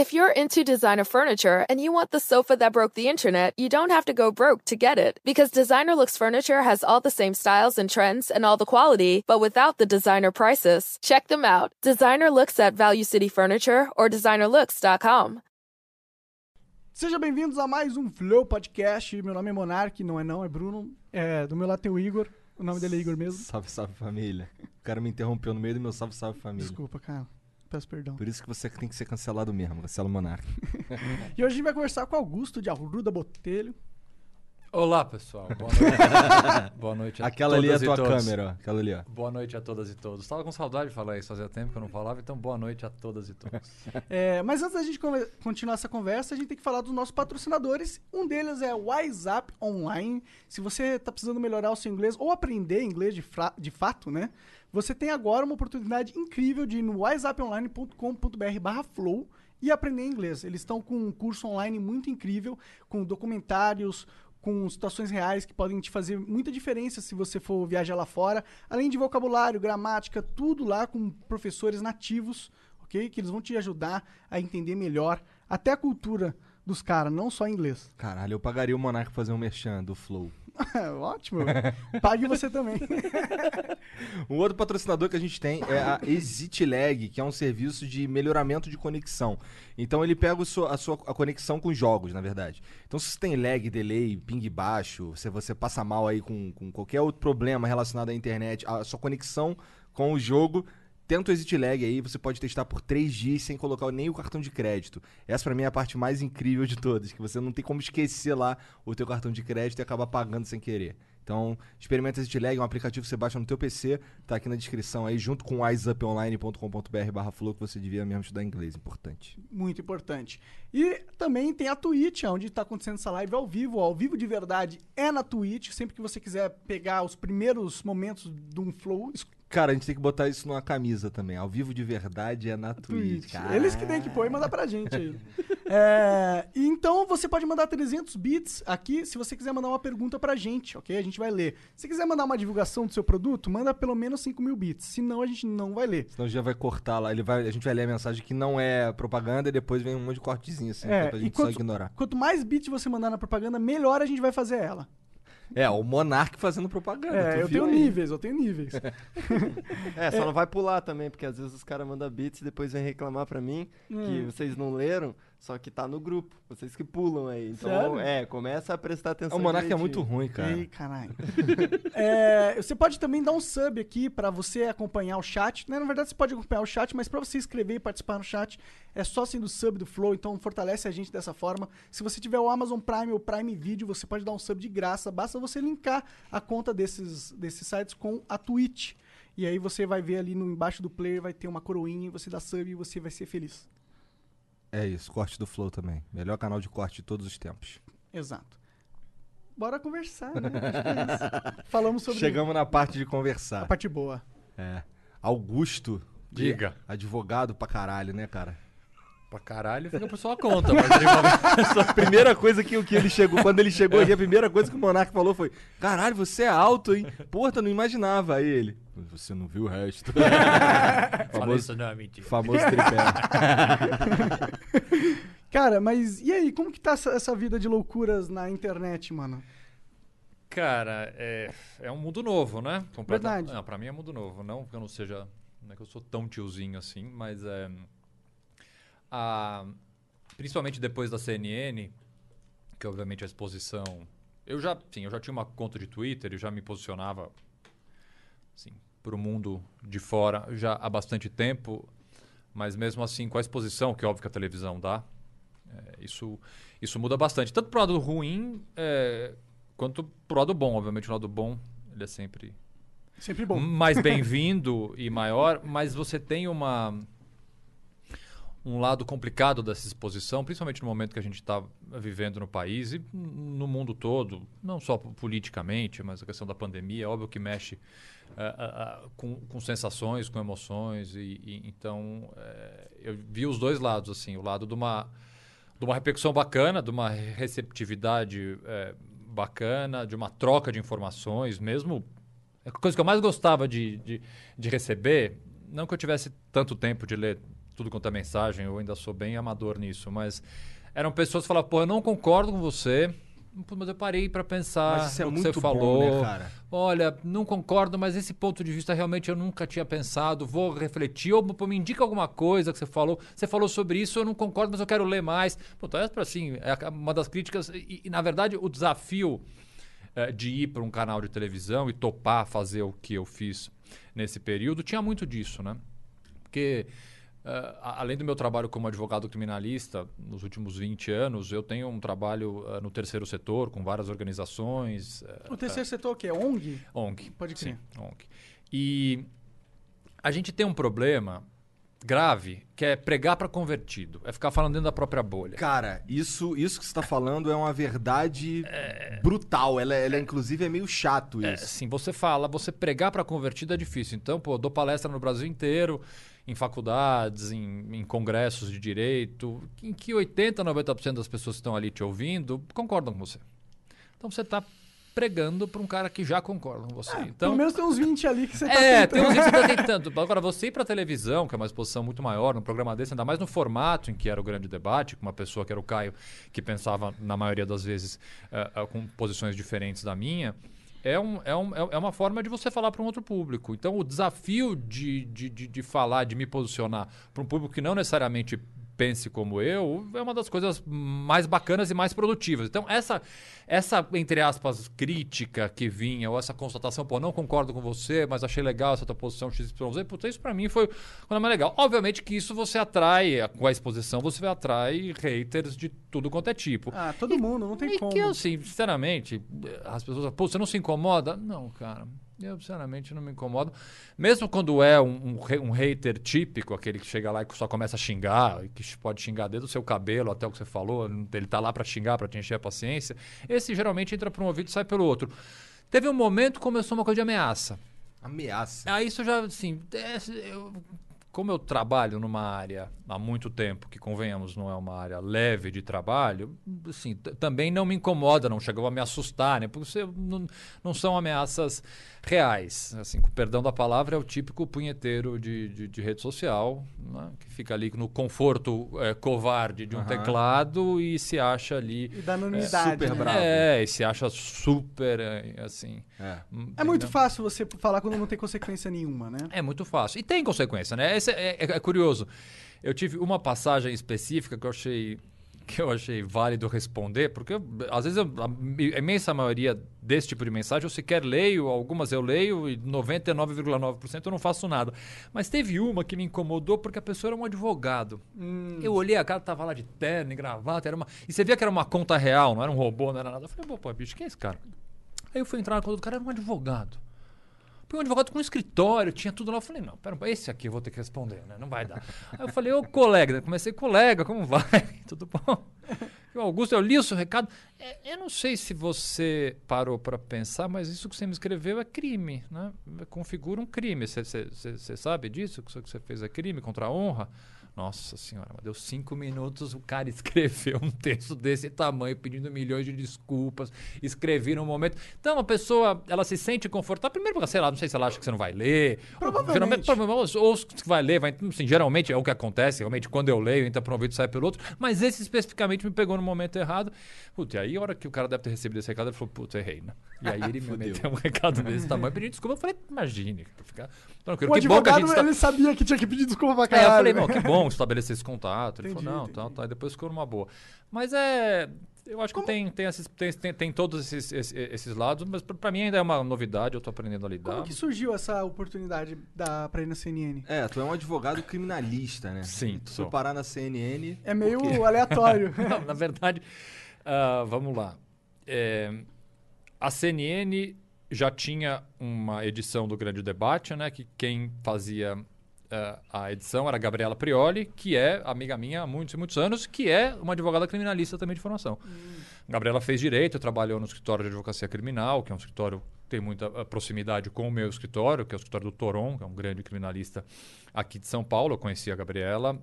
If you're into designer furniture and you want the sofa that broke the internet, you don't have to go broke to get it. Because Designer Looks Furniture has all the same styles and trends and all the quality, but without the designer prices. Check them out. Designer Looks at Value City Furniture or designerlooks.com. Sejam bem-vindos a mais um Flow Podcast. Meu nome é Monark, não é não, é Bruno. É, do meu lado tem o Igor. O nome dele é Igor mesmo. Salve, salve família. O cara me interrompeu no meio do meu salve, salve família. Desculpa, cara. Peço perdão. Por isso que você tem que ser cancelado mesmo, cancela o Monark. E hoje a gente vai conversar com Augusto de Arruda Botelho. Olá, pessoal. Boa noite. Boa noite a Aquela ali é a tua todos. câmera, ó. Aquela ali, ó. Boa noite a todas e todos. Tava com saudade de falar isso, fazia tempo que eu não falava, então boa noite a todas e todos. É, mas antes da gente continuar essa conversa, a gente tem que falar dos nossos patrocinadores. Um deles é o WhatsApp Online. Se você está precisando melhorar o seu inglês ou aprender inglês de, de fato, né? Você tem agora uma oportunidade incrível de ir no whatsapponline.com.br flow e aprender inglês. Eles estão com um curso online muito incrível, com documentários, com situações reais que podem te fazer muita diferença se você for viajar lá fora. Além de vocabulário, gramática, tudo lá com professores nativos, ok? Que eles vão te ajudar a entender melhor até a cultura dos caras, não só inglês. Caralho, eu pagaria o Monark fazer um merchan do Flow. Ótimo. Pague você também. Um outro patrocinador que a gente tem é a ExitLag, que é um serviço de melhoramento de conexão. Então ele pega o seu- a sua a conexão com jogos, na verdade. Então se você tem lag, delay, ping baixo, se você passa mal aí com, com qualquer outro problema relacionado à internet, a sua conexão com o jogo, tenta o ExitLag aí, você pode testar por 3 dias sem colocar nem o cartão de crédito. Essa pra mim é a parte mais incrível de todas, que você não tem como esquecer lá o teu cartão de crédito e acabar pagando sem querer. Então, experimenta ExitLag, é um aplicativo que você baixa no teu PC, tá aqui na descrição aí, junto com wiseuponline.com.br barra flow, que você devia mesmo estudar inglês, importante. Muito importante. E também tem a Twitch, onde está acontecendo essa live ao vivo. Ao vivo de verdade é na Twitch. Sempre que você quiser pegar os primeiros momentos de um flow, Cara, a gente tem que botar isso numa camisa também. Ao vivo de verdade é na Twitch. Twitch. Eles que têm que pôr e mandar pra gente aí. É, então você pode mandar 300 bits aqui se você quiser mandar uma pergunta pra gente, ok? A gente vai ler. Se quiser mandar uma divulgação do seu produto, manda pelo menos 5 mil bits. Senão a gente não vai ler. Senão já vai cortar lá. Ele vai, a gente vai ler a mensagem que não é propaganda e depois vem um monte de cortezinho assim, É, pra gente só quanto- ignorar. Quanto mais bits você mandar na propaganda, melhor a gente vai fazer ela. É, o Monark fazendo propaganda. É, tu eu viu tenho aí? níveis, eu tenho níveis. É, só não vai pular também, porque às vezes os caras mandam bits e depois vem reclamar pra mim que Hum. vocês não leram, só que tá no grupo. Vocês que pulam aí. Então, Sério? é, começa a prestar atenção. O Monark é muito ruim, cara. Ei, caralho. É, você pode também dar um sub aqui pra você acompanhar o chat. né? Na verdade, você pode acompanhar o chat, mas pra você escrever e participar no chat, é só sendo sub do Flow, então fortalece a gente dessa forma. Se você tiver o Amazon Prime ou Prime Video, você pode dar um sub de graça. Basta você linkar a conta desses, desses sites com a Twitch. E aí você vai ver ali no embaixo do player, vai ter uma coroinha, e você dá sub e você vai ser feliz. É isso, corte do Flow também. Melhor canal de corte de todos os tempos. Exato. Bora conversar, né? Acho que é isso. Falamos sobre Chegamos na parte de a conversar. parte boa. É. Augusto. Diga. Advogado pra caralho, né, cara? Pra caralho fica por sua conta, mas A primeira coisa que, que ele chegou, quando ele chegou aqui, a primeira coisa que o Monark falou foi: Caralho, você é alto, hein? Porra, não imaginava. Aí ele. Você não viu o resto. Famoso, isso não, é mentira. famoso tripé. Cara, mas e aí, como que tá essa, essa vida de loucuras na internet, mano? Cara, é, é um mundo novo, né? Completa- Verdade. Não, pra mim é mundo novo. Não que eu não seja. Não é que eu sou tão tiozinho assim, mas é. A, principalmente depois da CNN, que obviamente a exposição. Eu já, sim, eu já tinha uma conta de Twitter e já me posicionava assim, para o mundo de fora já há bastante tempo, mas mesmo assim, com a exposição que óbvio que a televisão dá, é, isso, isso muda bastante. Tanto pro lado ruim, é, quanto pro lado bom. Obviamente, o lado bom ele é sempre Sempre bom. mais bem-vindo e maior, mas você tem uma um lado complicado dessa exposição, principalmente no momento que a gente está vivendo no país e no mundo todo, não só politicamente, mas a questão da pandemia, é óbvio que mexe ah, ah, com, com sensações, com emoções, e, e então eh, eu vi os dois lados, assim, o lado de uma, de uma repercussão bacana, de uma receptividade eh, bacana, de uma troca de informações, mesmo. A coisa que eu mais gostava de, de, de receber, não que eu tivesse tanto tempo de ler tudo quanto é mensagem, eu ainda sou bem amador nisso, mas eram pessoas que falavam, pô, eu não concordo com você, mas eu parei para pensar Mas isso é no que você bom, falou. né? Olha, não concordo, mas esse ponto de vista realmente eu nunca tinha pensado, vou refletir, ou me indica alguma coisa que você falou. Você falou sobre isso, eu não concordo, mas eu quero ler mais. Pô, então, é assim, é uma das críticas, e, e, na verdade o desafio eh, de ir para um canal de televisão e topar fazer o que eu fiz nesse período tinha muito disso, né? Porque eh, a- além do meu trabalho como advogado criminalista nos últimos 20 anos, eu tenho um trabalho eh, no terceiro setor com várias organizações, eh, O terceiro setor, o quê? ONG? ONG. Pode crer. Sim, ONG. E a gente tem um problema grave que é pregar para convertido, é ficar falando dentro da própria bolha. Cara, isso, isso que você tá falando é uma verdade brutal. Ela, ela, inclusive, é meio chato É, isso. sim, você fala, você pregar para convertido é difícil. Então, pô, eu dou palestra no Brasil inteiro, em faculdades, em, em congressos de direito, em que 80, 90% das pessoas que estão ali te ouvindo concordam com você. Então, você está pregando para um cara que já concorda com você. então, Pelo menos tem uns 20 ali que você tá É, tentando. tem uns que você tá tentando. Agora, você ir pra televisão, que é uma exposição muito maior, num programa desse, ainda mais no formato em que era o grande debate, com uma pessoa que era o Caio, que pensava, na maioria das vezes, eh, eh, com posições diferentes da minha, é, um, é, um, é é uma forma de você falar para um outro público. Então, o desafio de, de, de, de falar, de me posicionar para um público que não necessariamente pense como eu, é uma das coisas mais bacanas e mais produtivas. Então, essa, essa entre aspas, crítica que vinha, ou essa constatação, pô, não concordo com você, mas achei legal essa tua posição XYZ, puta, isso pra mim foi coisa mais legal. Obviamente que isso você atrai, com a exposição, você atrai haters de tudo quanto é tipo. Ah, todo mundo, não tem e como. que eu, assim, sinceramente, as pessoas, pô, você não se incomoda? Não, cara. Eu, sinceramente, não me incomodo. Mesmo quando é um, um, um hater típico, aquele que chega lá e só começa a xingar, e que pode xingar desde o seu cabelo até o que você falou, ele tá lá pra xingar, pra te encher a paciência, esse geralmente entra por um ouvido e sai pelo outro. Teve um momento que começou uma coisa de ameaça. Ameaça. Aí isso já, assim, é, eu- como eu trabalho numa área há muito tempo, que convenhamos, não é uma área leve de trabalho, assim, também não me incomoda, não chegou a me assustar, né? Porque você, não, não são ameaças reais. Assim, com perdão da palavra, é o típico punheteiro de, de, de rede social, né? que fica ali no conforto eh, covarde de um Aham. teclado e se acha ali. E da anonimidade. super né? bravo. É, e se acha super, eh, assim. É. É muito fácil você falar quando não tem consequência nenhuma, né? É muito fácil. E tem consequência, né? Esse é, é- é curioso. Eu tive uma passagem específica que eu achei que eu achei válido responder, porque eu- às vezes eu- a imensa maioria desse tipo de mensagem eu sequer leio, algumas eu leio e 99,9% eu não faço nada. Mas teve uma que me incomodou porque a pessoa era um advogado. Eu olhei, a cara tava lá de terno e gravata, era uma... e você via que era uma conta real, não era um robô, não era nada. Eu falei, pô, pô bicho, quem é esse cara? Aí eu fui entrar na conta do cara, era um advogado. Porque um advogado com um escritório, tinha tudo lá. Eu falei, não, pera, esse aqui eu vou ter que responder, né? Não vai dar. Aí eu falei, ô colega, comecei, colega, como vai? Tudo bom? E o Augusto, eu li o seu recado. É, eu não sei se você parou para pensar, mas isso que você me escreveu é crime, né? Configura um crime. Você sabe disso? Que isso que você fez é crime contra a honra? Nossa senhora, mas deu cinco minutos, o cara escreveu um texto desse tamanho, pedindo milhões de desculpas, escrevi no momento. Então a pessoa, ela se sente confortável, primeiro porque, sei lá, não sei se ela acha que você não vai ler. Provavelmente. Geralmente, provavelmente, ou os que vai ler, vai, assim, geralmente é o que acontece, realmente, quando eu leio, entra por um e sai pelo outro, mas esse especificamente me pegou no momento errado. Putz, e aí a hora que o cara deve ter recebido esse recado, ele falou, putz, errei, né? E aí ele me meteu um recado desse tamanho, pedindo desculpa, eu falei, imagine, ficar tranquilo, O que bom que a advogado, gente está... ele sabia que tinha que pedir desculpa pra É, caralho. eu falei, né? não, que bom estabelecer esse contato. Ele Entendi, falou, não, entendi. tá, tá. E depois ficou numa boa. Mas é. Eu acho que tem, tem, esses, tem, tem, tem todos esses, esses, esses lados, mas pra, pra mim ainda é uma novidade, eu tô aprendendo a lidar. Como que surgiu essa oportunidade da, pra ir na CNN? É, tu é um advogado criminalista, né? Sim, E tu sou. parar na CNN. É meio aleatório. Não, na verdade, ah, vamos lá. É, a CNN já tinha uma edição do Grande Debate, né? Que quem fazia ah, a edição era a Gabriela Prioli, que é amiga minha há muitos e muitos anos, que é uma advogada criminalista também de formação. Gabriela fez direito, trabalhou no escritório de advocacia criminal, que é um escritório que tem muita ah, proximidade com o meu escritório, que é o escritório do Toron, que é um grande criminalista aqui de São Paulo. Eu conheci a Gabriela.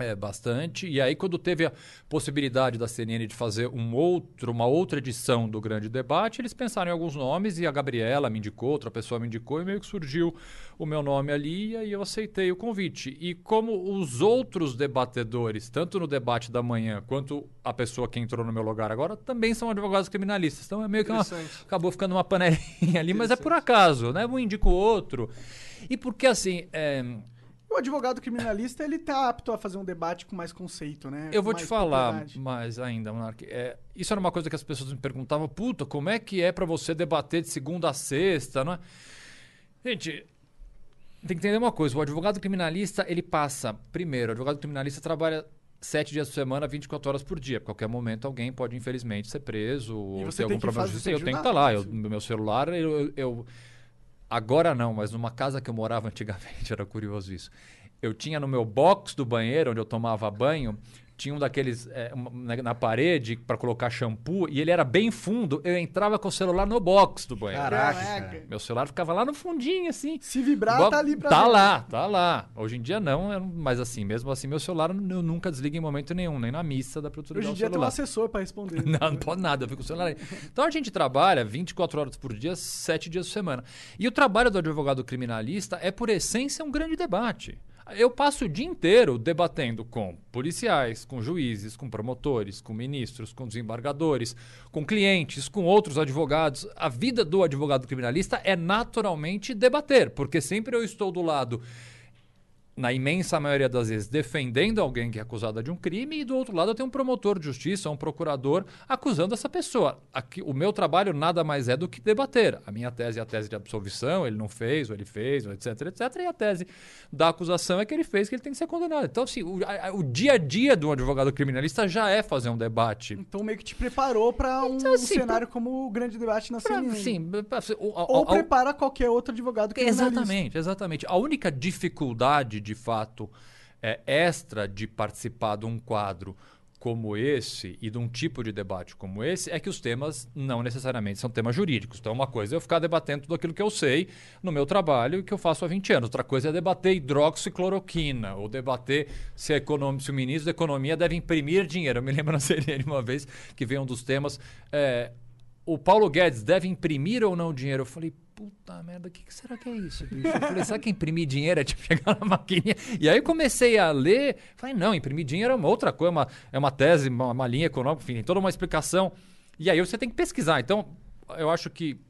É, bastante. E aí, quando teve a possibilidade da CNN de fazer um outro, uma outra edição do Grande Debate, eles pensaram em alguns nomes e a Gabriela me indicou, outra pessoa me indicou e meio que surgiu o meu nome ali e aí eu aceitei o convite. E como os outros debatedores, tanto no debate da manhã quanto a pessoa que entrou no meu lugar agora, também são advogados criminalistas. Então é meio que uma, acabou ficando uma panelinha ali, mas é por acaso, né? Um indica o outro. E porque assim. é, O advogado criminalista, ele tá apto a fazer um debate com mais conceito, né? Eu vou te falar mais ainda, Monark. É, isso era uma coisa que as pessoas me perguntavam, puta, como é que é pra você debater de segunda a sexta, não é? Gente, tem que entender uma coisa, o advogado criminalista, ele passa, primeiro, o advogado criminalista trabalha sete dias por semana, 24 horas por dia. A qualquer momento alguém pode, infelizmente, ser preso ou ter algum problema de justiça. Eu tenho que estar ajudar, lá. Eu, sim. no meu celular, eu, eu- eu- Agora não, mas numa casa que eu morava antigamente, era curioso isso. Eu tinha no meu box do banheiro, onde eu tomava banho, tinha um daqueles é, na, na parede para colocar shampoo e ele era bem fundo. Eu entrava com o celular no box do banheiro. Caraca, Caraca. cara. Meu celular ficava lá no fundinho, assim. Se vibrar, Igual- tá ali pra Tá ver. lá, tá lá. Hoje em dia não, mas assim, mesmo assim, meu celular eu nunca desliga em momento nenhum, nem na missa eu desligar Hoje em dia tem um celular. assessor pra responder. Não, não pode nada, eu fico com o celular aí. Então a gente trabalha 24 horas por dia, 7 dias por semana. E o trabalho do advogado criminalista é, por essência, um grande debate. Eu passo o dia inteiro debatendo com policiais, com juízes, com promotores, com ministros, com desembargadores, com clientes, com outros advogados. A vida do advogado criminalista é naturalmente debater, porque sempre eu estou do lado na imensa maioria das vezes, defendendo alguém que é acusada de um crime, e do outro lado eu tenho um promotor de justiça, um procurador, acusando essa pessoa. Aqui, o meu trabalho nada mais é do que debater. A minha tese é a tese de absolvição, ele não fez, ou ele fez, ou etc, etc. E a tese da acusação é que ele fez, que ele tem que ser condenado. Então, assim, o, a- a- o dia a dia do advogado criminalista já é fazer um debate. Então meio que te preparou pra um Então, assim, cenário como o grande debate na Pra- CNN. sim, pra- o- Ou a- a- prepara qualquer outro advogado criminalista. Exatamente, exatamente. A única dificuldade, de fato, é, extra de participar de um quadro como esse e de um tipo de debate como esse é que os temas não necessariamente são temas jurídicos. Então, uma coisa é eu ficar debatendo tudo aquilo que eu sei no meu trabalho e que eu faço há 20 anos. Outra coisa é debater hidroxicloroquina ou debater se, se o ministro da Economia deve imprimir dinheiro. Eu me lembro na CNN uma vez que veio um dos temas. é, o Paulo Guedes deve imprimir ou não dinheiro? Eu falei, puta merda, o que, que será que é isso, bicho? Eu falei, será que imprimir dinheiro é tipo chegar na maquininha? E aí eu comecei a ler, falei, não, imprimir dinheiro é uma outra coisa, é uma, é uma tese, uma, uma linha econômica, enfim, tem toda uma explicação. E aí você tem que pesquisar. Então, eu acho que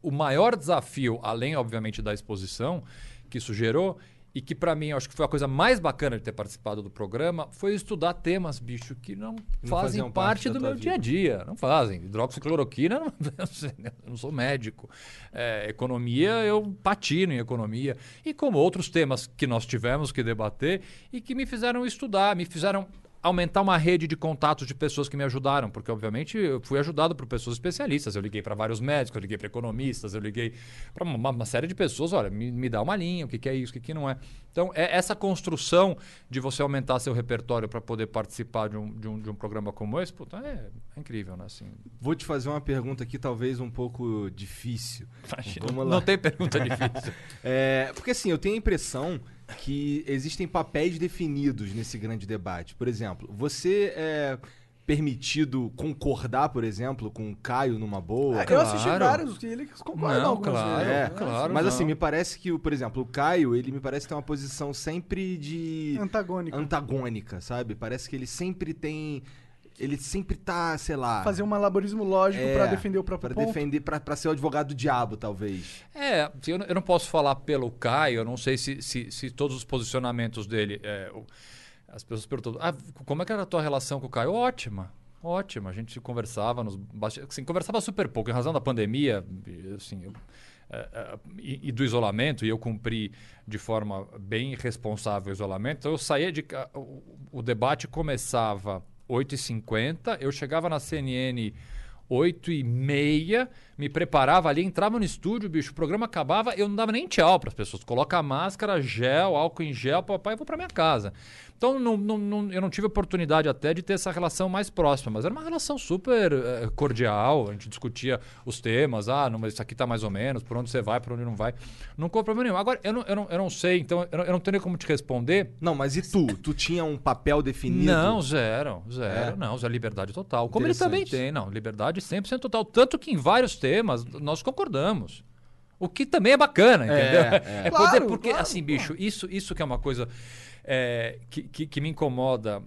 o maior desafio, além, obviamente, da exposição que isso gerou, e que para mim acho que foi a coisa mais bacana de ter participado do programa, foi estudar temas, bicho, que não, fazem faziam parte, do meu dia a vida. dia. Não fazem. Hidroxicloroquina, não, não né? eu não sou médico. É, economia, eu patino em economia. E como outros temas que nós tivemos que debater e que me fizeram estudar, me fizeram aumentar uma rede de contatos de pessoas que me ajudaram, porque obviamente eu fui ajudado por pessoas especialistas. Eu liguei para vários médicos, eu liguei para economistas, eu liguei para uma, uma série de pessoas. Olha, me, me dá uma linha, o que, que é isso, o que, que não é. Então, é essa construção de você aumentar seu repertório para poder participar de um, de, um, de um programa como esse, puta, é, é incrível, né? Assim, Vou te fazer uma pergunta aqui, talvez um pouco difícil. imagina, Vamos lá. não tem pergunta difícil. É, porque assim, eu tenho a impressão que existem papéis definidos nesse grande debate. Por exemplo, você é permitido concordar, por exemplo, com o Caio numa boa? Eu assisti Claro. vários e eles concordam Não, claro, vezes. É, claro, mas não. assim, me parece que, o- por exemplo, o Caio, ele me parece ter uma posição sempre de Antagônico. antagônica, sabe? Parece que ele sempre tem ele sempre tá, sei lá, Fazer um malabarismo lógico é, pra defender o próprio pra ponto. defender, pra ser o advogado do diabo, talvez. É, eu, não- eu não posso falar pelo Caio, eu não sei se, se, se todos os posicionamentos dele. é, as pessoas perguntam: ah, como é que era a tua relação com o Caio? Ótima. Ótima, a gente conversava nos assim, conversava super pouco em razão da pandemia, e, assim, eu- é, é, e, e do isolamento, e eu cumpri de forma bem responsável o isolamento. Então eu saía de ca- o, o debate começava 8h50, eu chegava na CNN 8 e meia, me preparava ali, entrava no estúdio, bicho, o programa acabava, eu não dava nem tchau para as pessoas. Coloca a máscara, gel, álcool em gel, papai, eu vou para minha casa. Então não, não, não- eu não tive oportunidade até de ter essa relação mais próxima, mas era uma relação super eh, cordial. A gente discutia os temas, ah, não, mas isso aqui tá mais ou menos, por onde você vai, por onde não vai. Não ficou problema nenhum. Agora, eu não, eu não, eu não sei, então eu não, eu não tenho nem como te responder. Não, mas e tu? Tu tinha um papel definido? Não, zero, zero. É? Não, zero liberdade total. Como ele também tem, não. Liberdade 100% total. Tanto que em vários temas nós concordamos. O que também é bacana, entendeu? é. É, poder, Claro, porque, claro, assim, bicho, isso, isso que é uma coisa é, que, que, que me incomoda.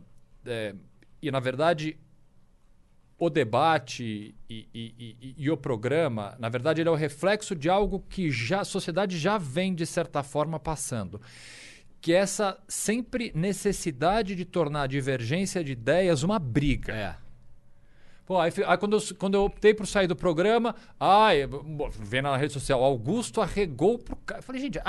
é, e, na verdade, o debate e, e- e- e o programa, na verdade, ele é o reflexo de algo que já, a sociedade já vem, de certa forma, passando. Que é essa sempre necessidade de tornar a divergência de ideias uma briga. É. Pô, aí, aí quando, eu, quando eu optei por sair do programa, ai, vendo na rede social, Augusto arregou pro cara. Eu falei, gente,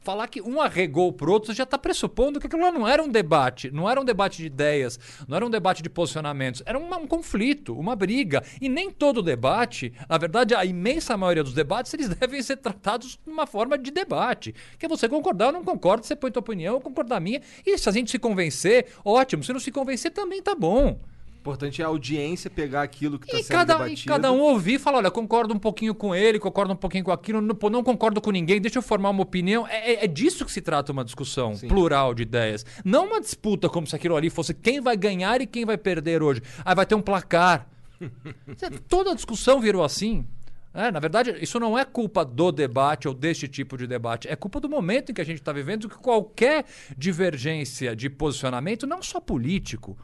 falar que um arregou pro outro já tá pressupondo que aquilo lá não era um debate, não era um debate de ideias, não era um debate de posicionamentos, era uma- um conflito, uma briga. E nem todo debate, na verdade, a imensa maioria dos debates, eles devem ser tratados de uma forma de debate. Que é você concordar ou não concorda, você põe tua opinião, eu concordo da minha. E se a gente se convencer, ótimo. Se não se convencer, também tá bom. O importante é a audiência pegar aquilo que está E sendo cada, e debatido. cada um ouvir e falar, olha, concordo um pouquinho com ele, concordo um pouquinho com aquilo, não, não concordo com ninguém, deixa eu formar uma opinião. É, é- é disso que se trata uma discussão Sim. plural de ideias. Não uma disputa como se aquilo ali fosse quem vai ganhar e quem vai perder hoje. Aí vai ter um placar. Toda discussão virou assim. É, na verdade, isso não é culpa do debate ou deste tipo de debate. É culpa do momento em que a gente está vivendo, que qualquer divergência de posicionamento, não só político,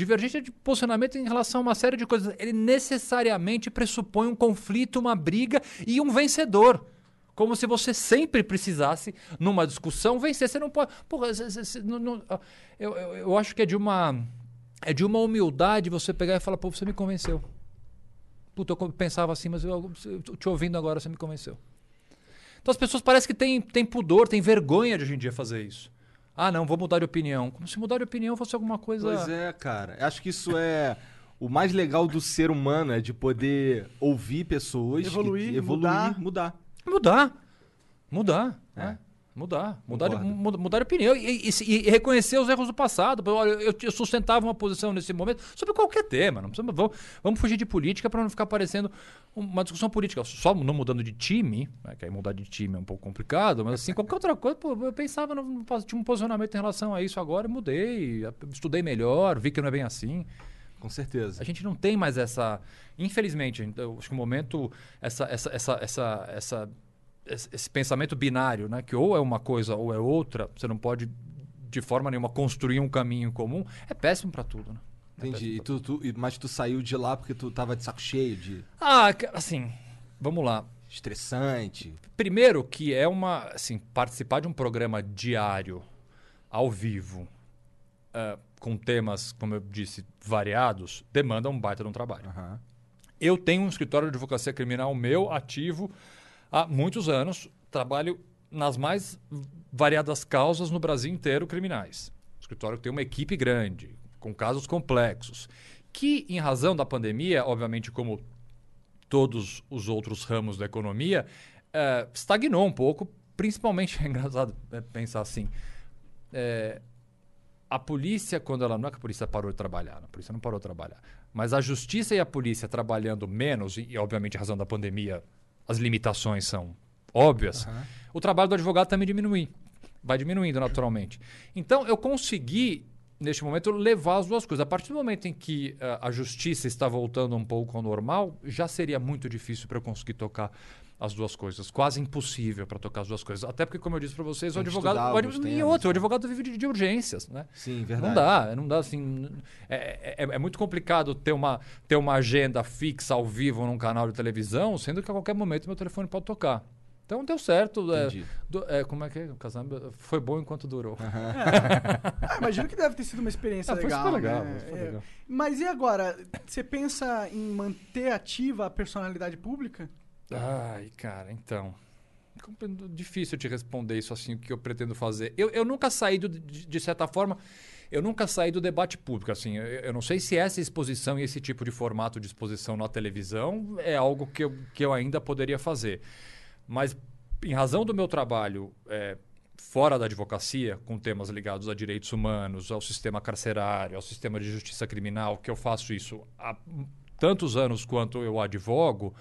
Divergência de posicionamento em relação a uma série de coisas. Ele necessariamente pressupõe um conflito, uma briga e um vencedor. Como se você sempre precisasse, numa discussão, vencer. Você não pode. Porra, cê- cê- cê- não- não- ah, eu, eu, eu acho que é de uma. É de uma humildade você pegar e falar, pô, você me convenceu. Puta, eu pensava assim, mas eu, te ouvindo agora, você me convenceu. Então as pessoas parecem que têm, têm pudor, têm vergonha de hoje em dia fazer isso. Ah, não, vou mudar de opinião. Como se mudar de opinião fosse alguma coisa. Pois é, cara. Acho que isso é o mais legal do ser humano, é de poder ouvir pessoas, Evoluir, e- evoluir, mudar. mudar. Mudar. Mudar. É. né? Mudar. Mudar de, mudar de opinião. E, e- e reconhecer os erros do passado. Olha, eu, eu sustentava uma posição nesse momento sobre qualquer tema. Não precisa, vamos, vamos fugir de política para não ficar parecendo uma discussão política. Só não mudando de time, né, que aí mudar de time é um pouco complicado, mas assim, qualquer outra coisa, pô, eu pensava, no, tinha um posicionamento em relação a isso agora, e mudei, estudei melhor, vi que não é bem assim. Com certeza. A gente não tem mais essa. Infelizmente, acho que o momento. Essa, essa, essa, essa, essa- esse pensamento binário, né? Que ou é uma coisa ou é outra, você não pode, de forma nenhuma, construir um caminho comum, é péssimo para tudo, né? É Entendi. E tu, tu- mas tu saiu de lá porque tu tava de saco cheio, de Ah, assim, vamos lá. estressante. Primeiro que é uma, assim, participar de um programa diário, ao vivo, ah, com temas, como eu disse, variados, demanda um baita de um trabalho. Aham. Eu tenho um escritório de advocacia criminal meu, ativo, há muitos anos. Trabalho nas mais variadas causas no Brasil inteiro criminais. O escritório tem uma equipe grande, com casos complexos, que, em razão da pandemia, obviamente, como todos os outros ramos da economia, eh, estagnou um pouco. Principalmente, é engraçado eh, pensar assim. eh, a polícia, quando ela. Não é que a polícia parou de trabalhar, a polícia não parou de trabalhar. Mas a justiça e a polícia trabalhando menos, e, e, obviamente, em razão da pandemia, as limitações são óbvias, o trabalho do advogado também diminui. Vai diminuindo naturalmente. Então, eu consegui, neste momento, levar as duas coisas. A partir do momento em que ah, a justiça está voltando um pouco ao normal, já seria muito difícil para eu conseguir tocar as duas coisas. Quase impossível para tocar as duas coisas. Até porque, como eu disse para vocês, o advogado. o e temas, outro, o né? advogado vive de, de urgências, né? Sim, verdade. Não dá, não dá assim. É, é, é muito complicado ter uma, ter uma agenda fixa ao vivo num canal de televisão, sendo que a qualquer momento meu telefone pode tocar. Então deu certo. é, do- é, como é que é? O casamento foi bom enquanto durou. Ah, imagino que deve ter sido uma experiência Ah, foi legal. super legal, né? foi super É. legal. Mas e agora? Você pensa em manter ativa a personalidade pública? Ai, cara, então. Difícil te responder isso assim, o que eu pretendo fazer. Eu, eu nunca saí, do- de, de certa forma. eu nunca saí do debate público. Assim, eu, eu não sei se essa exposição e esse tipo de formato de exposição na televisão é algo que eu, que eu ainda poderia fazer. Mas, em razão do meu trabalho é, fora da advocacia, com temas ligados a direitos humanos, ao sistema carcerário, ao sistema de justiça criminal, que eu faço isso há tantos anos quanto eu advogo,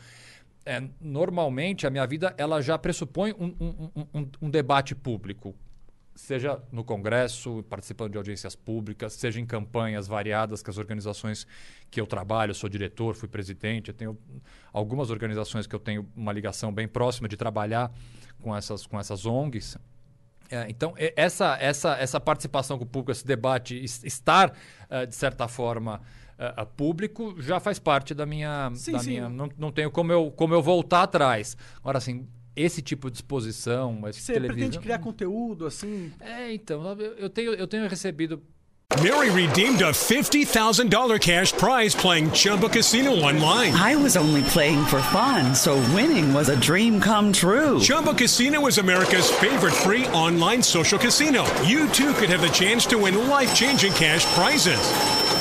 é, normalmente a minha vida ela já pressupõe um, um, um, um debate público seja no Congresso, participando de audiências públicas, seja em campanhas variadas que as organizações que eu trabalho, sou diretor, fui presidente, eu tenho algumas organizações que eu tenho uma ligação bem próxima de trabalhar com essas, com essas ONGs. É, então, essa, essa, essa participação com o público, esse debate, estar, uh, de certa forma, uh, público, já faz parte da minha. Sim, da sim. minha não, não tenho como eu, como eu voltar atrás. Agora, assim, esse tipo de exposição, esse Você televisão. pretende criar conteúdo, assim? É, então, eu, eu tenho, eu tenho recebido Mary redeemed a $50,000 cash prize playing Chumba Casino online. I was only playing for fun, so winning was a dream come true. Chumba Casino is America's favorite free online social casino. You too could have the chance to win life changing cash prizes.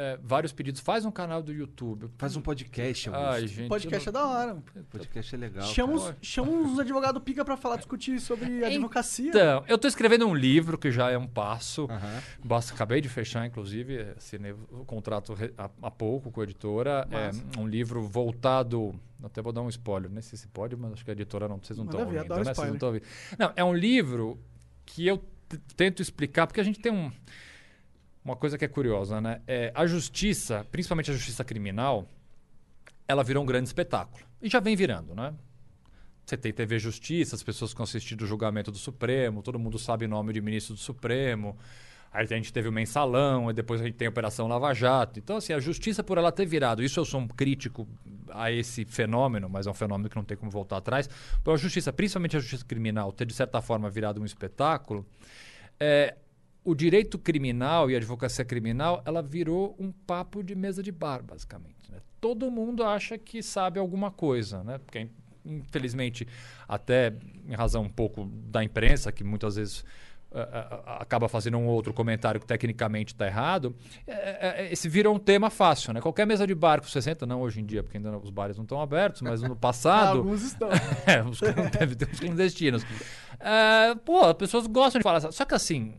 É, vários pedidos. Faz um canal do YouTube. Faz um podcast, Augusto. Ai, gente. Podcast é eu da hora. Podcast é legal. Chama os, chama os advogados pica pra falar, discutir sobre advocacia. Então, eu estou escrevendo um livro que já é um passo. Aham. Basta, acabei de fechar, inclusive, assinei o contrato há, pouco com a editora. É um livro voltado. Até vou dar um spoiler, nem sei se pode, mas acho que a editora não, vocês não estão ouvindo. adoro Né? Vocês não spoiler. estão ouvindo. Não, é um livro que eu tento explicar, porque a gente tem um, uma coisa que é curiosa, né? É, a justiça, principalmente a justiça criminal, ela virou um grande espetáculo. E já vem virando, né? Você tem TV Justiça, as pessoas que assistindo o julgamento do Supremo, todo mundo sabe o nome de ministro do Supremo. Aí a gente teve o mensalão, aí depois a gente tem a Operação Lava Jato. Então, assim, a justiça, por ela ter virado, isso eu sou um crítico a esse fenômeno, mas é um fenômeno que não tem como voltar atrás. Por a justiça, principalmente a justiça criminal, ter de certa forma virado um espetáculo, é, o direito criminal e a advocacia criminal, ela virou um papo de mesa de bar, basicamente. né? Todo mundo acha que sabe alguma coisa, né? Porque, infelizmente, até em razão um pouco da imprensa, que muitas vezes ah, ah, acaba fazendo um outro comentário que tecnicamente está errado, é, esse virou um tema fácil, né? Qualquer mesa de bar você senta, não hoje em dia, porque ainda os bares não estão abertos, mas no passado... Alguns estão. É, os devem ter uns clandestinos. É, pô, as pessoas gostam de falar. Só que assim,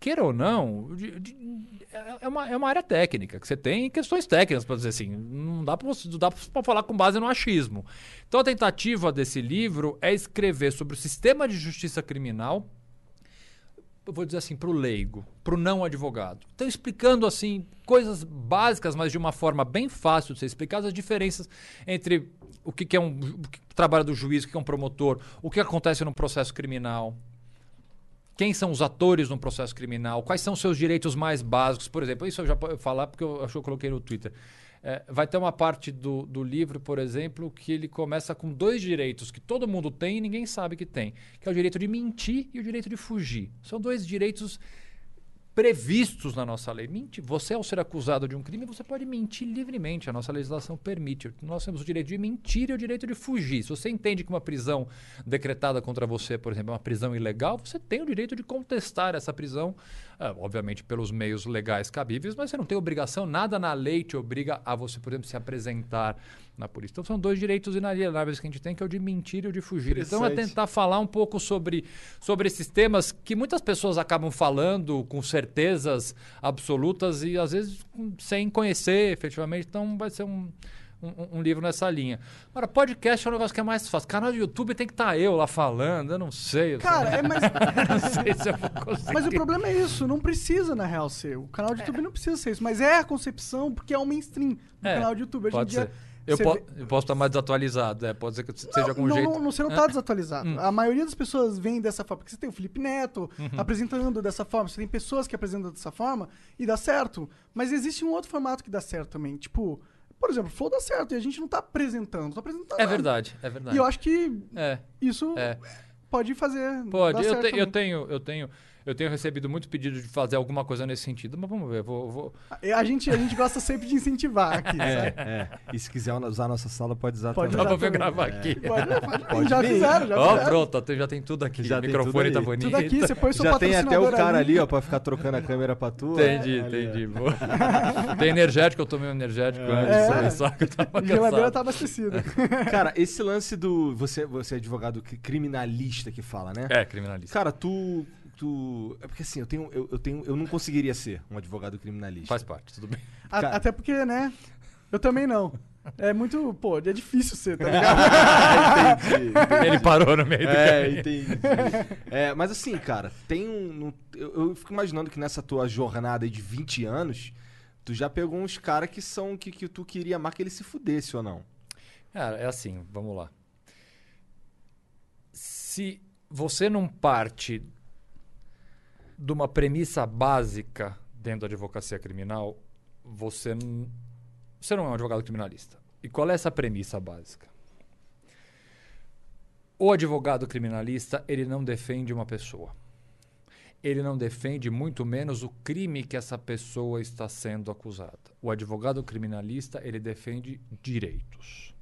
queira ou não, de- de- é, é uma, é uma área técnica, que você tem questões técnicas, para dizer assim. Não dá para falar com base no achismo. Então a tentativa desse livro é escrever sobre o sistema de justiça criminal eu vou dizer assim, para o leigo, para o não advogado. Então, explicando assim coisas básicas, mas de uma forma bem fácil de ser explicadas, as diferenças entre o que, que é um o que- trabalho do juiz, o que é um promotor, o que acontece num processo criminal. Quem são os atores num processo criminal? Quais são seus direitos mais básicos? Por exemplo, isso eu já posso falar porque eu acho que eu coloquei no Twitter. É, vai ter uma parte do, do livro, por exemplo, que ele começa com dois direitos que todo mundo tem e ninguém sabe que tem, que é o direito de mentir e o direito de fugir. São dois direitos previstos na nossa lei. Mentir. Você, ao ser acusado de um crime, você pode mentir livremente. A nossa legislação permite. Nós temos o direito de mentir e o direito de fugir. Se você entende que uma prisão decretada contra você, por exemplo, é uma prisão ilegal, você tem o direito de contestar essa prisão, obviamente pelos meios legais cabíveis, mas você não tem obrigação, nada na lei te obriga a você, por exemplo, se apresentar na polícia. Então são dois direitos inalienáveis que a gente tem, que é o de mentir e o de fugir. Então é tentar falar um pouco sobre, sobre esses temas que muitas pessoas acabam falando com certezas absolutas e às vezes sem conhecer efetivamente. Então vai ser um, um, um livro nessa linha. Agora, podcast é um negócio que é mais fácil. Canal de YouTube tem que estar eu lá falando, eu não sei. eu Cara, é mais. não sei se eu vou conseguir. Mas o problema é isso, não precisa, na real, ser. O canal de YouTube não precisa ser isso, mas é a concepção, porque é o mainstream do É, canal de YouTube. Hoje em dia. ser. Eu, po- vê- eu posso estar mais desatualizado, é, pode ser que seja algum não, jeito. Não, não, você não É. tá desatualizado. A maioria das pessoas vem dessa forma. Porque você tem o Felipe Neto Uhum. apresentando dessa forma, você tem pessoas que apresentam dessa forma e dá certo. Mas existe um outro formato que dá certo também. Tipo, por exemplo, Flow dá certo e a gente não tá apresentando, tá apresentando. É nada. verdade, é verdade. E eu acho que É, isso é. pode fazer. Pode, eu, te- eu tenho, eu tenho. Eu tenho recebido muito pedido de fazer alguma coisa nesse sentido, mas vamos ver. Vou, vou- A gente, a gente gosta sempre de incentivar aqui, sabe? É, é. E se quiser usar a nossa sala, pode usar Pode também. Dá pra Exatamente. gravar aqui. Pode, pode, já fizeram, já Ó, fizeram. pronto, já tem tudo aqui. Já o tem microfone tá bonito. Tudo aqui, você põe seu Já tem até o cara ali, ó, pra ficar trocando a câmera pra tu. ó. Entendi, Ali, entendi. Boa. tem energético, eu tomei um energético antes, É. só que eu tava A geladeira tá abastecida. Cara, esse lance do. Você, você é advogado cri- criminalista que fala, né? É, criminalista. Cara, tu. Tu é porque assim, eu tenho, eu, eu tenho. Eu não conseguiria ser um advogado criminalista. Faz parte, tudo bem. A- Cara. Até porque, né? Eu também não. É muito, pô, é difícil ser, tá ligado? entendi, entendi. Ele parou no meio do É, caminho. entendi. É, mas assim, cara, tem um. eu, eu fico imaginando que nessa tua jornada de 20 anos, tu já pegou uns caras que são. Que, que tu queria mais que ele se fudesse ou não. Cara, é assim, vamos lá. Se você não parte de uma premissa básica dentro da advocacia criminal, você, você não é um advogado criminalista. E qual é essa premissa básica? O advogado criminalista, ele não defende uma pessoa. Ele não defende muito menos o crime que essa pessoa está sendo acusada. O advogado criminalista, ele defende direitos.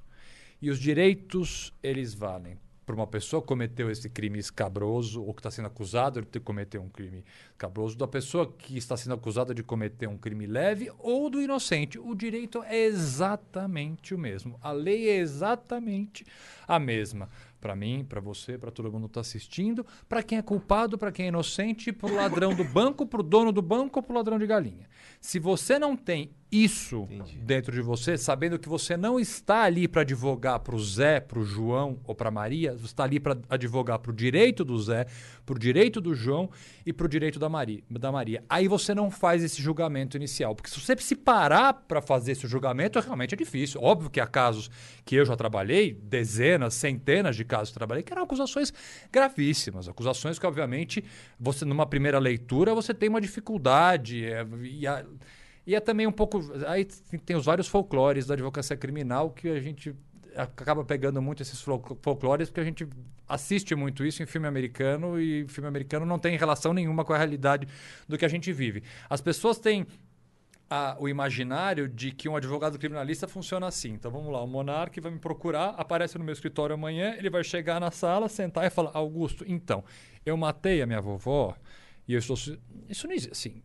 E os direitos, eles valem para uma pessoa que cometeu esse crime escabroso ou que está sendo acusado de ter cometido um crime escabroso, da pessoa que está sendo acusada de cometer um crime leve ou do inocente. O direito é exatamente o mesmo. A lei é exatamente a mesma. Para mim, para você, para todo mundo que está assistindo, para quem é culpado, para quem é inocente, para o ladrão do banco, para o dono do banco ou para o ladrão de galinha. Se você não tem isso dentro de você, sabendo que você não está ali para advogar para o Zé, para o João ou para Maria, você está ali para advogar para o direito do Zé, para o direito do João e para o direito da Maria, da Maria. Aí você não faz esse julgamento inicial, porque se você se parar para fazer esse julgamento, realmente é difícil. Óbvio que há casos que eu já trabalhei, dezenas, centenas de casos que trabalhei, que eram acusações gravíssimas, acusações que obviamente você numa primeira leitura você tem uma dificuldade é, e a- e é também um pouco. Aí tem os vários folclores da advocacia criminal que a gente acaba pegando muito esses fol- folclores porque a gente assiste muito isso em filme americano e filme americano não tem relação nenhuma com a realidade do que a gente vive. As pessoas têm a- o imaginário de que um advogado criminalista funciona assim. Então vamos lá, o monarca vai me procurar, aparece no meu escritório amanhã, ele vai chegar na sala, sentar e falar: Augusto, então, eu matei a minha vovó e eu estou. su-" Isso não existe. Assim,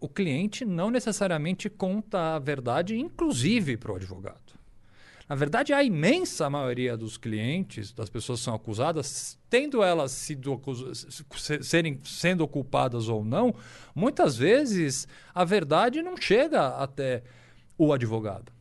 o cliente não necessariamente conta a verdade, inclusive para o advogado. Na verdade, a imensa maioria dos clientes, das pessoas que são acusadas, tendo elas sido serem, sendo culpadas ou não, muitas vezes a verdade não chega até o advogado.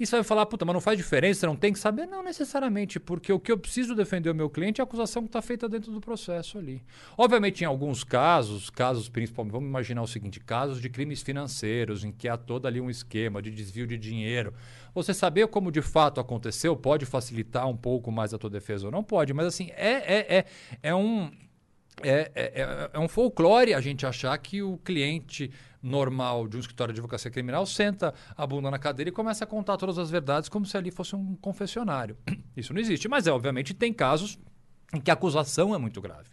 E você vai falar, puta, mas não faz diferença, não tem que saber? Não necessariamente, porque o que eu preciso defender o meu cliente é a acusação que está feita dentro do processo ali. Obviamente, em alguns casos, casos principalmente, vamos imaginar o seguinte, casos de crimes financeiros, em que há todo ali um esquema de desvio de dinheiro. Você saber como de fato aconteceu pode facilitar um pouco mais a tua defesa ou não pode, mas assim, é, é, é, é um é, é- é- é um folclore a gente achar que o cliente normal de um escritório de advocacia criminal senta a bunda na cadeira e começa a contar todas as verdades como se ali fosse um confessionário. Isso não existe, mas é, obviamente tem casos em que a acusação é muito grave.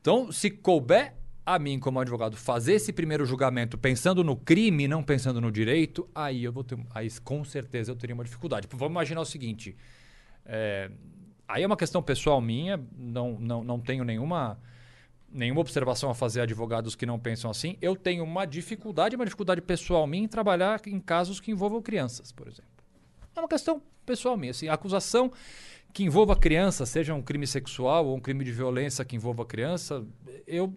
Então, se couber a mim, como advogado, fazer esse primeiro julgamento pensando no crime, não pensando no direito, aí eu vou ter. Aí com certeza eu teria uma dificuldade. Vamos imaginar o seguinte. é, aí é uma questão pessoal minha, não, não, não tenho nenhuma, nenhuma observação a fazer advogados que não pensam assim. Eu tenho uma dificuldade, uma dificuldade pessoal minha em trabalhar em casos que envolvam crianças, por exemplo. É uma questão pessoal minha. Assim, a acusação que envolva criança, seja um crime sexual ou um crime de violência que envolva criança, eu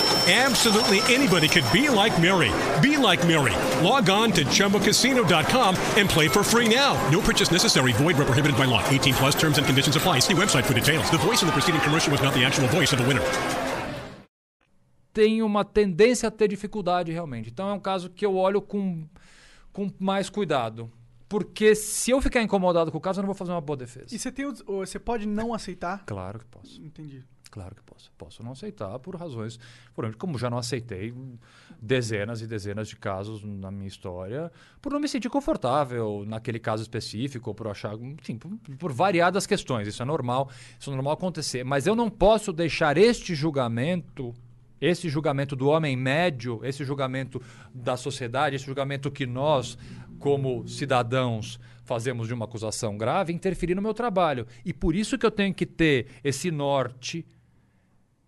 Absolutely anybody could be like Mary. Be like Mary. Log on to ChumbaCasino.com and play for free now. No purchase necessary. Void where prohibited by law. 18 plus terms and conditions apply. See website for details. The voice in the preceding commercial was not the actual voice of the winner. tenho uma tendência a ter dificuldade realmente. Então é um caso que eu olho com, com mais cuidado. Porque se eu ficar incomodado com o caso, eu não vou fazer uma boa defesa. E você tem o- você pode não aceitar? Claro que posso. Entendi. Claro que posso. Posso não aceitar por razões. Por, como já não aceitei dezenas e dezenas de casos na minha história, por não me sentir confortável naquele caso específico, ou por achar. Enfim, por, por variadas questões. Isso é normal. Isso é normal acontecer. Mas eu não posso deixar este julgamento. Esse julgamento do homem médio, esse julgamento da sociedade, esse julgamento que nós, como cidadãos, fazemos de uma acusação grave, interferir no meu trabalho. E por isso que eu tenho que ter esse norte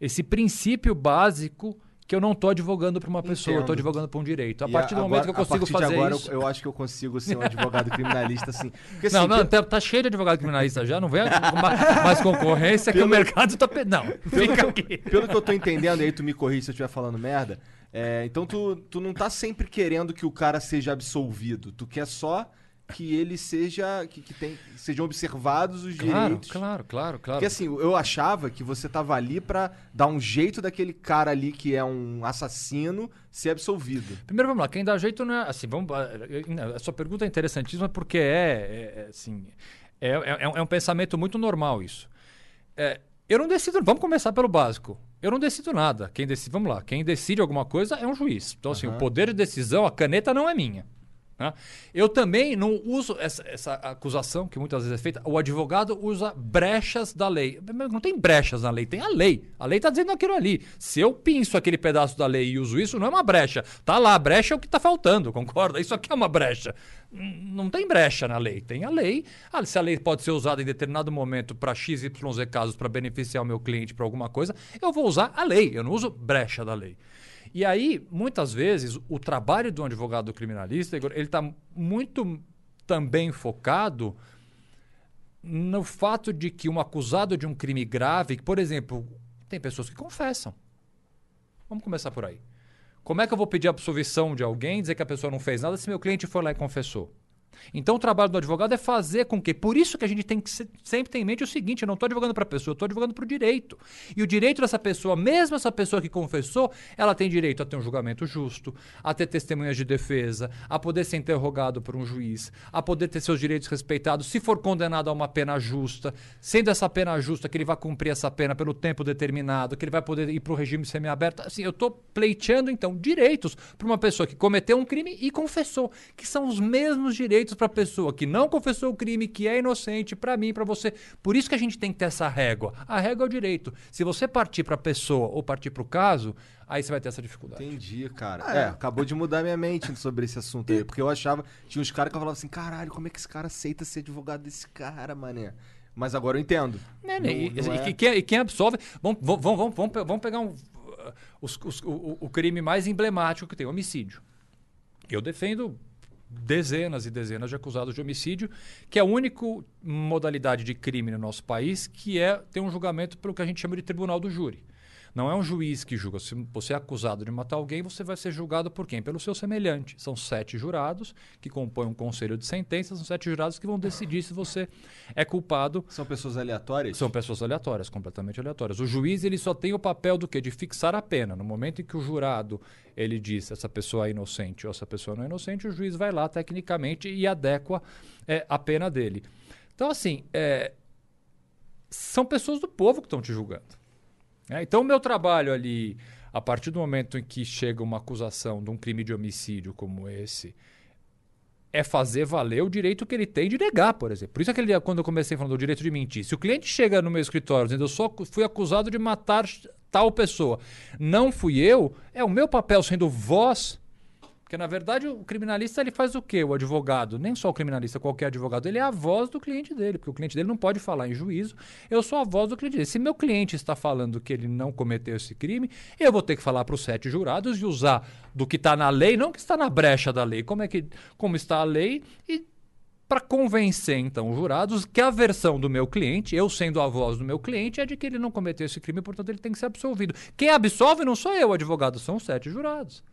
esse princípio básico que eu não estou advogando para uma pessoa, eu estou Entendo. advogando para um direito. A E partir do agora- momento que eu consigo fazer agora, isso. Eu, eu acho que eu consigo ser um advogado criminalista, assim. Porque, assim, Não, não, pelo- tá, tá cheio de advogado criminalista já, não vem mais concorrência que o mercado tá. pe- Não, fica aqui. Pelo que eu tô entendendo, e aí tu me corrige se eu estiver falando merda, é, então tu, tu não tá sempre querendo que o cara seja absolvido. Tu quer só que ele seja. que, que tem, sejam observados os Claro, direitos. claro, claro, claro. Porque assim, eu achava que você tava ali pra dar um jeito daquele cara ali que é um assassino ser absolvido. Primeiro, vamos lá. Quem dá jeito não é. Assim, vamos, a sua pergunta é interessantíssima porque é, é, é, assim, é, é, é um pensamento muito normal isso. É, eu não decido. Vamos começar pelo básico. Eu não decido nada. Quem decide, vamos lá. Quem decide alguma coisa é um juiz. Então, assim, o poder de decisão, a caneta não é minha. Tá? Eu também não uso essa, essa acusação que muitas vezes é feita. O advogado usa brechas da lei. Não tem brechas na lei, tem a lei. A lei está dizendo aquilo ali. Se eu pinço aquele pedaço da lei e uso isso, não é uma brecha. Tá lá, a brecha é o que está faltando, concorda? Isso aqui é uma brecha. N- Não tem brecha na lei, tem a lei. Ah, se a lei pode ser usada em determinado momento para XYZ casos para beneficiar o meu cliente para alguma coisa, eu vou usar a lei, eu não uso brecha da lei. E aí, muitas vezes, o trabalho do advogado criminalista, Igor, ele está muito também focado no fato de que um acusado de um crime grave, por exemplo, tem pessoas que confessam. Vamos começar por aí. Como é que eu vou pedir absolvição de alguém, dizer que a pessoa não fez nada se meu cliente foi lá e confessou? Então o trabalho do advogado é fazer com que. Por isso que a gente tem que se- sempre ter em mente o seguinte: eu não estou advogando para a pessoa, eu estou advogando para o direito. E o direito dessa pessoa, mesmo essa pessoa que confessou, ela tem direito a ter um julgamento justo, a ter testemunhas de defesa, a poder ser interrogado por um juiz, a poder ter seus direitos respeitados, se for condenado a uma pena justa, sendo essa pena justa, que ele vai cumprir essa pena pelo tempo determinado, que ele vai poder ir para o regime semiaberto. Assim, eu estou pleiteando, então, direitos para uma pessoa que cometeu um crime e confessou, que são os mesmos direitos para a pessoa que não confessou o crime, que é inocente, para mim, para você. Por isso que a gente tem que ter essa régua. A régua é o direito. Se você partir para a pessoa ou partir para o caso, aí você vai ter essa dificuldade. Entendi, cara. Ah, é. é. acabou de mudar minha mente sobre esse assunto aí. Porque eu achava. Tinha uns caras que eu falava assim: caralho, como é que esse cara aceita ser advogado desse cara, mané? Mas agora eu entendo. Né, né? Não- e, não é- e quem, e quem absolve. Vamos, vamos, vamos, vamos, pe- vamos pegar um, os- os- o, o- o crime mais emblemático que tem, homicídio. Eu defendo dezenas e dezenas de acusados de homicídio, que é a única modalidade de crime no nosso país que é ter um julgamento pelo que a gente chama de tribunal do júri. Não é um juiz que julga. Se você é acusado de matar alguém, você vai ser julgado por quem? Pelo seu semelhante. São sete jurados que compõem um conselho de sentenças, são sete jurados que vão decidir se você é culpado São pessoas aleatórias? são pessoas aleatórias, completamente aleatórias. O juiz ele só tem o papel do quê? De fixar a pena. No momento em que o jurado ele diz essa pessoa é inocente ou essa pessoa não é inocente, o juiz vai lá tecnicamente e adequa é, a pena dele. Então, assim, é, são pessoas do povo que estão te julgando. Né? Então, o meu trabalho ali, a partir do momento em que chega uma acusação de um crime de homicídio como esse, é fazer valer o direito que ele tem de negar, por exemplo. Por isso, aquele quando eu comecei falando do direito de mentir, se o cliente chega no meu escritório dizendo eu só fui acusado de matar tal pessoa, não fui eu, é o meu papel sendo voz. Porque, na verdade, o criminalista ele faz o quê? O advogado, nem só o criminalista, qualquer advogado, ele é a voz do cliente dele, porque o cliente dele não pode falar em juízo, eu sou a voz do cliente dele. Se meu cliente está falando que ele não cometeu esse crime, eu vou ter que falar para os sete jurados e usar do que está na lei, não que está na brecha da lei, como, é que, como está a lei, e para convencer, então, os jurados que a versão do meu cliente, eu sendo a voz do meu cliente, é de que ele não cometeu esse crime, portanto ele tem que ser absolvido. Quem absolve não sou eu, o advogado, são os sete jurados.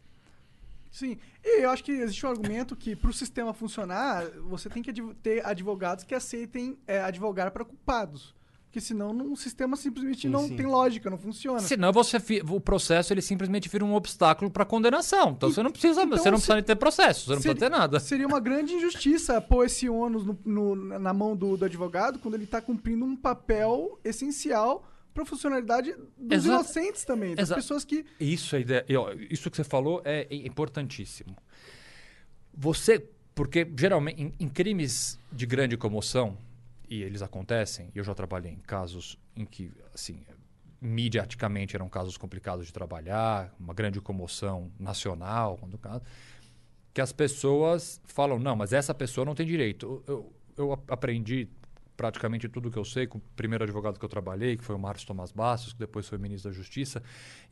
Sim. E eu acho que existe um argumento que, para o sistema funcionar, você tem que adv- ter advogados que aceitem é, advogar para culpados. Porque senão não- o sistema simplesmente Sim, não sim. tem lógica, não funciona. Senão você o processo ele simplesmente vira um obstáculo para condenação. Então você não precisa, então você não se- precisa ter processo, você não Seria- precisa ter nada. Seria uma grande injustiça pôr esse ônus no- no- na mão do, do advogado quando ele está cumprindo um papel essencial profissionalidade dos Exa- inocentes também, das Exa- pessoas que. Isso, a ideia, isso que você falou é importantíssimo. Você, porque geralmente em, em crimes de grande comoção, e eles acontecem, e eu já trabalhei em casos em que, assim, mediaticamente eram casos complicados de trabalhar, uma grande comoção nacional, quando o caso, que as pessoas falam, não, mas essa pessoa não tem direito. Eu, eu, eu a- aprendi praticamente tudo que eu sei com o primeiro advogado que eu trabalhei, que foi o Márcio Tomás Bastos, que depois foi ministro da Justiça,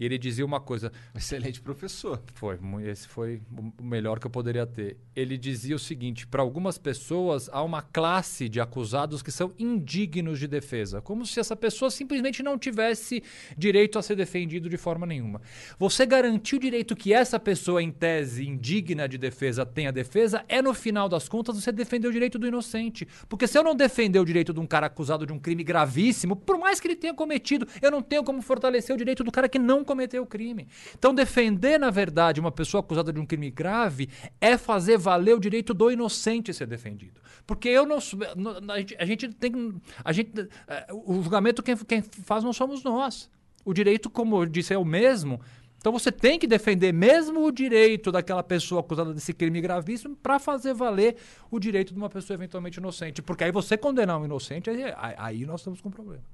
e ele dizia uma coisa, Excelente professor. foi, esse foi o o melhor que eu poderia ter. Ele dizia o seguinte: para algumas pessoas há uma classe de acusados que são indignos de defesa, como se essa pessoa simplesmente não tivesse direito a ser defendido de forma nenhuma. Você garantir o direito que essa pessoa, em tese indigna de defesa, tenha defesa, é no final das contas você defender o direito do inocente. Porque se eu não defender o direito de um cara acusado de um crime gravíssimo, por mais que ele tenha cometido, eu não tenho como fortalecer o direito do cara que não cometeu o crime. Então, defender, na verdade, uma pessoa acusada de um crime grave é fazer valer o direito do inocente ser defendido. Porque eu não. A gente, a gente tem. A gente, eh, o julgamento quem, quem faz não somos nós. O direito, como eu disse, é o mesmo. Então você tem que defender mesmo o direito daquela pessoa acusada desse crime gravíssimo para fazer valer o direito de uma pessoa eventualmente inocente. Porque aí você condenar um inocente, aí, aí nós estamos com um problema.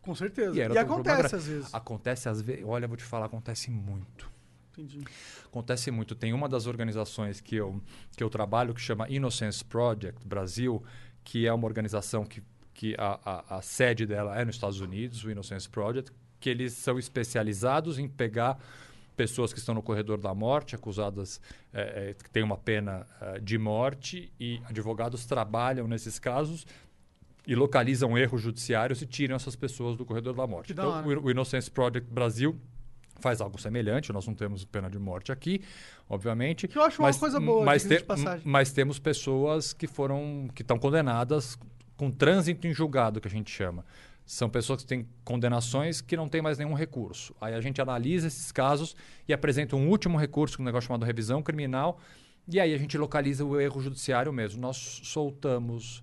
Com certeza. E E, problema acontece gra- às vezes. Acontece às vezes. Olha, vou te falar, acontece muito. Entendi. Acontece muito. Tem uma das organizações que eu, que eu trabalho que chama Innocence Project Brasil, que é uma organização que, que a, a, a sede dela é nos Estados Unidos, o Innocence Project, que eles são especializados em pegar pessoas que estão no corredor da morte, acusadas eh, eh, que têm uma pena eh, de morte, e advogados trabalham nesses casos e localizam erros judiciários e tiram essas pessoas do corredor da morte. Da Então, o, o Innocence Project Brasil faz algo semelhante. Nós não temos pena de morte aqui, obviamente. Que eu acho uma coisa boa, mas, te- mas temos pessoas que foram que estão condenadas com trânsito em julgado, que a gente chama. São pessoas que têm condenações que não têm mais nenhum recurso. Aí a gente analisa esses casos e apresenta um último recurso, um negócio chamado revisão criminal, e aí a gente localiza o erro judiciário mesmo. Nós soltamos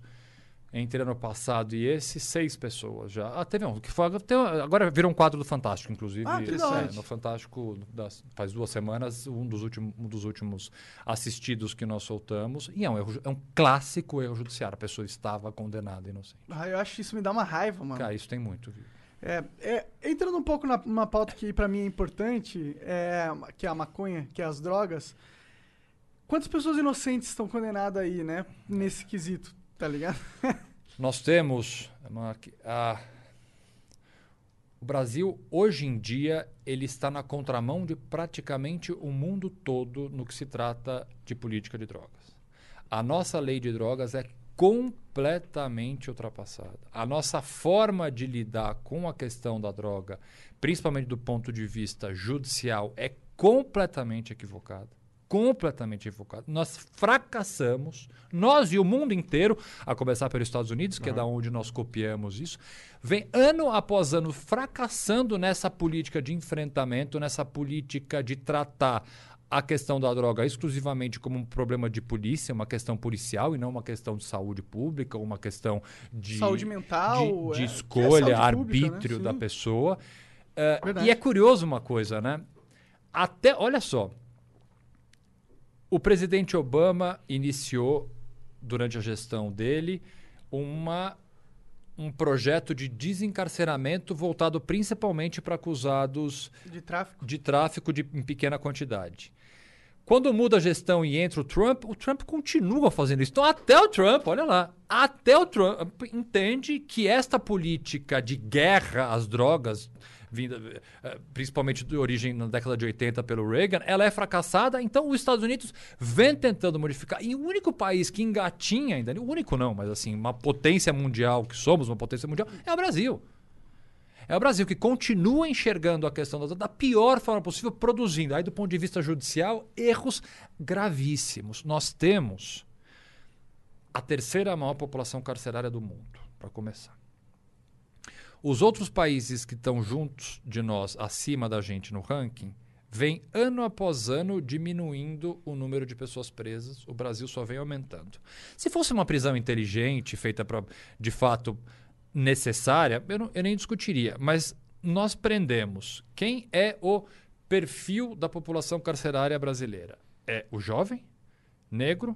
entre ano passado e esse, seis pessoas já. Ah, teve um que foi. tem- agora virou um quadro do Fantástico, inclusive. Ah, É, no Fantástico, das- faz duas semanas, um dos, últimos, um dos últimos assistidos que nós soltamos. E é um, erro, é um clássico erro judiciário. A pessoa estava condenada inocente. Ah, eu acho que isso me dá uma raiva, mano. Cara, isso tem muito. viu? É, é, entrando um pouco na, numa pauta que pra mim é importante, é, que é a maconha, que é as drogas. Quantas pessoas inocentes estão condenadas aí, né? Nesse quesito, tá ligado? Nós temos. A- o Brasil, hoje em dia, ele está na contramão de praticamente o mundo todo no que se trata de política de drogas. A nossa lei de drogas é completamente ultrapassada. A nossa forma de lidar com a questão da droga, principalmente do ponto de vista judicial, é completamente equivocada. Completamente equivocada. Nós fracassamos, nós e o mundo inteiro, a começar pelos Estados Unidos, que é da onde nós copiamos isso, vem ano após ano fracassando nessa política de enfrentamento, nessa política de tratar a questão da droga exclusivamente como um problema de polícia, uma questão policial e não uma questão de saúde pública, ou uma questão de Saúde mental, de, de é, é escolha, saúde pública, né? arbítrio da pessoa. É, Verdade. e é curioso uma coisa, né? Até, olha só, o presidente Obama iniciou durante a gestão dele uma um projeto de desencarceramento voltado principalmente para acusados De tráfico. de tráfico de, em pequena quantidade. Quando muda a gestão e entra o Trump, o Trump continua fazendo isso. Então, até o Trump, olha lá, até o Trump entende que esta política de guerra às drogas, vinda, eh, principalmente de origem na década de 80 pelo Reagan, ela é fracassada. Então, os Estados Unidos vem tentando modificar. E o único país que engatinha ainda, o único não, mas assim, uma potência mundial, que somos uma potência mundial, é o Brasil. É o Brasil que continua enxergando a questão da, da pior forma possível, produzindo, aí do ponto de vista judicial, erros gravíssimos. Nós temos a terceira maior população carcerária do mundo, para começar. Os outros países que estão juntos de nós, acima da gente no ranking, vem ano após ano diminuindo o número de pessoas presas. O Brasil só vem aumentando. Se fosse uma prisão inteligente, feita pra, de fato necessária, eu, não- eu nem discutiria. Mas nós prendemos quem é o perfil da população carcerária brasileira. É o jovem, negro,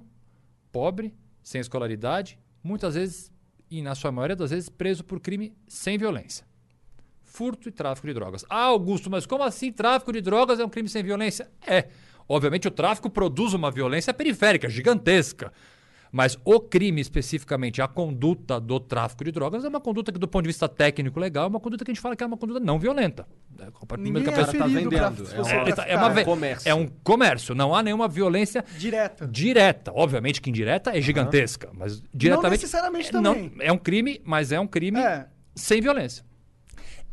pobre, sem escolaridade, muitas vezes, e na sua maioria das vezes, preso por crime sem violência. Furto e tráfico de drogas. Ah, Augusto, mas como assim tráfico de drogas é um crime sem violência? É. Obviamente o tráfico produz uma violência periférica, gigantesca. Mas o crime especificamente, a conduta do tráfico de drogas, é uma conduta que, do ponto de vista técnico legal, é uma conduta que a gente fala que é uma conduta não violenta. É, Ninguém é tá ferido pra, vendendo, é você uma- é, é ve- comércio. é um comércio, não há nenhuma violência Direta. direta. Obviamente que indireta é gigantesca, mas diretamente. necessariamente é, não- também. é um crime, mas é um crime É. sem violência.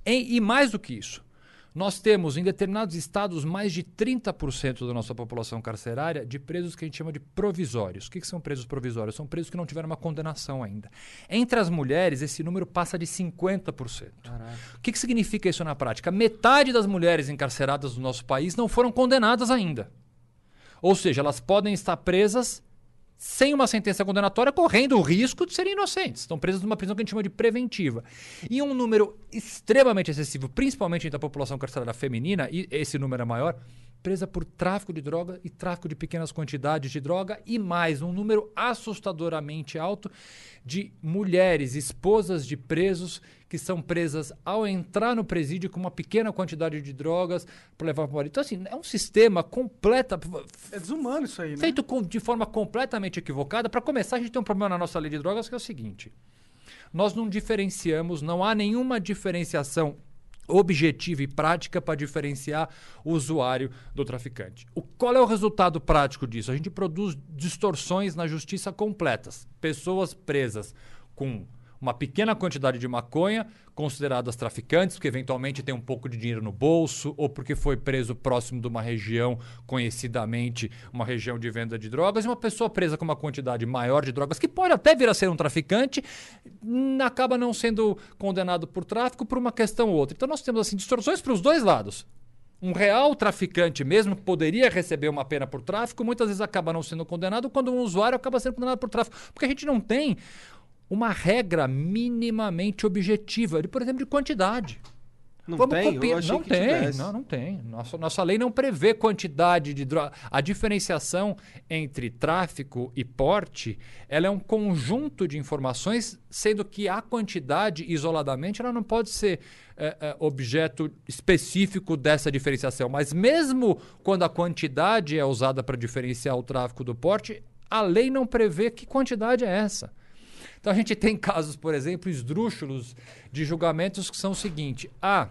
E, e mais do que isso, nós temos em determinados estados mais de 30% da nossa população carcerária de presos que a gente chama de provisórios. O que, que são presos provisórios? São presos que não tiveram uma condenação ainda. Entre as mulheres, esse número passa de 50%. O que, que significa isso na prática? Metade das mulheres encarceradas do nosso país não foram condenadas ainda. Ou seja, elas podem estar presas sem uma sentença condenatória, correndo o risco de serem inocentes. Estão presas numa prisão que a gente chama de preventiva. E um número extremamente excessivo, principalmente entre a população carcerária feminina, e esse número é maior, presa por tráfico de droga e tráfico de pequenas quantidades de droga, e mais, um número assustadoramente alto de mulheres, esposas de presos, que são presas ao entrar no presídio com uma pequena quantidade de drogas para levar para o marido. Então, assim, é um sistema completa, É desumano isso aí, né? feito com- de forma completamente equivocada. Para começar, a gente tem um problema na nossa lei de drogas que é o seguinte: nós não diferenciamos, não há nenhuma diferenciação objetiva e prática para diferenciar o usuário do traficante. O, qual é o resultado prático disso? A gente produz distorções na justiça completas. Pessoas presas com uma pequena quantidade de maconha, consideradas traficantes, porque eventualmente tem um pouco de dinheiro no bolso, ou porque foi preso próximo de uma região, conhecidamente uma região de venda de drogas, e uma pessoa presa com uma quantidade maior de drogas, que pode até vir a ser um traficante, hum, acaba não sendo condenado por tráfico por uma questão ou outra. Então nós temos assim distorções para os dois lados. Um real traficante mesmo que poderia receber uma pena por tráfico, muitas vezes acaba não sendo condenado, quando um usuário acaba sendo condenado por tráfico. Porque a gente não tem uma regra minimamente objetiva, por exemplo, de quantidade. Não Vamos tem? copiar- não tem, não, não tem. Nossa, nossa lei não prevê quantidade de droga. A diferenciação entre tráfico e porte, ela é um conjunto de informações, sendo que a quantidade isoladamente ela não pode ser é, é, objeto específico dessa diferenciação. Mas mesmo quando a quantidade é usada para diferenciar o tráfico do porte, a lei não prevê que quantidade é essa. Então a gente tem casos, por exemplo, esdrúxulos de julgamentos que são o seguinte: ah,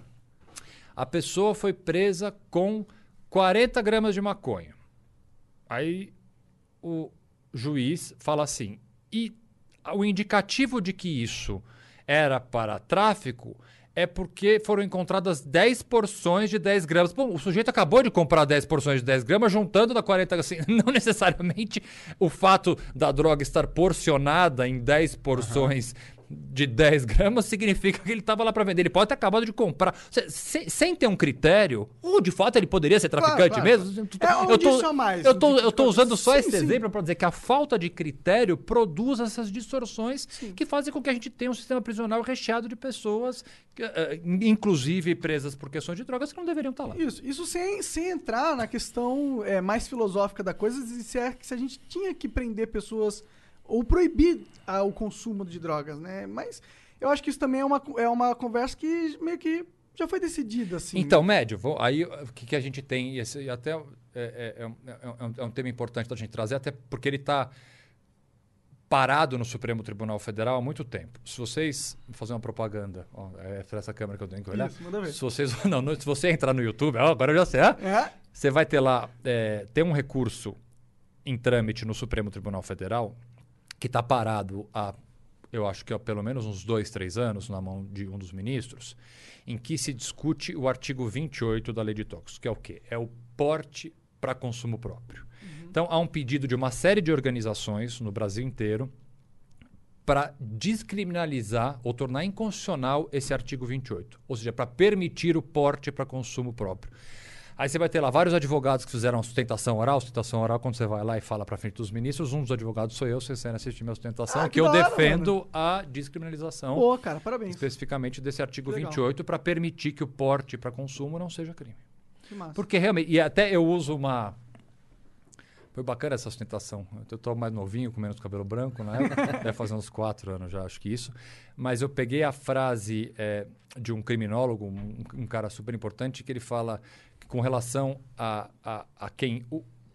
a pessoa foi presa com 40 gramas de maconha. Aí o juiz fala assim: e o indicativo de que isso era para tráfico é porque foram encontradas 10 porções de 10 gramas. Bom, o sujeito acabou de comprar 10 porções de 10 gramas, juntando da 40. Assim, não necessariamente o fato da droga estar porcionada em 10 porções de 10 gramas significa que ele estava lá para vender. Ele pode ter acabado de comprar. Se- se- sem ter um critério, ou de fato ele poderia ser Claro, traficante claro. mesmo. É um eu tô, disso a mais, eu tô, eu tô usando só Sim, esse sim. exemplo para dizer que a falta de critério produz essas distorções que fazem com que a gente tenha um sistema prisional recheado de pessoas, que, eh, inclusive presas por questões de drogas, que não deveriam estar lá. Isso, isso sem, sem entrar na questão é, mais filosófica da coisa, de se, é, que se a gente tinha que prender pessoas ou proibir ah, o consumo de drogas, né? Mas eu acho que isso também é uma, é uma conversa que meio que já foi decidida, assim. Então, médio, vou- aí o que, que a gente tem, e esse, e até é, é- é um- é um- é um tema importante da gente trazer, até porque ele está parado no Supremo Tribunal Federal há muito tempo. Se vocês vou fazer uma propaganda, ó, é para essa câmera que eu tenho que olhar. Isso, manda ver. Se vocês não, não, se você entrar no YouTube, ó, agora eu já sei, ah, É, você vai ter lá, é, tem um recurso em trâmite no Supremo Tribunal Federal que está parado há, eu acho que há pelo menos uns dois, três anos, na mão de um dos ministros, em que se discute o artigo 28 da Lei de Tóxicos, que é o quê? É o porte para consumo próprio. Então, há um pedido de uma série de organizações no Brasil inteiro para descriminalizar ou tornar inconstitucional esse artigo 28, ou seja, para permitir o porte para consumo próprio. Aí você vai ter lá vários advogados que fizeram sustentação oral. Sustentação oral, quando você vai lá e fala para frente dos ministros, um dos advogados sou eu, vocês querem assistir minha sustentação, Ah, que, que eu hora, defendo a descriminalização Pô, cara, parabéns. especificamente desse artigo Legal. 28 para permitir que o porte para consumo não seja crime. Que massa. Porque realmente, e até eu uso uma. Foi bacana essa sustentação. Eu tô mais novinho, com menos cabelo branco na época. Deve fazer uns quatro anos já, acho que isso. Mas eu peguei a frase eh, de um criminólogo, um, um cara super importante, que ele fala com relação a, a, a quem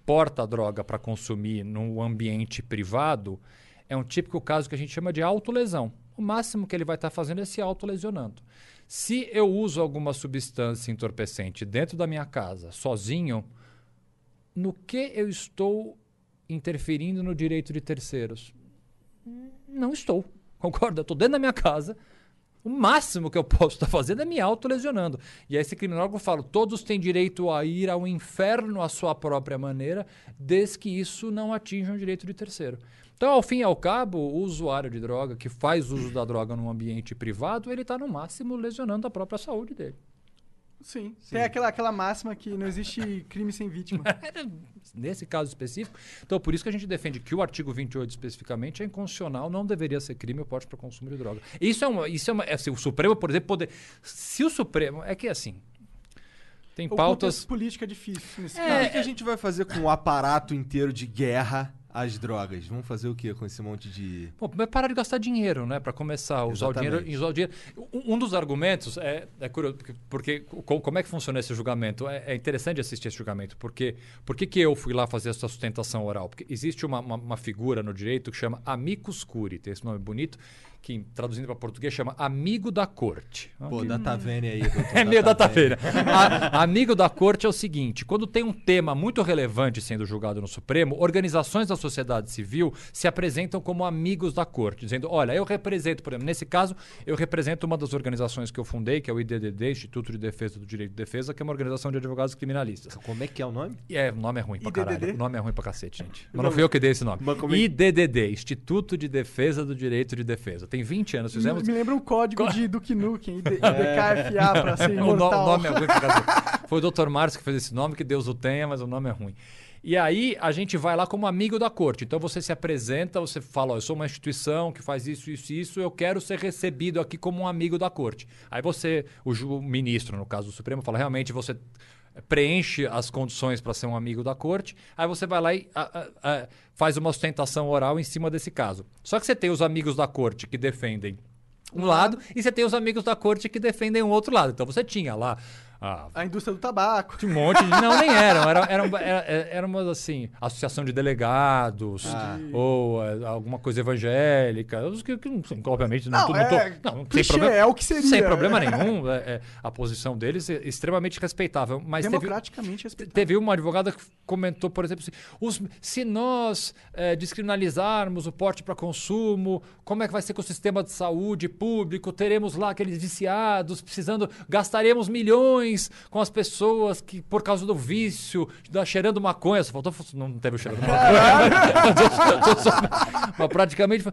porta a droga para consumir num ambiente privado, é um típico caso que a gente chama de autolesão. O máximo que ele vai estar fazendo é se autolesionando. Se eu uso alguma substância entorpecente dentro da minha casa, sozinho, no que eu estou interferindo no direito de terceiros? Não estou. Concorda? Estou dentro da minha casa. O máximo que eu posso estar fazendo é me autolesionando. E aí esse criminólogo fala: todos têm direito a ir ao inferno à sua própria maneira, desde que isso não atinja um direito de terceiro. Então, ao fim e ao cabo, o usuário de droga que faz uso da droga num ambiente privado, ele está no máximo lesionando a própria saúde dele. Sim. Tem aquela, aquela máxima que não existe crime sem vítima. Nesse caso específico. Então, por isso que a gente defende que o artigo 28 especificamente é inconstitucional, não deveria ser crime o porte para consumo de droga. Isso é uma. Isso é uma é assim, o Supremo, por exemplo, poder. Se o Supremo. É que assim. Tem o pautas. contexto político é difícil nesse O caso. que, que a gente vai fazer com o aparato inteiro de guerra às drogas? Vamos fazer o que com esse monte de. Bom, mas parar de gastar dinheiro, né? Para começar a usar o dinheiro, Exatamente. usar o dinheiro. Um dos argumentos é, é curioso, porque, porque co- como é que funciona esse julgamento? É, é interessante assistir esse julgamento, porque por que, que eu fui lá fazer essa sustentação oral? Porque existe uma, uma, uma figura no direito que chama amicus curiae, tem esse nome bonito, que traduzindo para português chama amigo da corte. Pô, data vênia aí, doutor. É meio data feira. A- Amigo da corte é o seguinte: quando tem um tema muito relevante sendo julgado no Supremo, organizações da sociedade civil se apresentam como amigos da corte, dizendo: olha, eu represento, por exemplo, nesse caso, eu represento uma das organizações que eu fundei, que é o IDDD, Instituto de Defesa do Direito de Defesa, que é uma organização de advogados criminalistas. Como é que é o nome? É, o nome é ruim pra IDDD? caralho. O nome é ruim pra cacete, gente. Mas não fui eu que dei esse nome. É- IDDD, Instituto de Defesa do Direito de Defesa. Tem 20 anos, fizemos. Me lembra um código de Duke Nukem, ID- IDKFA pra ser O no- imortal. nome é ruim pra cacete. Foi o Dr. Márcio que fez esse nome, que Deus o tenha, mas o nome é ruim. E aí a gente vai lá como amigo da corte. Então você se apresenta, você fala, ó, eu sou uma instituição que faz isso, isso, isso, eu quero ser recebido aqui como um amigo da corte. Aí você, o, ju- o ministro, no caso do Supremo, fala, realmente você preenche as condições para ser um amigo da corte, aí você vai lá e a- a- a- faz uma sustentação oral em cima desse caso. Só que você tem os amigos da corte que defendem um lado e você tem os amigos da corte que defendem um outro lado. Então você tinha lá a A indústria do tabaco. um monte de. Não, nem eram. Era, era, era, era uma, assim, associação de delegados, ou é, alguma coisa evangélica. os Que, que, obviamente, não, Não, tô- não tô. é Não, clichê, problema, é o que seria. Sem problema nenhum. é, é, a posição deles é extremamente respeitável. Mas teve, Democraticamente respeitado. Teve uma advogada que comentou, por exemplo, assim, os- se nós eh, descriminalizarmos o porte para consumo, como é que vai ser com o sistema de saúde público? Teremos lá aqueles viciados precisando, gastaremos milhões com as pessoas que, por causa do vício, da cheirando maconha. Só faltou, não teve o cheirando maconha. Mas praticamente.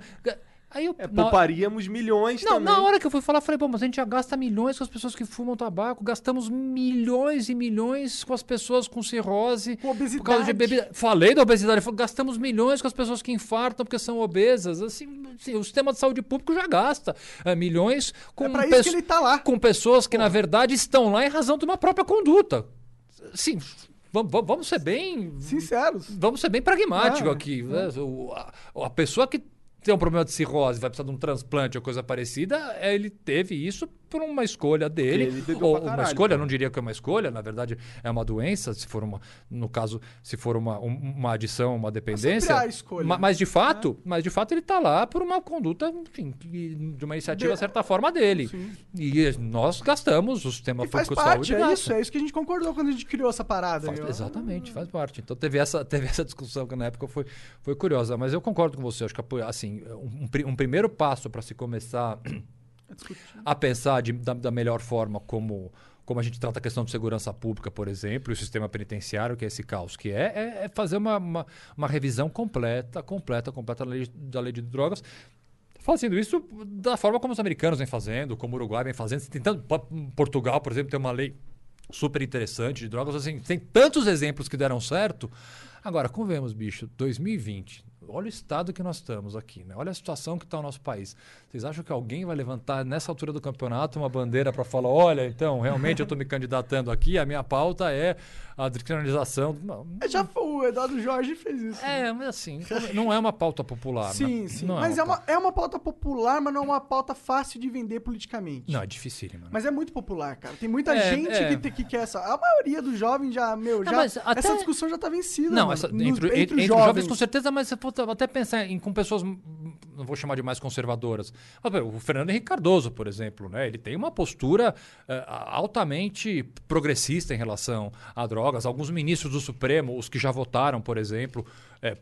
Aí eu, É, na- pouparíamos milhões não, também. na hora que eu fui falar, eu falei, bom, mas a gente já gasta milhões com as pessoas que fumam tabaco, gastamos milhões e milhões com as pessoas com cirrose, Com obesidade. por causa de bebida. Falei da obesidade, falei, gastamos milhões com as pessoas que infartam porque são obesas. Assim, assim, o sistema de saúde público já gasta é, milhões com, É pra isso pesso- que ele tá lá. com pessoas que, na verdade, estão lá em razão de uma própria conduta. Sim, vamos, ser bem Sinceros. Vamos ser bem pragmáticos É, aqui. a, a pessoa que tem um problema de cirrose, vai precisar de um transplante ou coisa parecida, é, ele teve isso por uma escolha dele. ou pra uma caralho, escolha, cara. não diria que é uma escolha, na verdade é uma doença, se for uma, no caso, se for uma, um- uma adição, uma dependência. há escolha. Ma- Mas de fato, mas de fato ele está lá por uma conduta, enfim, de uma iniciativa, de De- certa forma, dele. E nós gastamos, o sistema E faz público de parte, saúde é isso. É isso que a gente concordou quando a gente criou essa parada. Faz- exatamente, faz parte. Então teve essa, teve essa discussão que na época foi, foi curiosa. Mas eu concordo com você. Acho que assim, um, um primeiro passo para se começar a pensar de- da, da melhor forma como, como a gente trata a questão de segurança pública, por exemplo, e o sistema penitenciário, que é esse caos que é, é, é fazer uma, uma, uma revisão completa, completa, completa da lei, da lei de drogas. Fazendo isso da forma como os americanos vêm fazendo, como o Uruguai vem fazendo, tentando. Portugal, por exemplo, tem uma lei super interessante de drogas. Assim, tem tantos exemplos que deram certo. Agora, convenhamos, bicho, 2020. Olha o estado que nós estamos aqui, né? Olha a situação que está o nosso país. Vocês acham que alguém vai levantar nessa altura do campeonato uma bandeira para falar: olha, então, realmente eu estou me candidatando aqui, a minha pauta é a descriminalização. É, Já foi, o Eduardo Jorge fez isso. é, mas assim, não é uma pauta popular. Sim, né? sim. Não mas é pauta- uma, é uma pauta popular, mas não é uma pauta fácil de vender politicamente. Não, é dificílimo. né? Mas é muito popular, cara. Tem muita É, gente é. Que, te- que quer essa. A maioria dos jovens já, meu, já. até- Essa discussão já tá vencida. Não, essa, Nos- entre, entre, entre os jovens. jovens com certeza, mas você pode até pensar em, com pessoas, não vou chamar de mais conservadoras. Pô, o Fernando Henrique Cardoso, por exemplo, né? ele tem uma postura eh, altamente progressista em relação a drogas. Alguns ministros do Supremo, os que já votaram, por exemplo, eh,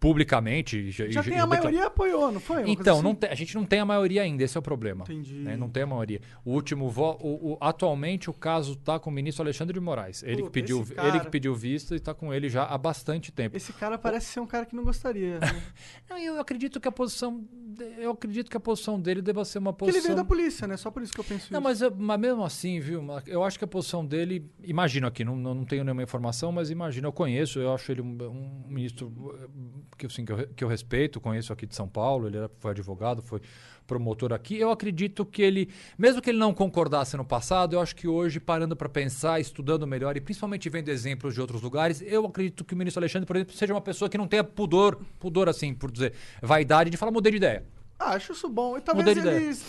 publicamente. Já e- tem a maioria apoiou, não foi? Então, assim? não tem- a gente não tem a maioria ainda, esse é o problema. Entendi. né? Não tem a maioria. O último vo, o, o- atualmente o caso está com o ministro Alexandre de Moraes. Ele, que pediu, esse ele que cara- pediu vista e está com ele já há bastante tempo. Esse cara parece ser um cara que não gostaria. né? Não, eu acredito que a posição. Eu acredito que a posição dele deva ser uma Porque posição. ele veio da polícia, né? Só por isso que eu penso Não, isso. mas, eu- mas mesmo assim, viu? Eu acho que a posição dele. Imagino aqui, não, não não tenho nenhuma informação, mas imagino, eu conheço, eu acho ele um, um ministro eh, que, assim, que, eu, que eu respeito, conheço aqui de São Paulo, ele era- foi advogado, foi promotor aqui. Eu acredito que ele, mesmo que ele não concordasse no passado, eu acho que hoje, parando para pensar, estudando melhor e principalmente vendo exemplos de outros lugares, eu acredito que o ministro Alexandre, por exemplo, seja uma pessoa que não tenha pudor, pudor assim, por dizer, vaidade de falar, mudei de ideia. Ah, acho isso bom. E talvez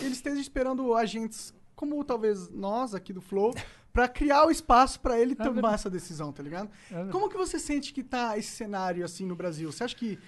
eles estejam esperando agentes, como talvez nós aqui do Flow, pra criar o espaço pra ele tomar verdade. essa decisão, tá ligado? verdade. Como que você sente que tá esse cenário assim no Brasil? Você acha que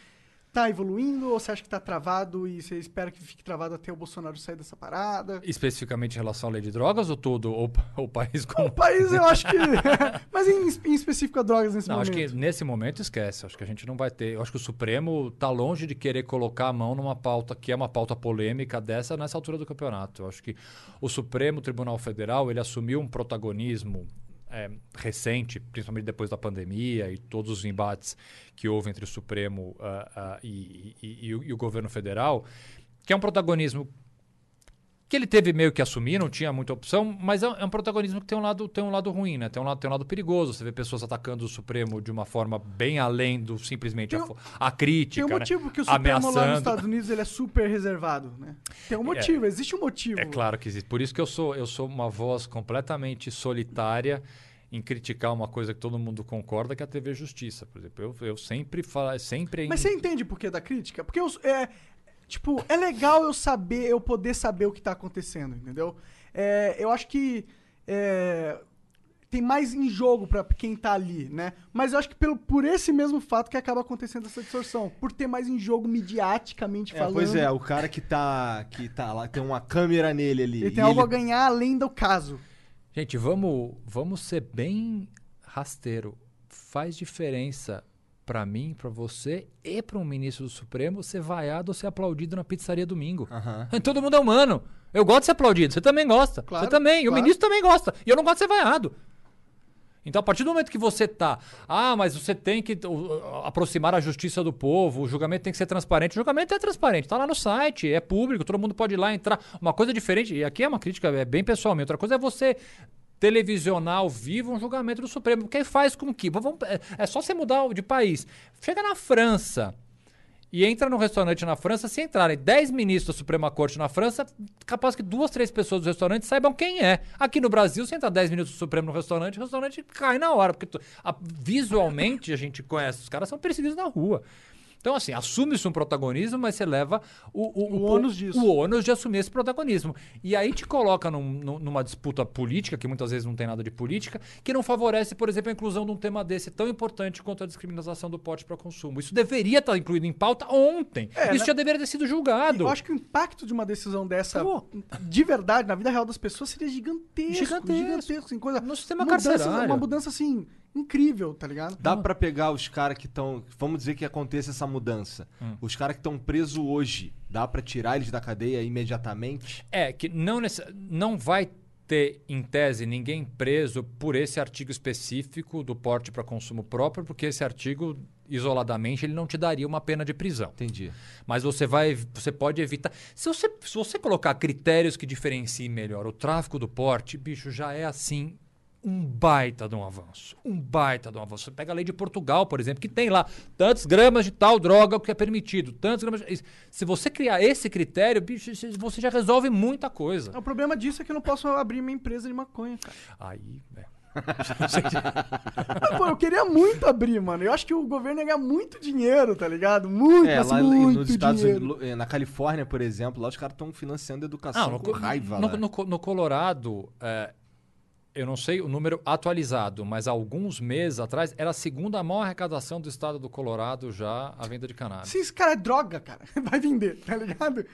tá evoluindo ou você acha que tá travado e você espera que fique travado até o Bolsonaro sair dessa parada? Especificamente em relação à lei de drogas ou todo ou, ou o país como O país, eu acho que. Mas em, em específico a drogas nesse Não, acho momento. que nesse momento esquece. Acho que a gente não vai ter. Eu acho que o Supremo está longe de querer colocar a mão numa pauta que é uma pauta polêmica dessa nessa altura do campeonato. Eu acho que o Supremo Tribunal Federal ele assumiu um protagonismo é, recente, principalmente depois da pandemia e todos os embates que houve entre o Supremo ah, ah, e, e- e e o governo federal, que é um protagonismo que ele teve meio que assumir, não tinha muita opção, mas é um, é um protagonismo que tem um lado, tem um lado ruim, né? Tem um lado, tem um lado perigoso. Você vê pessoas atacando o Supremo de uma forma bem além do simplesmente Tem a, a crítica, Tem um né? motivo que o Supremo lá nos ameaçando. Estados Unidos ele é super reservado, né? Tem um motivo, existe um motivo. É claro que existe. Por isso que eu sou, eu sou uma voz completamente solitária em criticar uma coisa que todo mundo concorda, que é a TV Justiça, por exemplo. Eu, eu sempre falo, sempre Mas você entende por que da crítica? Porque eu, é, tipo, é legal eu saber, eu poder saber o que tá acontecendo, entendeu? É, eu acho que é, tem mais em jogo pra quem tá ali, né? Mas eu acho que pelo, por esse mesmo fato que acaba acontecendo essa distorção. Por ter mais em jogo mediaticamente É, falando. pois é, o cara que tá, que tá lá, tem uma câmera nele ali. Ele e tem algo a ganhar além do caso. Gente, vamos, vamos ser bem rasteiro. Faz diferença pra mim, pra você e pra um ministro do Supremo ser vaiado ou ser aplaudido na pizzaria domingo. Aham. Todo mundo é humano. Eu gosto de ser aplaudido. Você também gosta. Claro, você também. E o claro. ministro também gosta. E eu não gosto de ser vaiado. Então, a partir do momento que você tá, ah, mas você tem que uh, aproximar a justiça do povo, o julgamento tem que ser transparente. O julgamento é transparente, tá lá no site, é público, todo mundo pode ir lá entrar. Uma coisa diferente, e aqui é uma crítica é bem pessoal, minha outra coisa é você televisionar ao vivo um julgamento do Supremo, porque faz com que, vamos- é- é só você mudar de país. Chega na França, e entra no restaurante na França, se entrarem 10 ministros da Suprema Corte na França, capaz que duas, três pessoas do restaurante saibam quem é. Aqui no Brasil, se entrar 10 ministros do Supremo no restaurante, o restaurante cai na hora, porque tu- a- visualmente a gente conhece, os caras são perseguidos na rua. Então, assim, assume-se um protagonismo, mas você leva o, o, O ônus disso. o ônus de assumir esse protagonismo. E aí te coloca num- num- numa disputa política, que muitas vezes não tem nada de política, que não favorece, por exemplo, a inclusão de um tema desse tão importante quanto a descriminalização do porte para consumo. Isso deveria estar incluído em pauta ontem. É, Isso né? já deveria ter sido julgado. Eu acho que o impacto de uma decisão dessa, Pô. de verdade, na vida real das pessoas, seria gigantesco. Gigantesco. Gigantesco. assim, coisa, No sistema mudança- carcerário. Uma mudança, assim, incrível, tá ligado? Dá pra pegar os caras que estão. Vamos dizer que aconteça essa mudança. Hum. Os caras que estão presos hoje, dá pra tirar eles da cadeia imediatamente? É, que não, necess- não vai ter, em tese, ninguém preso por esse artigo específico do porte para consumo próprio, porque esse artigo, isoladamente, ele não te daria uma pena de prisão. Entendi. Mas você vai, você pode evitar. Se você, se você colocar critérios que diferenciem melhor o tráfico do porte, bicho, já é assim um baita de um avanço. Um baita de um avanço. Você pega a lei de Portugal, por exemplo, que tem lá tantos gramas de tal droga que é permitido, tantos gramas. de- Se você criar esse critério, bicho, você já resolve muita coisa. O problema disso é que eu não posso abrir minha empresa de maconha, cara. Aí, é. Ah, Pô, eu queria muito abrir, mano. Eu acho que o governo ia ganhar muito dinheiro, tá ligado? Muito, É, lá muito nos Estados dinheiro. Unidos, eh, na Califórnia, por exemplo, lá os caras estão financiando educação Ah, no, raiva no, no no Colorado, é, eu não sei o número atualizado, mas há alguns meses atrás era a segunda maior arrecadação do estado do Colorado já a venda de cannabis. Se esse cara é droga, cara, vai vender, tá ligado?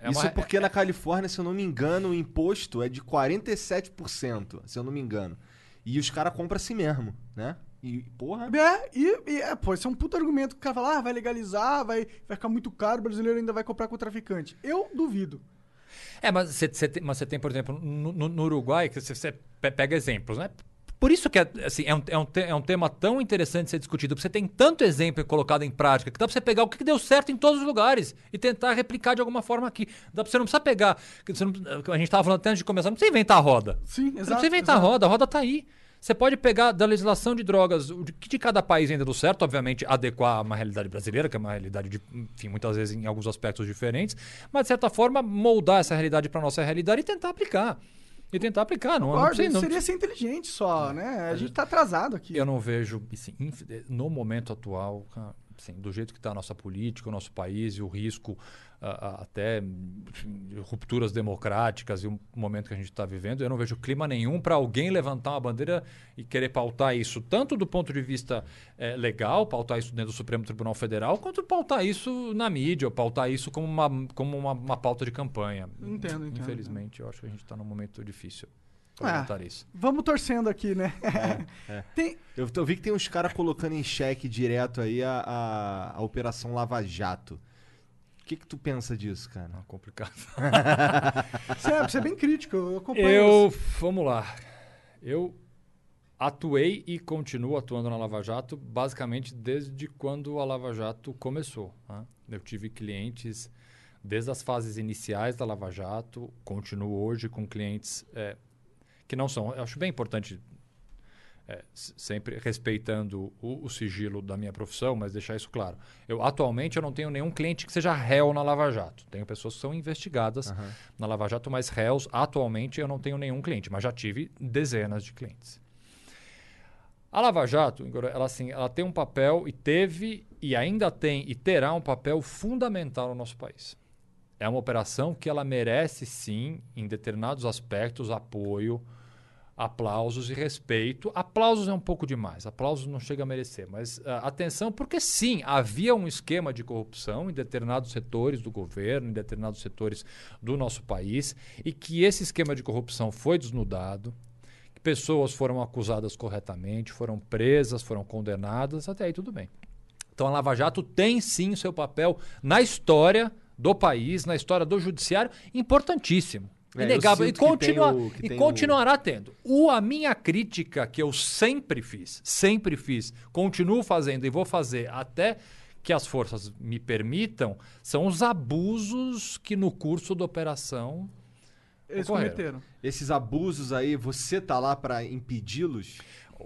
É Isso uma- porque na Califórnia, se eu não me engano, o imposto é de 47%, se eu não me engano. E os caras compram assim mesmo, né? E, porra. É, e, e é, pô, esse é um puto argumento que o cara fala, ah, vai legalizar, vai, vai ficar muito caro, o brasileiro ainda vai comprar com o traficante. Eu duvido. É, mas você tem, mas você tem, por exemplo, no, no- Uruguai, que você, você pe- pega exemplos, né? Por isso que é, assim, é, um, é, um, é um tema tão interessante de ser discutido, porque você tem tanto exemplo colocado em prática que dá pra você pegar o que deu certo em todos os lugares e tentar replicar de alguma forma aqui. Dá pra você não precisa pegar. não- a gente tava falando até antes de começar, não precisa inventar a roda. Sim, Não exato. precisa inventar a exato. roda, a roda tá aí. Você pode pegar da legislação de drogas, o que de cada país ainda deu certo, obviamente, adequar a uma realidade brasileira, que é uma realidade, de, enfim, muitas vezes em alguns aspectos diferentes, mas de certa forma moldar essa realidade para nossa realidade e tentar aplicar. E tentar aplicar. Não, não Concordo, precisa- não- seria ser inteligente só, né? A gente tá atrasado aqui. eu não vejo, assim, no momento atual, cara, assim, do jeito que está a nossa política, o nosso país e o risco até enfim, rupturas democráticas e o momento que a gente está vivendo, eu não vejo clima nenhum para alguém levantar uma bandeira e querer pautar isso, tanto do ponto de vista eh, legal, pautar isso dentro do Supremo Tribunal Federal, quanto pautar isso na mídia, ou pautar isso como uma, como uma, uma pauta de campanha. Entendo, entendo, Infelizmente, eu acho que a gente está num momento difícil É. para levantar isso. Vamos torcendo aqui, né? é. Tem, Eu, eu vi que tem uns caras colocando em xeque direto aí a, a, a Operação Lava Jato. O que, que tu pensa disso, cara? É complicado. você, é, você é bem crítico, eu acompanho. Eu, vamos lá. Eu atuei e continuo atuando na Lava Jato basicamente desde quando a Lava Jato começou. né? Eu tive clientes desde as fases iniciais da Lava Jato, continuo hoje com clientes eh, que não são. Eu acho bem importante, s- sempre respeitando o, o sigilo da minha profissão, mas deixar isso claro. Eu atualmente eu não tenho nenhum cliente que seja réu na Lava Jato. Tenho pessoas que são investigadas na Lava Jato, mas réus atualmente eu não tenho nenhum cliente, mas já tive dezenas de clientes. A Lava Jato, ela, assim, ela tem um papel e teve e ainda tem e terá um papel fundamental no nosso país. É uma operação que ela merece sim, em determinados aspectos, apoio, aplausos e respeito. Aplausos é um pouco demais, aplausos não chega a merecer, mas ah, atenção, porque sim, havia um esquema de corrupção em determinados setores do governo, em determinados setores do nosso país, e que esse esquema de corrupção foi desnudado, que pessoas foram acusadas corretamente, foram presas, foram condenadas, até aí tudo bem. Então a Lava Jato tem sim seu papel na história do país, na história do judiciário, importantíssimo. É, Inegável. E, continua, o- e tem o- continuará tendo. O, a minha crítica, que eu sempre fiz, sempre fiz, continuo fazendo e vou fazer até que as forças me permitam, são os abusos que no curso da operação Eles ocorreram. cometeram. Esses abusos aí, você tá lá pra impedi-los?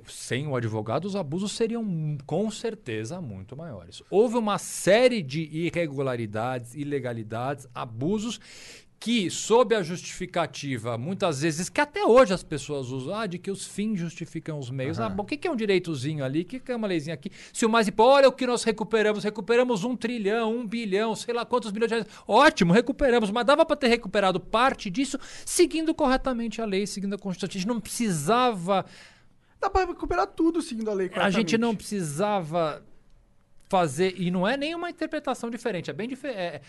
sem o advogado, os abusos seriam com certeza muito maiores. Houve uma série de irregularidades, ilegalidades, abusos que, sob a justificativa, muitas vezes, que até hoje as pessoas usam, ah, de que os fins justificam os meios. Ah, bom, o que que é um direitozinho ali? O que que é uma leizinha aqui? Se o mais importante, olha o que nós recuperamos, recuperamos um trilhão, um bilhão, sei lá quantos bilhões de reais. Ótimo, recuperamos, mas dava para ter recuperado parte disso seguindo corretamente a lei, seguindo a Constituição. A gente não precisava Dá pra recuperar tudo seguindo a lei a gente não corretamente. precisava fazer e não é nenhuma interpretação diferente é bem diferente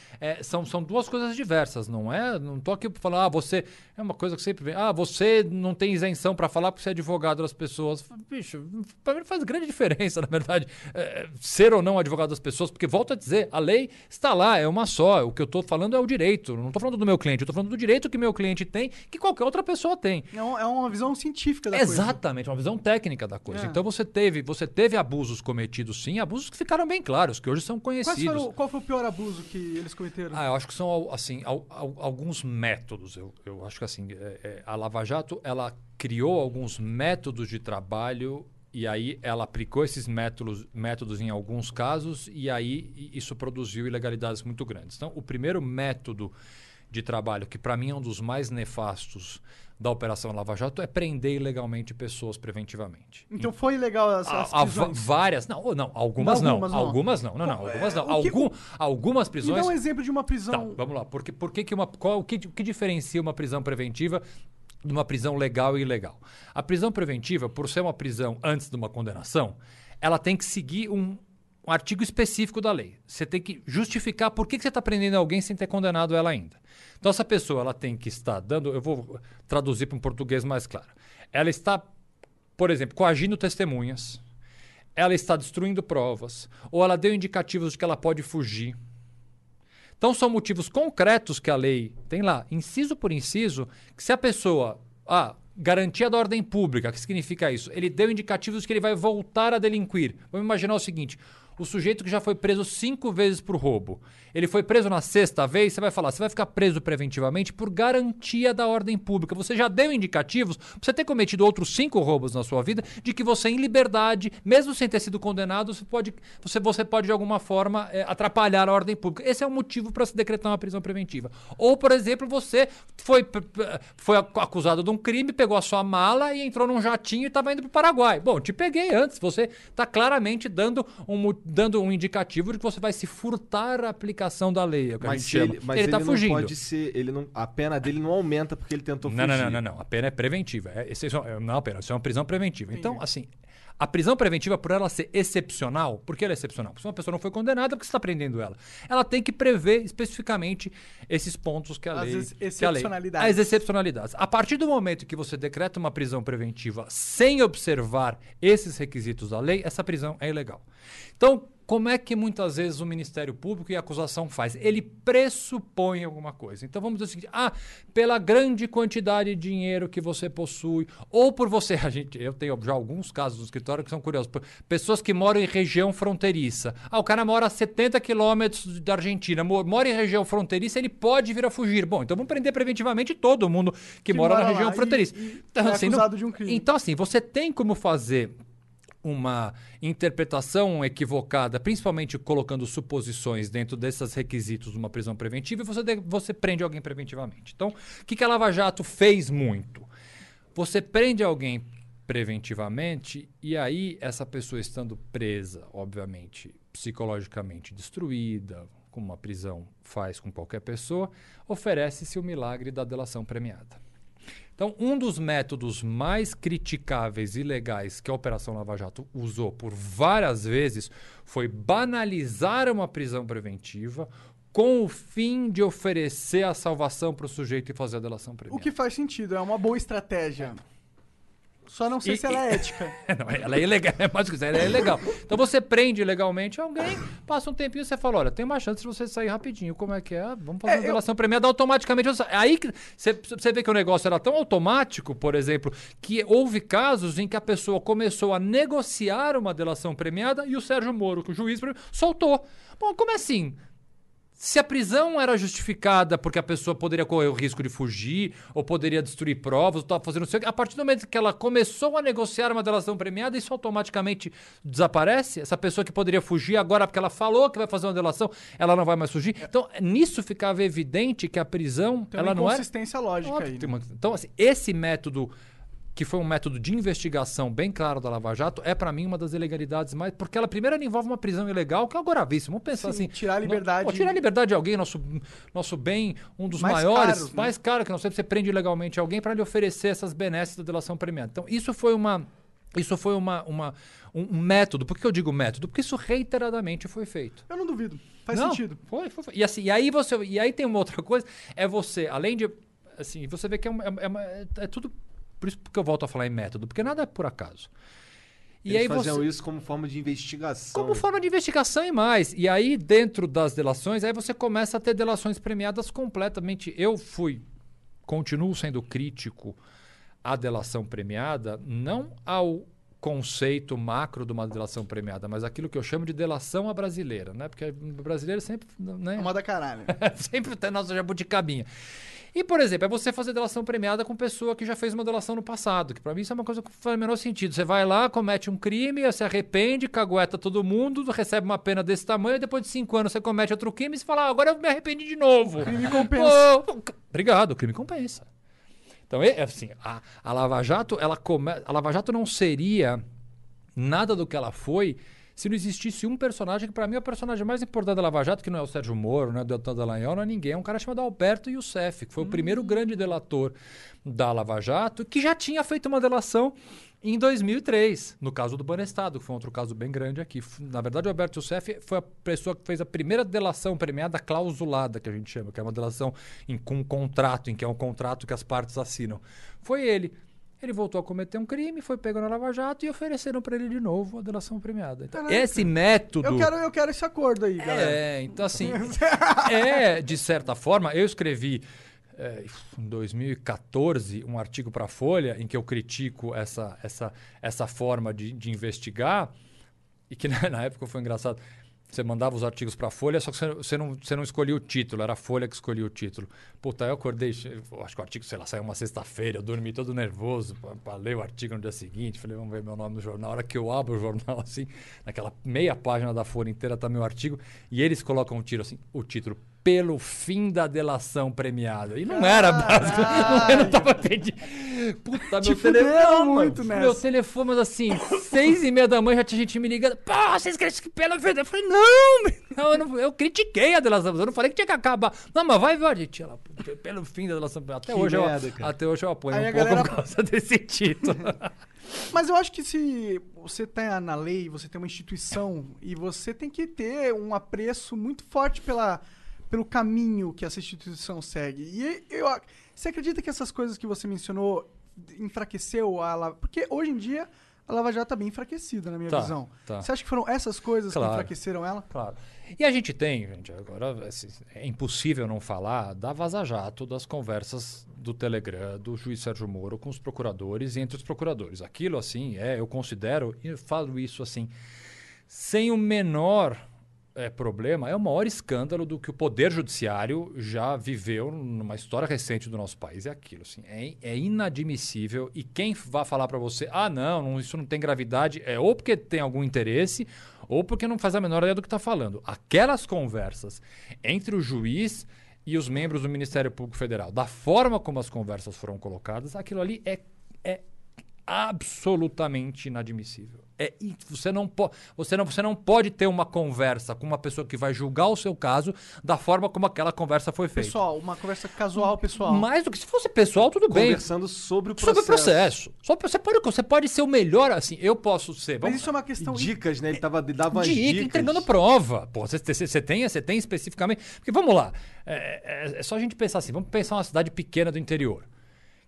são, são duas coisas diversas não é não tô aqui para falar ah você é uma coisa que sempre vem ah você não tem isenção para falar porque você é advogado das pessoas bicho para mim faz grande diferença na verdade é, ser ou não advogado das pessoas porque volto a dizer a lei está lá é uma só o que eu tô falando é o direito não tô falando do meu cliente eu tô falando do direito que meu cliente tem que qualquer outra pessoa tem É, um- é uma visão científica da coisa. Exatamente, uma visão técnica da coisa. É. Então você teve, você teve abusos cometidos sim, abusos que ficaram bem claros, que hoje são conhecidos. foram, qual foi o pior abuso que eles cometeram? Ah, eu acho que são assim al- al- alguns métodos. Eu, eu acho que assim é- é, a Lava Jato ela criou alguns métodos de trabalho e aí ela aplicou esses métodos, métodos em alguns casos e aí isso produziu ilegalidades muito grandes. Então, o primeiro método de trabalho que para mim é um dos mais nefastos da Operação Lava Jato é prender ilegalmente pessoas preventivamente. Então foi legal as, as A- várias, não, não, algumas não, Algumas não. algumas não, não, não, algumas é, não, o que- Algum, algumas Me prisões. dá um exemplo de uma Tá, prisão. vamos lá. Por que, por que, que uma, qual, o, que, o que diferencia uma prisão preventiva de uma prisão legal e ilegal? A prisão preventiva, por ser uma prisão antes de uma condenação, ela tem que seguir um, um artigo específico da lei. Você tem que justificar por que, que você está prendendo alguém sem ter condenado ela ainda. Então, essa pessoa ela tem que estar dando. Eu vou traduzir para um português mais claro. Ela está, por exemplo, coagindo testemunhas. Ela está destruindo provas. Ou ela deu indicativos de que ela pode fugir. Então são motivos concretos que a lei tem lá, inciso por inciso, que se a pessoa. Ah, garantia da ordem pública, o que significa isso? Ele deu indicativos que ele vai voltar a delinquir. Vamos imaginar o seguinte: o sujeito que já foi preso cinco vezes por roubo, ele foi preso na sexta vez, você vai falar, você vai ficar preso preventivamente por garantia da ordem pública. Você já deu indicativos, pra você ter cometido outros cinco roubos na sua vida, de que você, em liberdade, mesmo sem ter sido condenado, você pode, você, você pode de alguma forma eh, atrapalhar a ordem pública. Esse é o motivo para se decretar uma prisão preventiva. Ou, por exemplo, você foi, foi ac- acusado de um crime, pegou a sua mala e entrou num jatinho e estava indo para o Paraguai. Bom, te peguei antes. Você está claramente dando um, mo- dando um indicativo de que você vai se furtar a aplicação da lei. É o que a Mas, gente se chama. ele, mas ele ele, está não fugindo. pode ser. Ele não, a pena dele não aumenta porque ele tentou Não, fugir. não, não, não, não. A pena é preventiva. É, esse é, não é uma pena, isso é uma prisão preventiva. Então, assim, a prisão preventiva, por ela ser excepcional, por que ela é excepcional? Porque se uma pessoa não foi condenada, por que você está prendendo ela? Ela tem que prever especificamente esses pontos que a As lei. ex- que a lei- excepcionalidades. As excepcionalidades. A partir do momento que você decreta uma prisão preventiva sem observar esses requisitos da lei, essa prisão é ilegal. Então, como é que muitas vezes o Ministério Público e a acusação faz? Ele pressupõe alguma coisa. Então vamos dizer o seguinte: ah, pela grande quantidade de dinheiro que você possui, ou por você, a gente, eu tenho já alguns casos no escritório que são curiosos, por- pessoas que moram em região fronteiriça. Ah, o cara mora a 70 quilômetros da Argentina, mo- mora em região fronteiriça, ele pode vir a fugir. Bom, então vamos prender preventivamente todo mundo que, Que mora, mora na região e- fronteiriça. e Então, é assim, não- um crime. então, assim, você tem como fazer uma interpretação equivocada, principalmente colocando suposições dentro desses requisitos de uma prisão preventiva, e você, de- você prende alguém preventivamente. Então, o que, que a Lava Jato fez muito? Você prende alguém preventivamente e aí essa pessoa estando presa, obviamente, psicologicamente destruída, como uma prisão faz com qualquer pessoa, oferece-se o milagre da delação premiada. Então, um dos métodos mais criticáveis e legais que a Operação Lava Jato usou por várias vezes foi banalizar uma prisão preventiva com o fim de oferecer a salvação para o sujeito e fazer a delação O premiada. que faz sentido, é uma boa estratégia. Só não sei E- se ela é ética. Não, ela é ilegal, é mais que ela é ilegal. Então você prende legalmente alguém, passa um tempinho e você fala, olha, tem uma chance de você sair rapidinho. Como é que é? Vamos fazer É, a eu- delação premiada automaticamente. sai. Aí você, você vê que o negócio era tão automático, por exemplo, que houve casos em que a pessoa começou a negociar uma delação premiada e o Sérgio Moro, que o juiz, soltou. Bom, como é assim? Se a prisão era justificada porque a pessoa poderia correr o risco de fugir, ou poderia destruir provas, ou estava fazendo não sei a partir do momento que ela começou a negociar uma delação premiada, isso automaticamente desaparece? Essa pessoa que poderia fugir agora porque ela falou que vai fazer uma delação, ela não vai mais fugir? Então, nisso ficava evidente que a prisão, Tem ela uma não era... inconsistência lógica Óbvio aí. né? uma- Então, assim, esse método que foi um método de investigação bem claro da Lava Jato, é para mim uma das ilegalidades mais. Porque ela primeiro ela envolve uma prisão ilegal, que é algo gravíssimo. Vamos pensar Sim, assim. tirar a no- liberdade- Pô, tirar a liberdade de alguém, nosso, nosso bem, um dos Mais maiores, caros, né? mais caro que nós temos, você prende ilegalmente alguém para lhe oferecer essas benesses da delação premiada. Então, isso foi uma. Isso foi uma, uma, um um método. Por que eu digo método? Porque isso reiteradamente foi feito. Eu não duvido. Faz Não, sentido. Foi, foi, foi. E, assim, e aí você. E aí tem uma outra coisa, é você, além de. Assim, você vê que é, uma- é, uma- é tudo. Por isso que eu volto a falar em método, porque nada é por acaso. E Eles aí faziam você. isso como forma de investigação. Como forma de investigação e mais. E aí, dentro das delações, aí você começa a ter delações premiadas completamente. Eu fui, continuo sendo crítico à delação premiada, não ao conceito macro de uma delação premiada, mas aquilo que eu chamo de delação à brasileira, né? Porque o brasileiro sempre, né? É uma da caralho. sempre tem nossa jabuticabinha. E, por exemplo, é você fazer delação premiada com pessoa que já fez uma delação no passado, que pra mim isso é uma coisa que faz o menor sentido. Você vai lá, comete um crime, se arrepende, cagueta todo mundo, recebe uma pena desse tamanho, e depois de cinco anos você comete outro crime e você fala, ah, agora eu me arrependi de novo. crime compensa. Pô, obrigado, o crime compensa. Então, é assim, a, a Lava Jato, ela come... a Lava Jato não seria nada do que ela foi se não existisse um personagem que, para mim, é o personagem mais importante da Lava Jato, que não é o Sérgio Moro, não é o Deltan Dallagnol, não é ninguém. É um cara chamado Alberto Youssef, que foi o primeiro grande delator da Lava Jato, que já tinha feito uma delação em 2003, no caso do Banestado, que foi outro caso bem grande aqui. Na verdade, o Alberto Youssef foi a pessoa que fez a primeira delação premiada clausulada, que a gente chama, que é uma delação em, com um contrato, em que é um contrato que as partes assinam. Foi ele. Ele voltou a cometer um crime, foi pego na Lava Jato e ofereceram para ele de novo a delação premiada. Então, Caraca. esse método. Eu quero, eu quero esse acordo aí, galera. É, então assim, é, de certa forma, eu escrevi é, em 2014 um artigo para a Folha em que eu critico essa, essa, essa forma de, de investigar e que na, na época foi engraçado. Você mandava os artigos para a Folha, só que você, você não, você não escolhia o título, era a Folha que escolhia o título. Puta, eu acordei, acho que o artigo, sei lá, saiu uma sexta-feira, eu dormi todo nervoso para ler o artigo no dia seguinte. Falei, vamos ver meu nome no jornal. Na hora que eu abro o jornal, assim, naquela meia página da Folha inteira tá meu artigo, e eles colocam um tiro assim, o título, pelo fim da delação premiada. E não era básico, não, eu não tava pedindo. Puta, Te meu fuderam telefone. muito Meu nessa. telefone, mas assim, seis e meia da manhã já tinha gente me ligando. Pô, vocês que pelo fim. da-" Eu falei, não, meu, não eu, não, eu critiquei a delação, eu não falei que tinha que acabar. Não, mas vai ver, a gente, ela, pelo fim da delação. Até Que hoje, eu, merda, cara. até hoje eu apoio Aí um pouco galera- por causa desse título. Mas eu acho que se você tá na lei, você tem uma instituição e você tem que ter um apreço muito forte pela, pelo caminho que essa instituição segue. E eu, você acredita que essas coisas que você mencionou enfraqueceu a Lava... Porque hoje em dia a Lava Jato tá bem enfraquecida, na minha Tá, visão. tá. Você acha que foram essas coisas Claro. que enfraqueceram ela? Claro. E a gente tem, gente, agora assim, é impossível não falar da vaza-jato das conversas do Telegram, do juiz Sérgio Moro com os procuradores e entre os procuradores. Aquilo, assim, é, eu considero, e falo isso assim, sem o menor é, problema, é o maior escândalo do que o Poder Judiciário já viveu numa história recente do nosso país. É aquilo, assim, é, é inadmissível. E quem vai falar para você, ah, não, não, isso não tem gravidade, é ou porque tem algum interesse, ou porque não faz a menor ideia do que está falando. Aquelas conversas entre o juiz e os membros do Ministério Público Federal, da forma como as conversas foram colocadas, aquilo ali é, é absolutamente inadmissível. É, você, não po- você, não, você não pode ter uma conversa com uma pessoa que vai julgar o seu caso da forma como aquela conversa foi feita. Pessoal, uma conversa casual, pessoal. Mais do que se fosse pessoal, tudo bem. Conversando sobre o processo. Sobre o processo. Só, você, pode, você pode ser o melhor, assim, eu posso ser. Mas vamos- isso é uma questão... dicas, né? Ele tava, dava Dica, dicas. entregando prova. Pô, você, você, você tem, você tem especificamente. Porque vamos lá. É, é- é só a gente pensar assim: vamos pensar uma cidade pequena do interior.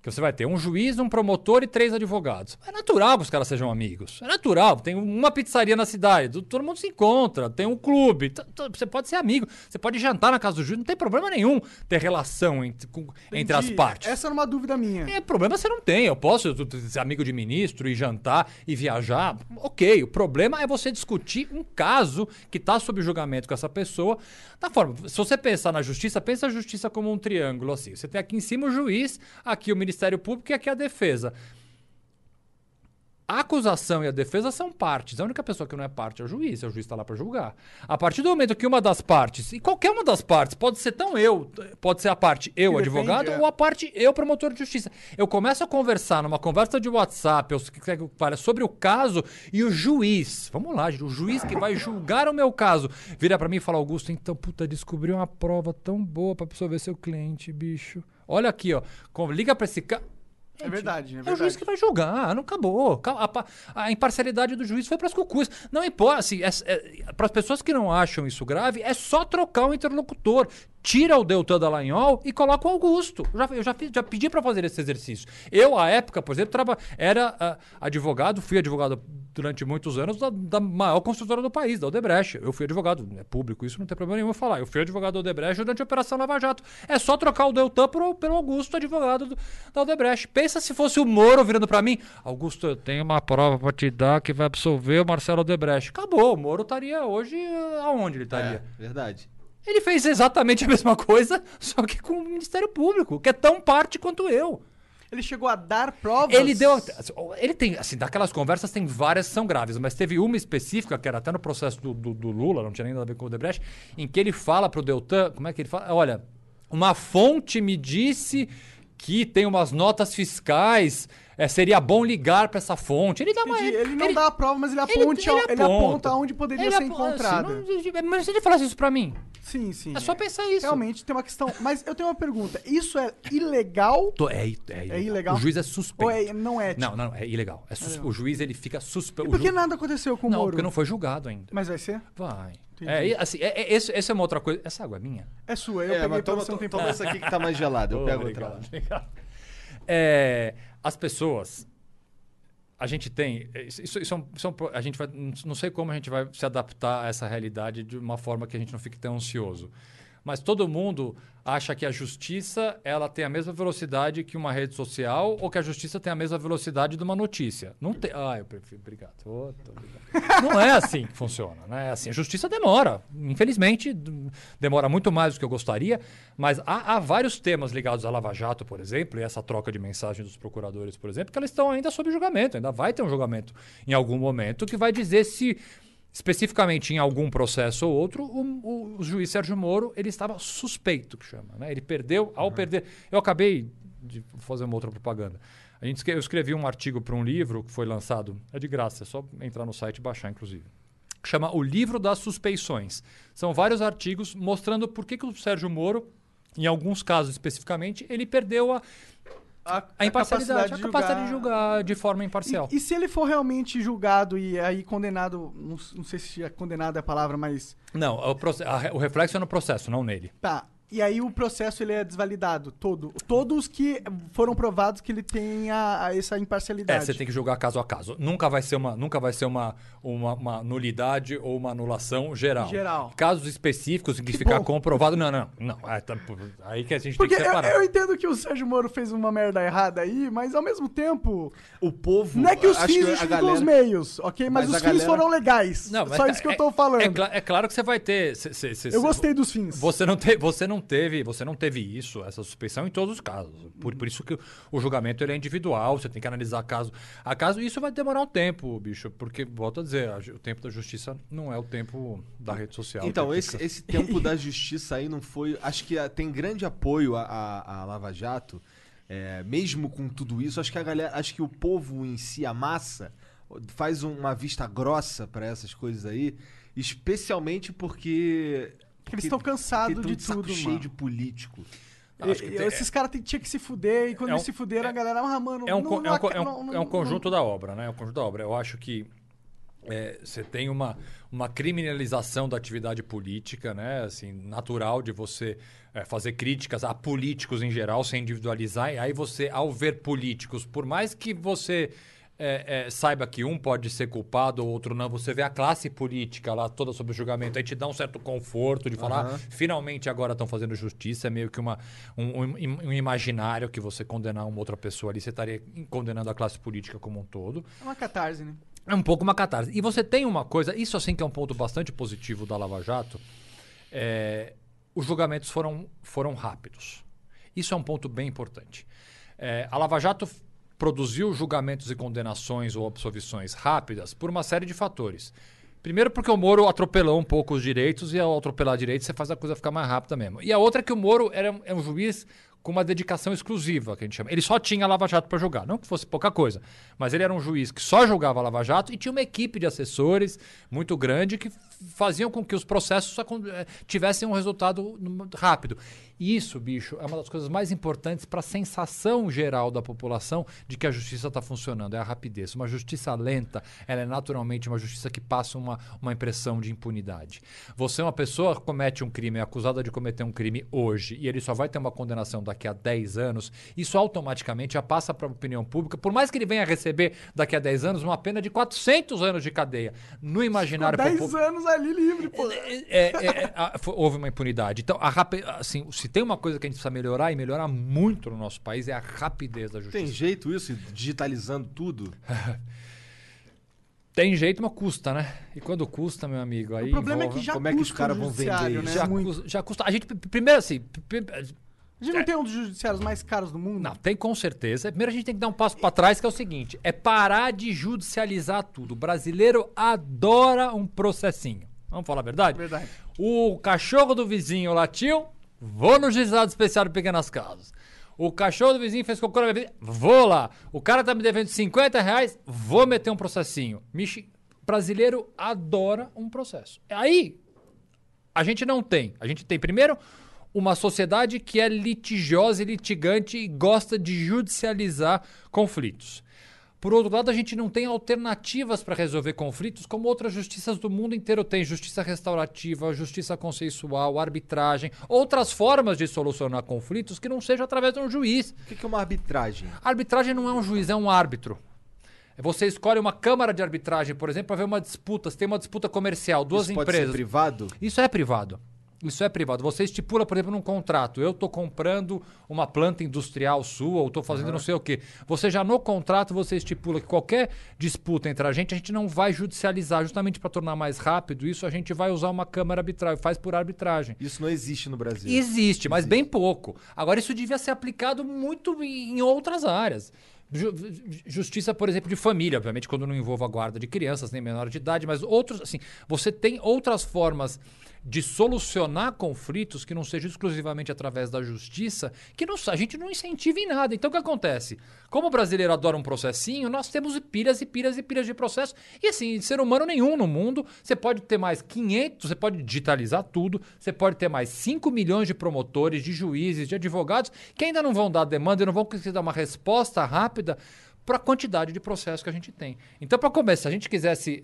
Que você vai ter um juiz, um promotor e três advogados. É natural que os caras sejam amigos. É natural. Tem uma pizzaria na cidade, do- todo mundo se encontra, tem um clube. Você pode ser amigo, você pode jantar na casa do juiz, não tem problema nenhum ter relação entre, com- entre as partes. Essa era uma dúvida minha. É, problema você não tem. Eu posso ser amigo de ministro e jantar e viajar. Ok. O problema é você discutir um caso que está sob julgamento com essa pessoa. Da forma. Se você pensar na justiça, pensa a justiça como um triângulo assim. Você tem aqui em cima o juiz, aqui o Ministério Público e aqui a defesa. A acusação e a defesa são partes. A única pessoa que não é parte é o juiz. O juiz está lá para julgar. A partir do momento que uma das partes, e qualquer uma das partes, pode ser tão eu, pode ser a parte eu, Que advogado, é. ou a parte eu, promotor de justiça. Eu começo a conversar numa conversa de WhatsApp fale sobre o caso e o juiz, vamos lá, o juiz que vai julgar o meu caso, vira para mim e fala: Augusto, então, puta, descobri uma prova tão boa para absorver seu cliente, bicho. Olha aqui, ó. Liga para esse cara. É verdade, é É o verdade. juiz que vai julgar, não acabou. A, a imparcialidade do juiz foi para as cucuas. Não importa, assim, para as pessoas que não acham isso grave, é só trocar o interlocutor. Tira o Deltan Dallagnol e coloca o Augusto. Eu já, eu já, fiz- já pedi para fazer esse exercício. Eu, à época, por exemplo, traba, era ah, advogado, fui advogado durante muitos anos da, da maior construtora do país, da Odebrecht. Eu fui advogado, é público, isso não tem problema nenhum eu falar. Eu fui advogado da Odebrecht durante a Operação Lava Jato. É só trocar o Deltan pro, pelo Augusto, advogado do- da Odebrecht. Pensa se fosse o Moro virando para mim, Augusto, eu tenho uma prova para te dar que vai absolver o Marcelo Odebrecht. Acabou, o Moro estaria hoje eh, aonde ele estaria? É, verdade. Ele fez exatamente a mesma coisa, só que com o Ministério Público, que é tão parte quanto eu. Ele chegou a dar provas. Ele deu. Ele tem, assim, daquelas conversas tem várias que são graves, mas teve uma específica, que era até no processo do, do- do Lula, não tinha nem nada a ver com o Debrecht, em que ele fala pro Deltan, como é que ele fala? Olha, uma fonte me disse que tem umas notas fiscais, é, seria bom ligar para essa fonte. Ele dá uma. Entendi. Ele não dá a prova, mas ele ele- aponta, ele, aponta onde poderia Ele ser encontrada. assim, não- mas se ele falasse isso pra mim, Sim, sim. é só pensar isso. Realmente tem uma questão. Mas eu tenho uma pergunta. Isso é ilegal Tô- É, i- é ilegal. ilegal? O juiz é suspeito. ou é, não é? Não, não, é ilegal. É sus- O juiz ele fica suspeito. Por que nada aconteceu com o Não, Moro? porque não foi julgado ainda. Mas vai ser? Vai. Entendi. É, assim, é, é- esse- essa é uma outra coisa. Essa água é minha? É sua, eu É, peguei mas pra toma, você não tem toma problema. essa aqui que tá mais gelada. Eu Oh, pego obrigado, outra. obrigado. É, as pessoas. A gente tem. Isso, isso- é um- isso é um a gente vai. Não sei como a gente vai se adaptar a essa realidade de uma forma que a gente não fique tão ansioso. Mas todo mundo acha que a justiça ela tem a mesma velocidade que uma rede social ou que a justiça tem a mesma velocidade de uma notícia. Não tem. Ah, eu prefiro. Obrigado. Obrigado. Não é assim que funciona, né? É assim, a justiça demora. Infelizmente, demora muito mais do que eu gostaria, mas há, há vários temas ligados à Lava Jato, por exemplo, e essa troca de mensagem dos procuradores, por exemplo, que elas estão ainda sob julgamento. Ainda vai ter um julgamento em algum momento que vai dizer se especificamente em algum processo ou outro, o, o- o juiz Sérgio Moro ele estava suspeito, que chama. Né? Ele perdeu, ao perder. Eu acabei de fazer uma outra propaganda. A gente, eu escrevi um artigo para um livro que foi lançado, é de graça, é só entrar no site e baixar, inclusive. Que chama O Livro das Suspeições. São vários artigos mostrando por que, que o Sérgio Moro, em alguns casos especificamente, ele perdeu a, A, a imparcialidade, capacidade a capacidade de julgar de forma imparcial. E, e se ele for realmente julgado e aí condenado, não, não sei se é condenado é a palavra, mas Não, o, proce- a re- o reflexo é no processo, não nele. tá. E aí o processo ele é desvalidado todo. Todos que foram provados que ele tem a, a essa É, imparcialidade. você tem que julgar caso a caso. Nunca vai ser uma, nunca vai ser uma, uma, uma nulidade ou uma anulação geral. Geral. Casos específicos em que, Que ficar bom. comprovado. Não, não, não. Aí, tá- aí que a gente Porque tem que eu, separar. eu entendo que o Sérgio Moro fez uma merda errada aí, mas ao mesmo tempo, O povo. não é que os acho fins a justificam os meios, ok? Mas, Mas os fins galera- foram legais. Não, mas Só tá- isso que eu é- tô falando. É, é claro que você vai ter. cê- cê- cê- eu cê- gostei dos fins. Você não, te, você não teve, você não teve isso, essa suspeição em todos os casos. Por, por isso que o julgamento ele é individual, você tem que analisar caso a caso. Isso vai demorar um tempo, bicho, porque volto a dizer, a o tempo da justiça não é o tempo da rede social. Então, esse, esse tempo da justiça aí não foi. Acho que ah, tem grande apoio à, à- à Lava Jato, é, mesmo com tudo isso. Acho que a galera. Acho que o povo em si, a massa, faz um- uma vista grossa pra essas coisas aí, especialmente porque. Eles estão cansados tão de saco tudo, cheio mano. de político. E- esses caras tem- tinham que se fuder, e quando É um- eles se fuderam, a galera, ah, mano, é um, não- não é um é um- não- é um não- conjunto da obra, né? É um conjunto da obra. Eu acho que é, você tem uma, uma criminalização da atividade política, né? Assim, natural de você é, fazer críticas a políticos em geral, sem individualizar. E aí você, ao ver políticos, por mais que você é, é, saiba que um pode ser culpado ou outro não, você vê a classe política lá toda sob o julgamento, aí te dá um certo conforto de falar. "Ah, finalmente agora estão fazendo justiça, é meio que uma, um, um um imaginário que você condenar uma outra pessoa ali, você estaria condenando a classe política como um todo. É uma catarse, né? É um pouco uma catarse. E você tem uma coisa, isso assim que é um ponto bastante positivo da Lava Jato, é, os julgamentos foram, foram rápidos. Isso é um ponto bem importante. É, a Lava Jato produziu julgamentos e condenações ou absolvições rápidas por uma série de fatores. Primeiro porque o Moro atropelou um pouco os direitos e ao atropelar direitos você faz a coisa ficar mais rápida mesmo. E a outra é que o Moro era um- é juiz com uma dedicação exclusiva, que a gente chama. Ele só tinha Lava Jato para julgar, não que fosse pouca coisa, mas ele era um juiz que só julgava Lava Jato e tinha uma equipe de assessores muito grande que faziam com que os processos eh, tivessem um resultado rápido. Isso, bicho, é uma das coisas mais importantes para a sensação geral da população de que a justiça está funcionando, é a rapidez. Uma justiça lenta, ela é naturalmente uma justiça que passa uma, uma impressão de impunidade. Você é uma pessoa que comete um crime, é acusada de cometer um crime hoje, e ele só vai ter uma condenação daqui a 10 anos, isso automaticamente já passa para a opinião pública, por mais que ele venha receber daqui a 10 anos uma pena de 400 anos de cadeia. No imaginário 10 popular. Ali livre, pô. É, é, é, a- fo- houve uma impunidade. Então, a rapi- assim, se tem uma coisa que a gente precisa melhorar e melhorar muito no nosso país é a rapidez da justiça. Tem jeito isso, digitalizando tudo? Tem jeito, mas custa, né? E quando custa, meu amigo, aí O problema é envolve- que já como é que os custa caras vão vender né? já, Muito. cus- já custa. A gente, primeiro assim, A gente não tem um dos judiciários mais caros do mundo? Não, tem com certeza. Primeiro a gente tem que dar um passo para trás, que é o seguinte: é parar de judicializar tudo. O brasileiro adora um processinho. Vamos falar a verdade? Verdade. O cachorro do vizinho latiu, vou no juizado especial de pequenas causas. O cachorro do vizinho fez cocô na minha vida, vou lá. O cara tá me devendo 50 reais, vou meter um processinho. Michi, brasileiro adora um processo. Aí, a gente não tem. A gente tem, primeiro, uma sociedade que é litigiosa e litigante e gosta de judicializar conflitos. Por outro lado, a gente não tem alternativas para resolver conflitos como outras justiças do mundo inteiro têm. Justiça restaurativa, justiça consensual, arbitragem, outras formas de solucionar conflitos que não seja através de um juiz. O que é uma arbitragem? Arbitragem não é um juiz, é um árbitro. Você escolhe uma câmara de arbitragem, por exemplo, para ver uma disputa. Se tem uma disputa comercial, duas isso pode ser empresas. privado? Isso é privado. Isso é privado. Você estipula, por exemplo, num contrato. Eu estou comprando uma planta industrial sua, ou estou fazendo não sei o quê. Você já no contrato você estipula que qualquer disputa entre a gente, a gente não vai judicializar, justamente para tornar mais rápido. Isso a gente vai usar uma câmara arbitral, faz por arbitragem. Isso não existe no Brasil. Existe, mas bem pouco. Agora, isso devia ser aplicado muito em outras áreas. Ju- Justiça, por exemplo, de família, obviamente, quando não envolva a guarda de crianças nem menor de idade, mas outros, assim, você tem outras formas de solucionar conflitos que não seja exclusivamente através da justiça, que não, a gente não incentiva em nada. Então, o que acontece? Como o brasileiro adora um processinho, nós temos pilhas e pilhas e pilhas de processo. E assim, ser humano nenhum no mundo, você pode ter mais 500, você pode digitalizar tudo, você pode ter mais 5 milhões de promotores, de juízes, de advogados, que ainda não vão dar demanda e não vão conseguir dar uma resposta rápida para a quantidade de processos que a gente tem. Então, para começar, se a gente quisesse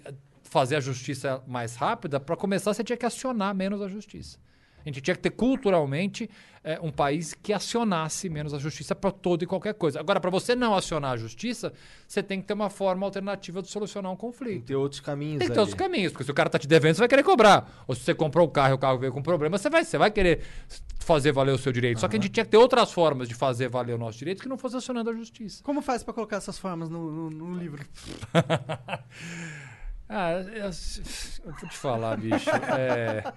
fazer a justiça mais rápida, para começar, você tinha que acionar menos a justiça. A gente tinha que ter culturalmente eh, um país que acionasse menos a justiça para toda e qualquer coisa. Agora, para você não acionar a justiça, você tem que ter uma forma alternativa de solucionar um Tem conflito. que ter outros caminhos Tem que ter ali. outros caminhos, porque se o cara tá te devendo, você vai querer cobrar. Ou se você comprou o carro e o carro veio com problema, você vai, você vai querer fazer valer o seu direito. Só que a gente tinha que ter outras formas de fazer valer o nosso direito que não fosse acionando a justiça. Como faz pra colocar essas formas no, no- no livro? Ah, eu, eu vou te falar, bicho. é,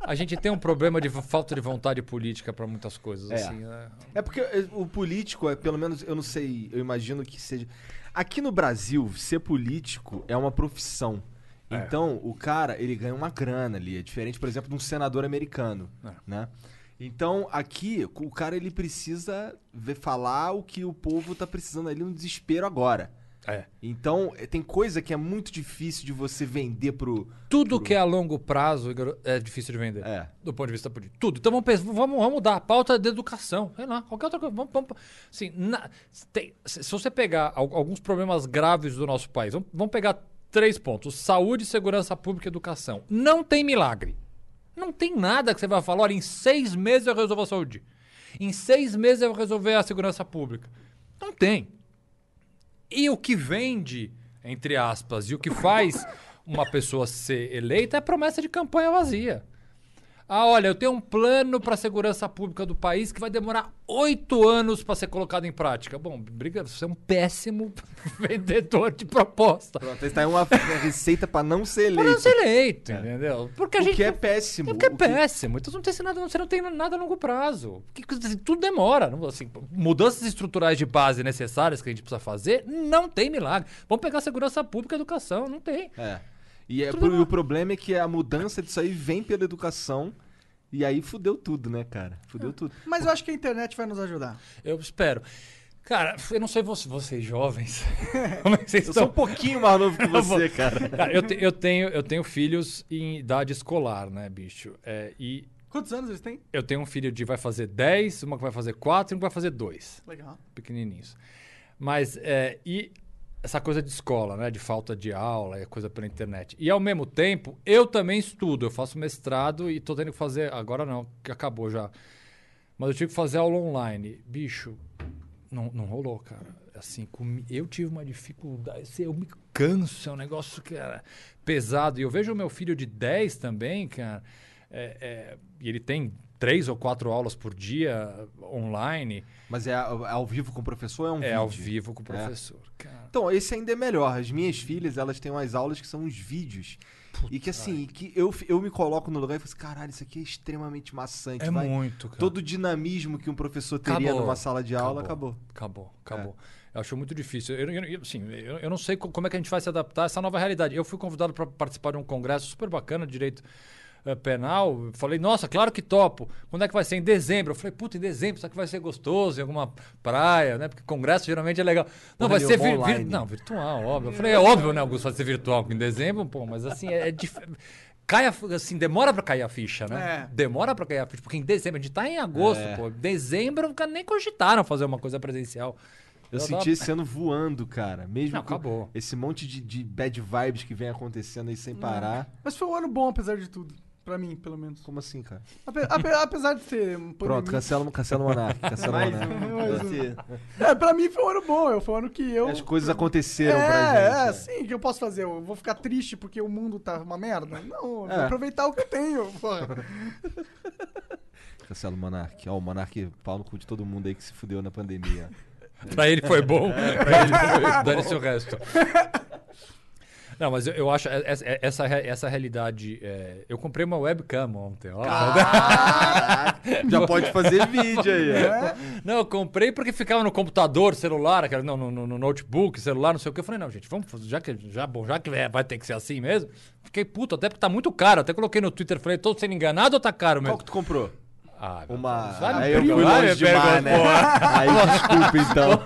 a gente tem um problema de falta de vontade política para muitas coisas. É. Assim, né? É porque eh, o político, é, pelo menos, eu não sei, eu imagino que seja. Aqui no Brasil, ser político é uma profissão. Então, o cara, ele ganha uma grana ali. É diferente, por exemplo, de um senador americano, É. né? Então, aqui, o cara, ele precisa ver, falar o que o povo tá precisando ali no desespero agora. É. Então, eh, tem coisa que é muito difícil de você vender pro... Tudo que é a longo prazo Igor, é difícil de vender. É. Do ponto de vista político. Tudo. Então vamos, pensar, vamos, vamos mudar. A pauta de educação. Sei lá, qualquer outra coisa. Vamos, vamos, assim, na- tem- se se você pegar al- alguns problemas graves do nosso país, vamos, vamos pegar três pontos: saúde, segurança pública e educação. Não tem milagre. Não tem nada que você vai falar, olha, em seis meses eu resolvo a saúde. Em seis meses eu vou resolver a segurança pública. Não tem. E o que vende, entre aspas, e o que faz uma pessoa ser eleita é promessa de campanha vazia. Ah, olha, eu tenho um plano para a segurança pública do país que vai demorar oito anos para ser colocado em prática. Bom, briga, você é um péssimo vendedor de proposta. Pronto, essa é uma receita pra não ser Para eleito. não ser eleito, entendeu? Porque a O gente. que é péssimo. É porque é O que- péssimo. Então não tem nada, você não tem nada a longo prazo. Que- assim, tudo demora. não- Assim, mudanças estruturais de base necessárias que a gente precisa fazer, não tem milagre. Vamos pegar segurança pública e educação, não tem. É. E, é, e o problema é que a mudança disso aí vem pela educação. E aí fudeu tudo, né, cara? Fudeu tudo. Mas eu acho que a internet vai nos ajudar. Eu espero. Cara, eu não sei você- vocês jovens. Como é que vocês Eu sou um estão? pouquinho mais novo que você, cara. Cara, eu, te- eu tenho, eu tenho filhos em idade escolar, né, bicho? É, e Quantos anos eles têm? eu tenho um filho de vai fazer 10, uma que vai fazer 4 e um que vai fazer 2. Legal. pequenininhos. Mas, é, e essa coisa de escola, né? De falta de aula e coisa pela internet. E, ao mesmo tempo, eu também estudo. Eu faço mestrado e tô tendo que fazer... Agora não, que acabou já. Mas eu tive que fazer aula online. Bicho, não, não rolou, cara. Assim, comi- eu tive uma dificuldade. assim, Eu me canso, é um negócio que era pesado. E eu vejo o meu filho de 10 também, cara. é, é, e ele tem três ou quatro aulas por dia online. Mas é ao, é ao vivo com o professor é um É vídeo? ao vivo com o professor. Cara. Então, esse ainda é melhor. As minhas filhas, elas têm umas aulas que são uns vídeos. e que assim, que eu, eu me coloco no lugar e falo assim, caralho, isso aqui é extremamente maçante. É vai- muito, cara. Todo o dinamismo que um professor teria Acabou. numa sala de aula acabou. Acabou, acabou. Eu acho muito difícil. Eu, eu- assim, eu, eu não sei co- como é que a gente vai se adaptar a essa nova realidade. Eu fui convidado para participar de um congresso super bacana de direito eh, penal. Falei, nossa, claro que topo. Quando é que vai ser? Em dezembro. Eu falei, puta, em dezembro, será que vai ser gostoso em alguma praia, né? Porque congresso geralmente é legal. Não, vai ser vir, vir-. Não, virtual, óbvio. Eu falei, é óbvio, né, Augusto, vai ser virtual, porque em dezembro, pô, mas assim, é, é dif... Cai a, assim, demora pra cair a ficha, né? É. Demora pra cair a ficha, porque em dezembro, a gente tá em agosto, É. pô. Em dezembro, cara, nem cogitaram fazer uma coisa presencial. Eu Eu senti tava- esse ano voando, cara. Mesmo Não, com acabou. esse monte de, de bad vibes que vem acontecendo aí sem parar. Mas foi um ano bom, apesar de tudo. Pra mim, pelo menos. Como assim, cara? Ape- ape- apesar de ser um Pronto, cancela, cancela o Monark. Cancela o Monark. um. É, pra mim foi um ano bom. eu- Foi um ano que eu. As coisas aconteceram é, pra gente. É, né? sim, o que eu posso fazer? Eu vou ficar triste porque o mundo tá uma merda? Não, É. vou aproveitar o que eu tenho. porra. Cancela o Monark. Ó, o Monark, pau no cu de todo mundo aí que se fudeu na pandemia. Pra ele foi bom, pra ele foi. Dane-se o resto. Não, mas eu, eu acho é- é- essa, re- essa realidade. é, eu comprei uma webcam ontem. Ó, Já pode fazer vídeo aí. ó. É. Não, eu comprei porque ficava no computador, celular, não, no, no- no notebook, celular, não sei o que. Eu falei, não, gente, vamos fazer, já que, já, bom, já que é, vai ter que ser assim mesmo. Fiquei puto, até porque tá muito caro. Até coloquei no Twitter, falei, tô sendo enganado ou tá caro Qual mesmo? que tu comprou? Ah, Uma. Aí eu fui longe me demais, né? Aí desculpa então.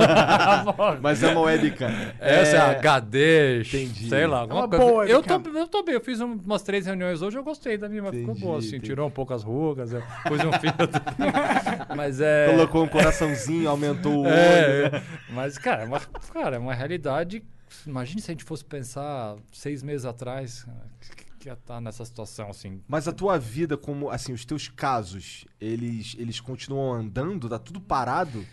Mas é uma webcam. Essa é, É, HD, entendi. sei lá, alguma uma coisa. boa eu, tô, eu tô bem, eu fiz um- umas três reuniões hoje, eu gostei da minha, mas ficou Entendi, boa, assim, entendi. tirou um pouco as rugas, eu pus um filtro. mas é. Colocou um coraçãozinho, aumentou o olho. É, é. mas, cara, é uma, cara, é uma realidade. Imagine se a gente fosse pensar seis meses atrás que, que ia estar nessa situação, assim. Mas a tua vida, como assim, os teus casos, eles, eles continuam andando? Tá tudo parado?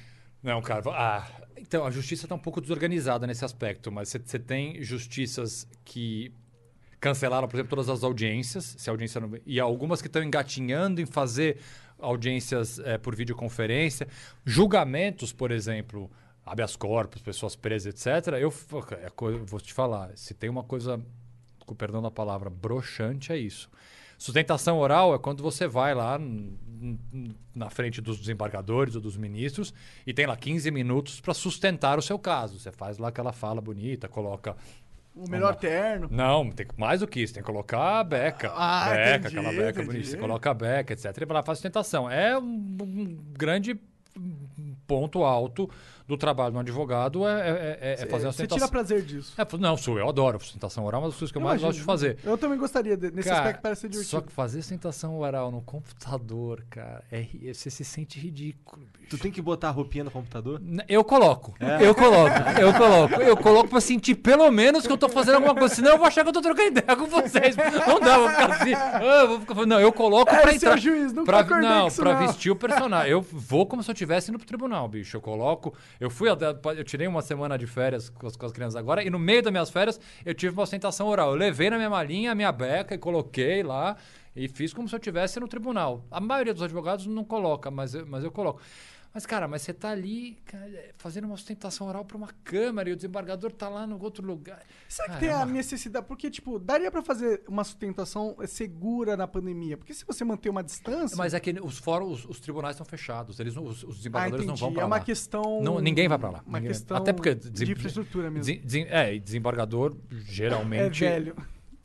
Não, cara. Ah, então, a justiça está um pouco desorganizada nesse aspecto, mas você- tem justiças que cancelaram, por exemplo, todas as audiências, se audiência não... e algumas que estão engatinhando em fazer audiências eh, por videoconferência. Julgamentos, por exemplo, habeas corpus, pessoas presas, etc. Eu é eu vou te falar, se tem uma coisa, com o perdão da palavra, broxante, é isso. Sustentação oral é quando você vai lá na frente dos desembargadores ou dos ministros e tem lá 15 minutos para sustentar o seu caso. Você faz lá aquela fala bonita, coloca. O melhor terno. Não, tem mais do que isso, tem que colocar a beca. Ah, beca, entendi, aquela beca entendi. bonita. Você coloca a beca, etc. E vai lá faz sustentação. É um, um grande ponto alto do trabalho do advogado é, é- é- é fazer a Você sustentação. tira prazer disso. É, não, sou eu adoro sustentação oral, é uma das coisas que eu, mais Imagino. gosto de fazer. Eu também gostaria, de- nesse Cara, aspecto parece ser divertido. Só que fazer sustentação oral no computador, cara, é, você se sente ridículo, bicho. Tu tem que botar a roupinha no computador? Eu coloco, É? eu coloco, eu coloco, eu coloco pra sentir pelo menos que eu tô fazendo alguma coisa, senão eu vou achar que eu tô trocando ideia com vocês. Não dá, eu vou ficar assim, ah, eu vou ficar, não, eu coloco É, pra entrar, juiz, nunca pra, não, pra não. vestir o personagem. Eu vou como se eu estivesse indo pro tribunal, bicho. Eu coloco, eu fui, até- eu tirei uma semana de férias com as, com as crianças agora e no meio das minhas férias eu tive uma ostentação oral. Eu levei na minha malinha a minha beca e coloquei lá e fiz como se eu estivesse no tribunal. A maioria dos advogados não coloca, mas eu, mas eu coloco. Mas, cara, mas você tá ali cara, fazendo uma sustentação oral pra uma câmera e o desembargador tá lá no outro lugar. Será que Ah, tem é a uma- necessidade? Porque, tipo, daria pra fazer uma sustentação segura na pandemia. Porque se você manter uma distância. Mas é que os fóruns, os, os tribunais estão fechados. Eles, os, os ah, desembargadores entendi. não vão pra é lá. uma questão. Não, ninguém vai pra lá. Uma Ninguém- questão Até porque desem- de infraestrutura mesmo. Desen- é, e desembargador É geralmente. velho.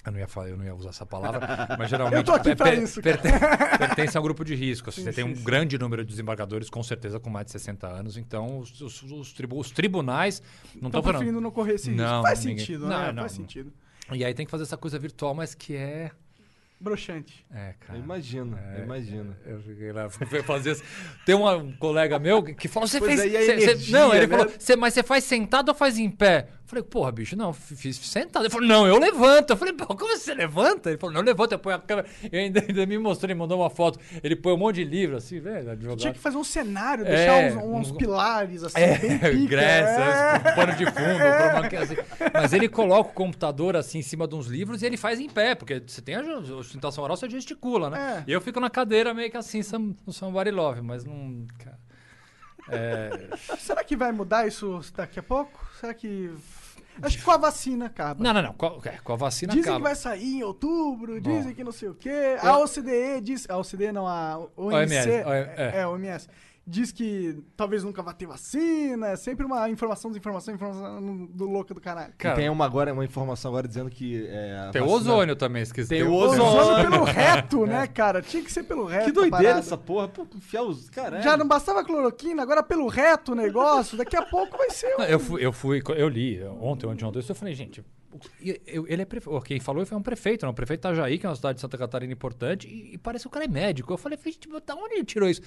Eu não ia falar, eu não ia usar essa palavra, mas geralmente pra isso, cara. pertence, a um grupo de risco. assim, Sim, você tem sim, um sim. grande número de desembargadores, com certeza com mais de 60 anos, então os, os- os tribu- os tribunais não Estão falando. não correr esse risco. Não, Faz ninguém- sentido, Não, né? não, Faz não. sentido. E aí tem que fazer essa coisa virtual, mas que é. Broxante. É, Eu cara. imagino, eu imagino. Eu fiquei lá, fui fazer isso. Tem uma- um colega meu que- falou: Você fez. cê- cê- energia, não, ele né? falou: "Cê- Mas você faz sentado ou faz em pé? Eu falei: Porra, bicho, não, fiz sentado. Ele falou: Não, eu levanto. Eu falei: Pô, como você levanta? Ele falou: Não, eu levanto, eu ponho a câmera. E ainda, ainda me mostrou, ele mandou uma foto. Ele põe um monte de livro assim, velho, advogado. Tinha que fazer um cenário, É, deixar uns, uns um- pilares assim, É, bem pica. Grécia, é. pano de fundo, key, assim. Mas ele coloca o computador assim em cima de uns livros e ele faz em pé, porque você tem a ju- sustentação oral, você gesticula, né? É. E eu fico na cadeira meio que assim, some- no somebody love, mas não. Cara, é... Será que vai mudar isso daqui a pouco? Será que. Acho que com a vacina acaba. Não, não, não. Com a, é, com a vacina Dizem acaba. que vai sair em outubro, Bom. dizem que não sei o quê. A OCDE diz. A OCDE não, a OMC. OMS, é, é. é, a OMS. Diz que talvez nunca vai ter vacina. É sempre uma informação, desinformação, informação do louco do caralho. Cara, E tem uma, agora, uma informação agora dizendo que. É, tem o vacina- ozônio também, esqueci. Tem o Ozônio ozônio. pelo reto, né, cara? Tinha que ser pelo reto. Que doideira parada. essa porra. Pô, enfiar os. Caralho. Já não bastava cloroquina, agora pelo reto o negócio. Daqui a pouco vai ser. Um- Eu fui, eu fui, eu li ontem, ontem, ontem, eu falei, gente, o- ele é quem falou foi um prefeito, não, o prefeito Itajaí, que é uma cidade de Santa Catarina importante, e, e parece que o cara é médico. Eu falei, gente, da onde ele tirou isso?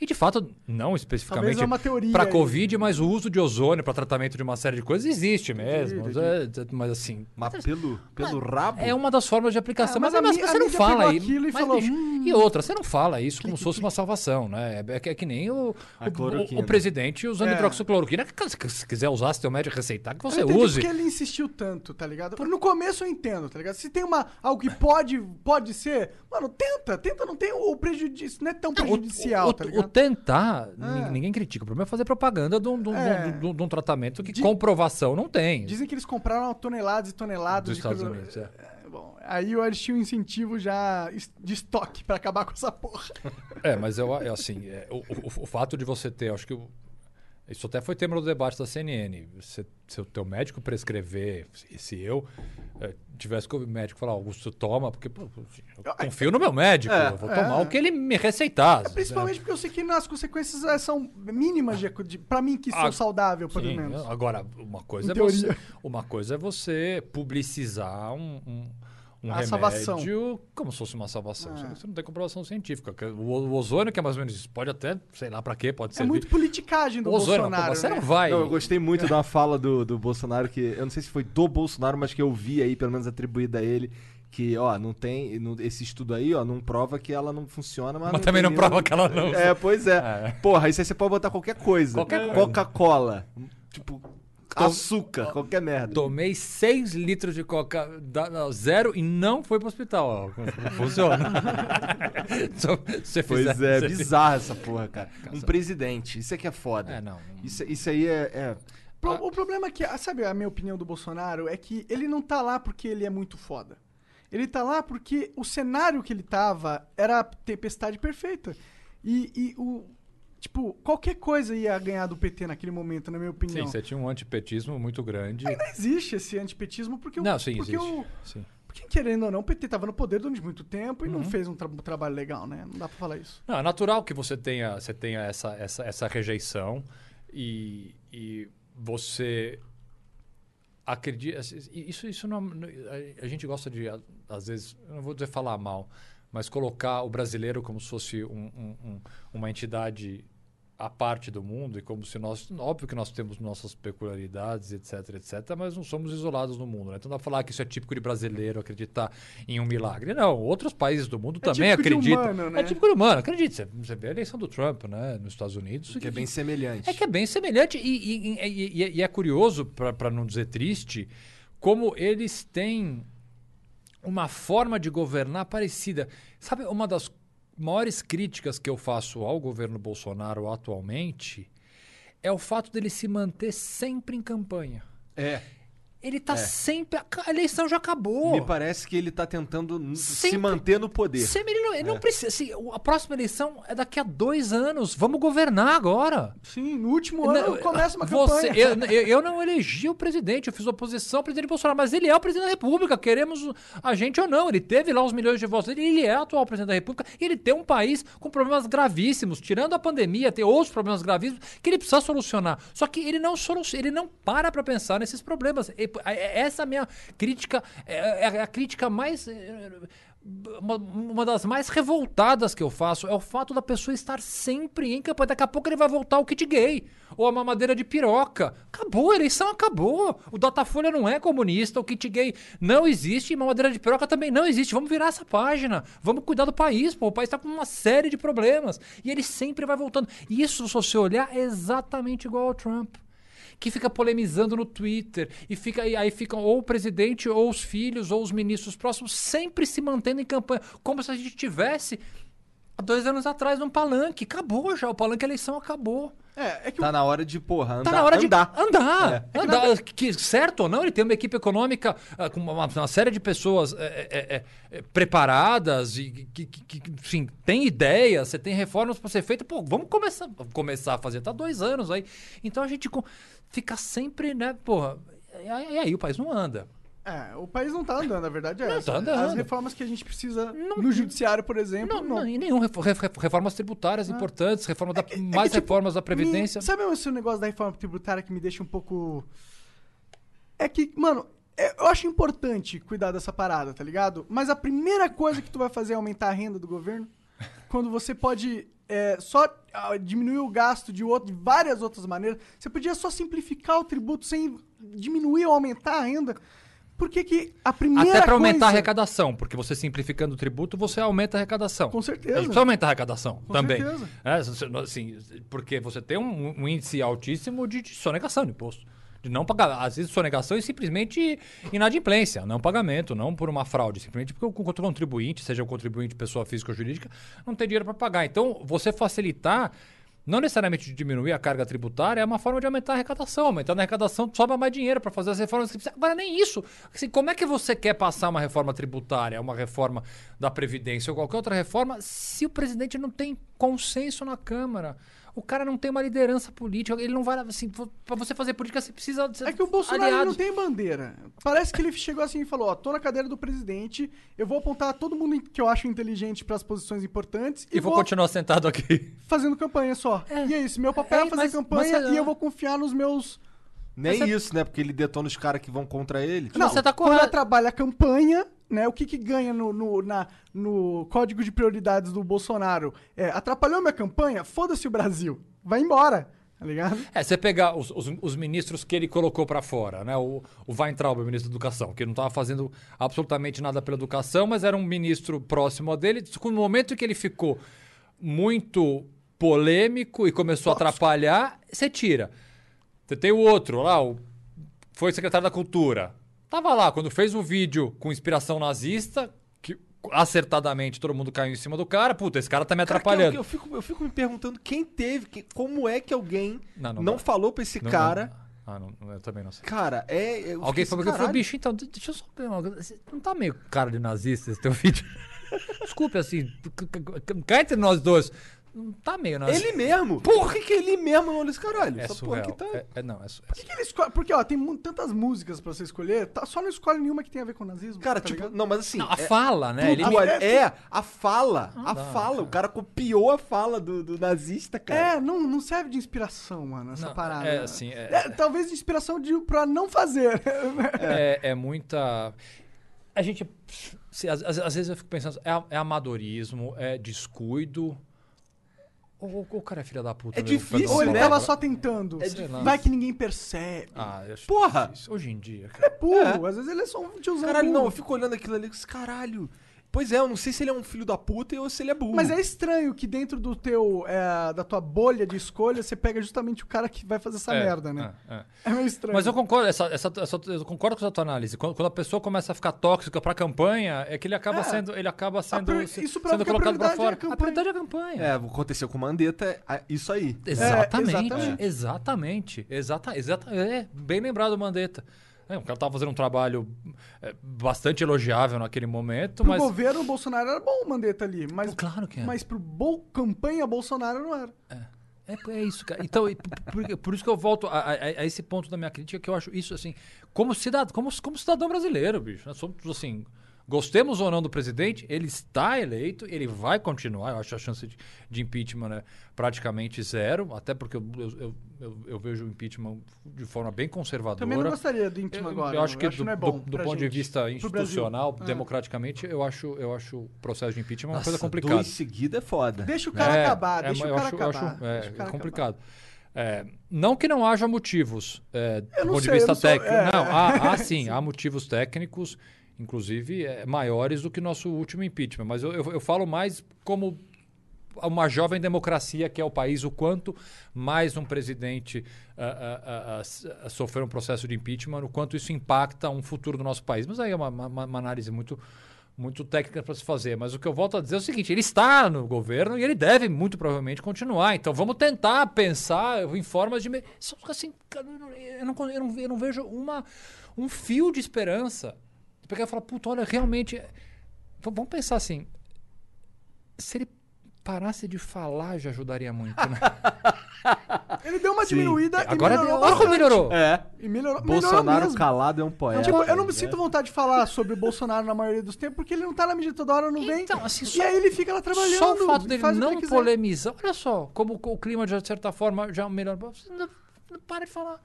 E de fato, não especificamente é para. Covid, mas o uso de ozônio para tratamento de uma série de coisas existe mesmo. É, mas assim, Mas pelo, pelo rabo. é uma das formas de aplicação. É, mas, mas a mas mi- a você não mídia fala aí. e mas, falou, bicho, "Hum". E outra, você não fala isso como se fosse uma salvação, né? É, que- é que nem o, A o- o, presidente usando É. hidroxicloroquina. que Se se quiser usar, se teu médico receitar, que você use. porque ele insistiu tanto, tá ligado? No começo eu entendo, tá ligado? Se tem uma, algo que pode, pode ser, mano, tenta, tenta, não tem o prejuízo, não é tão o- prejudicial, o, tá o ligado? tentar, É. nin- ninguém critica. O problema é fazer propaganda de um, de um- É. de um- de um tratamento que comprovação não tem. Dizem que eles compraram toneladas e toneladas Dos de Estados coisa- Unidos, é. É, bom, aí eles tinham um incentivo já de estoque pra acabar com essa porra. É, mas eu, é assim, é, o, o- o fato de você ter, acho que o- isso até foi tema do debate da CNN. Se, se o teu médico prescrever, se, se eu eh, tivesse que o médico falar, Augusto, toma, porque pô, eu confio no meu médico, eu vou tomar é. o que ele me receitar. Principalmente porque eu sei que as consequências eh, são mínimas de, de, pra mim que sou Ah, saudável, pelo Sim, menos. Agora, uma coisa, Em é você, uma coisa é você publicizar um, um, um A remédio salvação. como se fosse uma salvação. Ah. Você não tem comprovação científica. O, o ozônio, que é mais ou menos isso, pode até, sei lá pra quê, pode É servir. muito politicagem do o ozônio, Bolsonaro, você né? não vai. Não, eu gostei muito da fala do, do Bolsonaro, que eu não sei se foi do Bolsonaro, mas que eu vi aí, pelo menos atribuída a ele, que, ó, não tem. não- esse estudo aí, ó, não prova que ela não funciona, mas. Mas também não prova que ela não- É, pois é. É. Porra, isso aí você pode botar qualquer coisa. Qualquer coisa. Coca-Cola. Tipo, açúcar, qualquer merda. Tomei 6 litros de coca da, não, zero e não foi pro hospital. Ó. Funciona. Se você Pois fizer- é, se- bizarro essa porra, cara. Um presidente, isso é que é foda. É, não. Isso, isso aí é. é- Pro- O problema é que, ah, sabe a minha opinião do Bolsonaro? É que ele não tá lá porque ele é muito foda. Ele tá lá porque o cenário que ele tava era a tempestade perfeita. E, e o. Tipo, qualquer coisa ia ganhar do PT naquele momento, na minha Sim, opinião. você tinha um antipetismo muito grande. Ainda existe esse antipetismo porque o. Não, sim, porque existe. o- Sim. porque, querendo ou não, o PT tava no poder durante muito tempo e Uhum. não fez um, tra- um trabalho legal, né? Não dá pra falar isso. Não, é natural que você tenha, você tenha essa, essa, essa rejeição e, e você acredita. Isso, isso não, a- a gente gosta de, às vezes, eu não vou dizer falar mal, mas colocar o brasileiro como se fosse um- um- um- uma entidade à parte do mundo e como se nós. Óbvio que nós temos nossas peculiaridades, etc, etc, mas não somos isolados no mundo. Né? Então não dá pra falar que isso é típico de brasileiro acreditar em um milagre. Não, outros países do mundo também típico de acreditam. humano, né? É típico de humano, acredite. Você, você vê a eleição do Trump né, nos Estados Unidos. que é bem semelhante. É que é bem semelhante e, e- e- e- e é curioso, para não dizer triste, como eles têm uma forma de governar parecida. Sabe, uma das maiores críticas que eu faço ao governo Bolsonaro atualmente é o fato dele se manter sempre em campanha. É. Ele tá sempre. A eleição já acabou. Me parece que ele tá tentando n- se Sempre- manter no poder. Sempre ele não, ele não É. precisa. assim, a próxima eleição é daqui a dois anos. Vamos governar agora. Sim, no último ano Não, começa uma você- campanha. eu, eu- não elegi o presidente, eu fiz oposição ao presidente Bolsonaro, mas ele é o presidente da República, queremos a gente ou não. Ele teve lá os milhões de votos, ele, ele é atual presidente da República e ele tem um país com problemas gravíssimos, tirando a pandemia, tem outros problemas gravíssimos que ele precisa solucionar. Só que ele não soluciona, ele não para pra pensar nesses problemas. É- Essa é a minha crítica, é, é a crítica mais. é, Uma, uma das mais revoltadas que eu faço é o fato da pessoa estar sempre em campanha. Daqui a pouco ele vai voltar o kit gay. Ou a mamadeira de piroca. Acabou, a eleição acabou. O Datafolha não é comunista, o kit gay não existe e mamadeira de piroca também não existe. Vamos virar essa página. Vamos cuidar do país, pô. O país tá com uma série de problemas. E ele sempre vai voltando. Isso, se você olhar, é exatamente igual ao Trump que fica polemizando no Twitter e fica e aí ficam ou o presidente ou os filhos ou os ministros próximos sempre se mantendo em campanha, como se a gente tivesse há dois anos atrás num palanque. Acabou já, o palanque a eleição acabou. É, é que Tá na hora de, porra, andar. Tá na hora de andar. andar. andar. Que, certo ou não, ele tem uma equipe econômica ah, com uma, uma série de pessoas é, é, é, é, preparadas e que, que, que, enfim, tem ideias, você tem reformas para ser feitas. Pô, vamos começar, começar a fazer. Tá dois anos aí. Então a gente fica sempre, né, porra. E aí, e aí o país não anda. É, o país não tá andando, a verdade é Não essa. tá andando. As reformas que a gente precisa no judiciário, por exemplo, Não, não. não, e nenhum. Refo- ref- Reformas tributárias importantes, reforma da, É que, mais tipo, reformas da me- Previdência. sabe esse negócio da reforma tributária que me deixa um pouco. É que, mano, é- eu acho importante cuidar dessa parada, tá ligado? Mas a primeira coisa que tu vai fazer é aumentar a renda do governo. Quando você pode é, só ah, diminuir o gasto de, outro, de várias outras maneiras. Você podia só simplificar o tributo sem diminuir ou aumentar a renda. Por que que a primeira Até para aumentar a coisa- arrecadação, porque você simplificando o tributo, você aumenta a arrecadação. Com certeza. A gente precisa aumentar a arrecadação Com também. certeza. É, assim, porque você tem um, um índice altíssimo de, de sonegação de imposto. De não pagar. Às vezes, sonegação é simplesmente inadimplência, não pagamento, não por uma fraude. Simplesmente porque o con- contribuinte, seja o contribuinte pessoa física ou jurídica, não tem dinheiro para pagar. Então, você facilitar. Não necessariamente de diminuir a carga tributária é uma forma de aumentar a arrecadação. Aumentando a arrecadação, sobra mais dinheiro para fazer as reformas que precisa. Agora, nem isso. Assim, como é que você quer passar uma reforma tributária, uma reforma da Previdência ou qualquer outra reforma, se o presidente não tem consenso na Câmara? O cara não tem uma liderança política. Ele não vai. Assim, para você fazer política, você precisa. de É que o Bolsonaro não tem bandeira. Parece que ele chegou assim e falou: Ó, tô na cadeira do presidente, eu vou apontar todo mundo que eu acho inteligente para as posições importantes E vou continuar sentado aqui. fazendo campanha só. É. E é isso, meu papel é, É, fazer mas- campanha mas- e eu vou confiar nos meus. Nem Mas é- isso, né? Porque ele detona os caras que vão contra ele. Tipo, Não, você tá quando correto. ela trabalha a campanha, né? O que que ganha no, no, na- no código de prioridades do Bolsonaro? É, atrapalhou minha campanha? Foda-se o Brasil. Vai embora, tá ligado? É, você pegar os, os- os ministros que ele colocou pra fora, né? O, o Weintraub, o ministro da Educação, que não estava fazendo absolutamente nada pela educação, mas era um ministro próximo a dele. No momento que ele ficou muito polêmico e começou a atrapalhar, você tira. Você tem o outro lá, o, foi secretário da Cultura. Tava lá, quando fez um vídeo com inspiração nazista, que acertadamente todo mundo caiu em cima do cara. Puta, esse cara tá me Cara, atrapalhando. que eu, eu fico, eu fico me perguntando quem teve, quem- como é que alguém Não, não, não falou pra esse Não, cara. não. Ah, não, eu também não sei. Cara, é. eu Alguém falou assim, que eu falei, bicho, então, de- deixa eu só Não tá meio cara de nazista esse teu vídeo? Desculpe, assim, c- c- cá entre nós dois. Não tá meio nazista. Ele mesmo. Por que, que ele mesmo não olha esse caralho? é Essa surreal. porra aqui tá. É, é- não, é, su- é Por que que ele escolhe? Porque, ó, tem mu- tantas músicas pra você escolher, tá- só não escolhe nenhuma que tenha a ver com nazismo. Cara, tá tipo, ligado? não, mas assim. Não, a é- fala, né? Ele olha, é, a fala. a dá, fala. O cara copiou a fala do, do nazista, cara. É, não, não serve de inspiração, mano, essa Não, parada. é, assim, é- É, talvez de inspiração de, pra não fazer. é, é muita. A gente. se- às, às- às vezes eu fico pensando, é, é amadorismo, é descuido. Ou, o cara é filha da puta. É mesmo, difícil, Ou ele tava só tentando. Sei lá. Vai que ninguém percebe. Ah, eu acho Porra! difícil. Hoje em dia, É cara. burro. Às vezes ele é só um tiozão Caralho, burro. não, eu fico olhando aquilo ali e digo, caralho. Pois é, eu não sei se ele é um filho da puta ou se ele é burro. Mas é estranho que dentro do teu, é, da tua bolha de escolha, você pega justamente o cara que vai fazer essa É, merda, né? é, é. É, meio estranho. Mas eu concordo, essa, essa, essa- eu concordo com essa tua análise. Quando, quando a pessoa começa a ficar tóxica pra campanha, é que ele acaba É. sendo, ele acaba sendo, isso prova sendo a colocado pra é fora. a campanha. a prioridade é a campanha. É, aconteceu com o Mandetta, é isso aí. Exatamente, exatamente. exatamente, exata, exata, é bem lembrado, Mandetta. É, o cara tava fazendo um trabalho é, bastante elogiável naquele momento, Pro mas. governo, o Bolsonaro era bom o Mandetta ali. Mas, Claro que é. Mas pro bol campanha Bolsonaro não era. É, é isso, cara. Então, por, por- por isso que eu volto a, a- a esse ponto da minha crítica, que eu acho isso, assim, como cidadão, como, como cidadão brasileiro, bicho. Nós somos, assim, gostemos ou não do presidente, ele está eleito, ele vai continuar. Eu acho a chance de, de impeachment é praticamente zero, até porque eu, eu, eu- eu- eu vejo o impeachment de forma bem conservadora. Também não gostaria do Eu, impeachment eu agora. acho que não do, não é do- bom do ponto de gente. vista Pro Brasil. institucional, É. democraticamente, eu acho, eu acho o processo de impeachment uma Nossa, coisa complicada. dois seguidos é foda. Deixa o cara É, acabar, é, deixa o eu cara acho- eu acabar. acho, é, deixa o cara complicado. É, não que não haja motivos é, do Eu ponto sei, de eu vista não sou- técnico. é. Não, há, há sim, há motivos técnicos, inclusive é, maiores do que nosso último impeachment. Mas eu, eu, eu falo mais como uma jovem democracia que é o país, o quanto mais um presidente ah, s- ah, sofrer um processo de impeachment, o quanto isso impacta um futuro do nosso país. Mas aí é uma, uma- uma análise muito, muito técnica para se fazer. Mas o que eu volto a dizer é o seguinte: ele está no governo e ele deve muito provavelmente continuar. Então vamos tentar pensar em formas de. me- Assim, eu não, eu não, eu não vejo uma, um fio de esperança. Pegar e falar, puta, olha, realmente. é- Vamos pensar assim. Se ele parasse de falar, já ajudaria muito, né? Ele deu uma diminuída e Agora melhorou olha como bastante. melhorou. É. E melhorou, melhorou Bolsonaro mesmo. calado é um poeta. Tipo, eu não me né? sinto vontade de falar sobre o Bolsonaro na maioria dos tempos, porque ele não tá na mídia toda hora, não vem. Então, assim, e só- aí ele fica lá trabalhando. Só o fato e dele não polemizar. Olha só, como o clima, de certa forma, já melhorou. Você Não, não para de falar.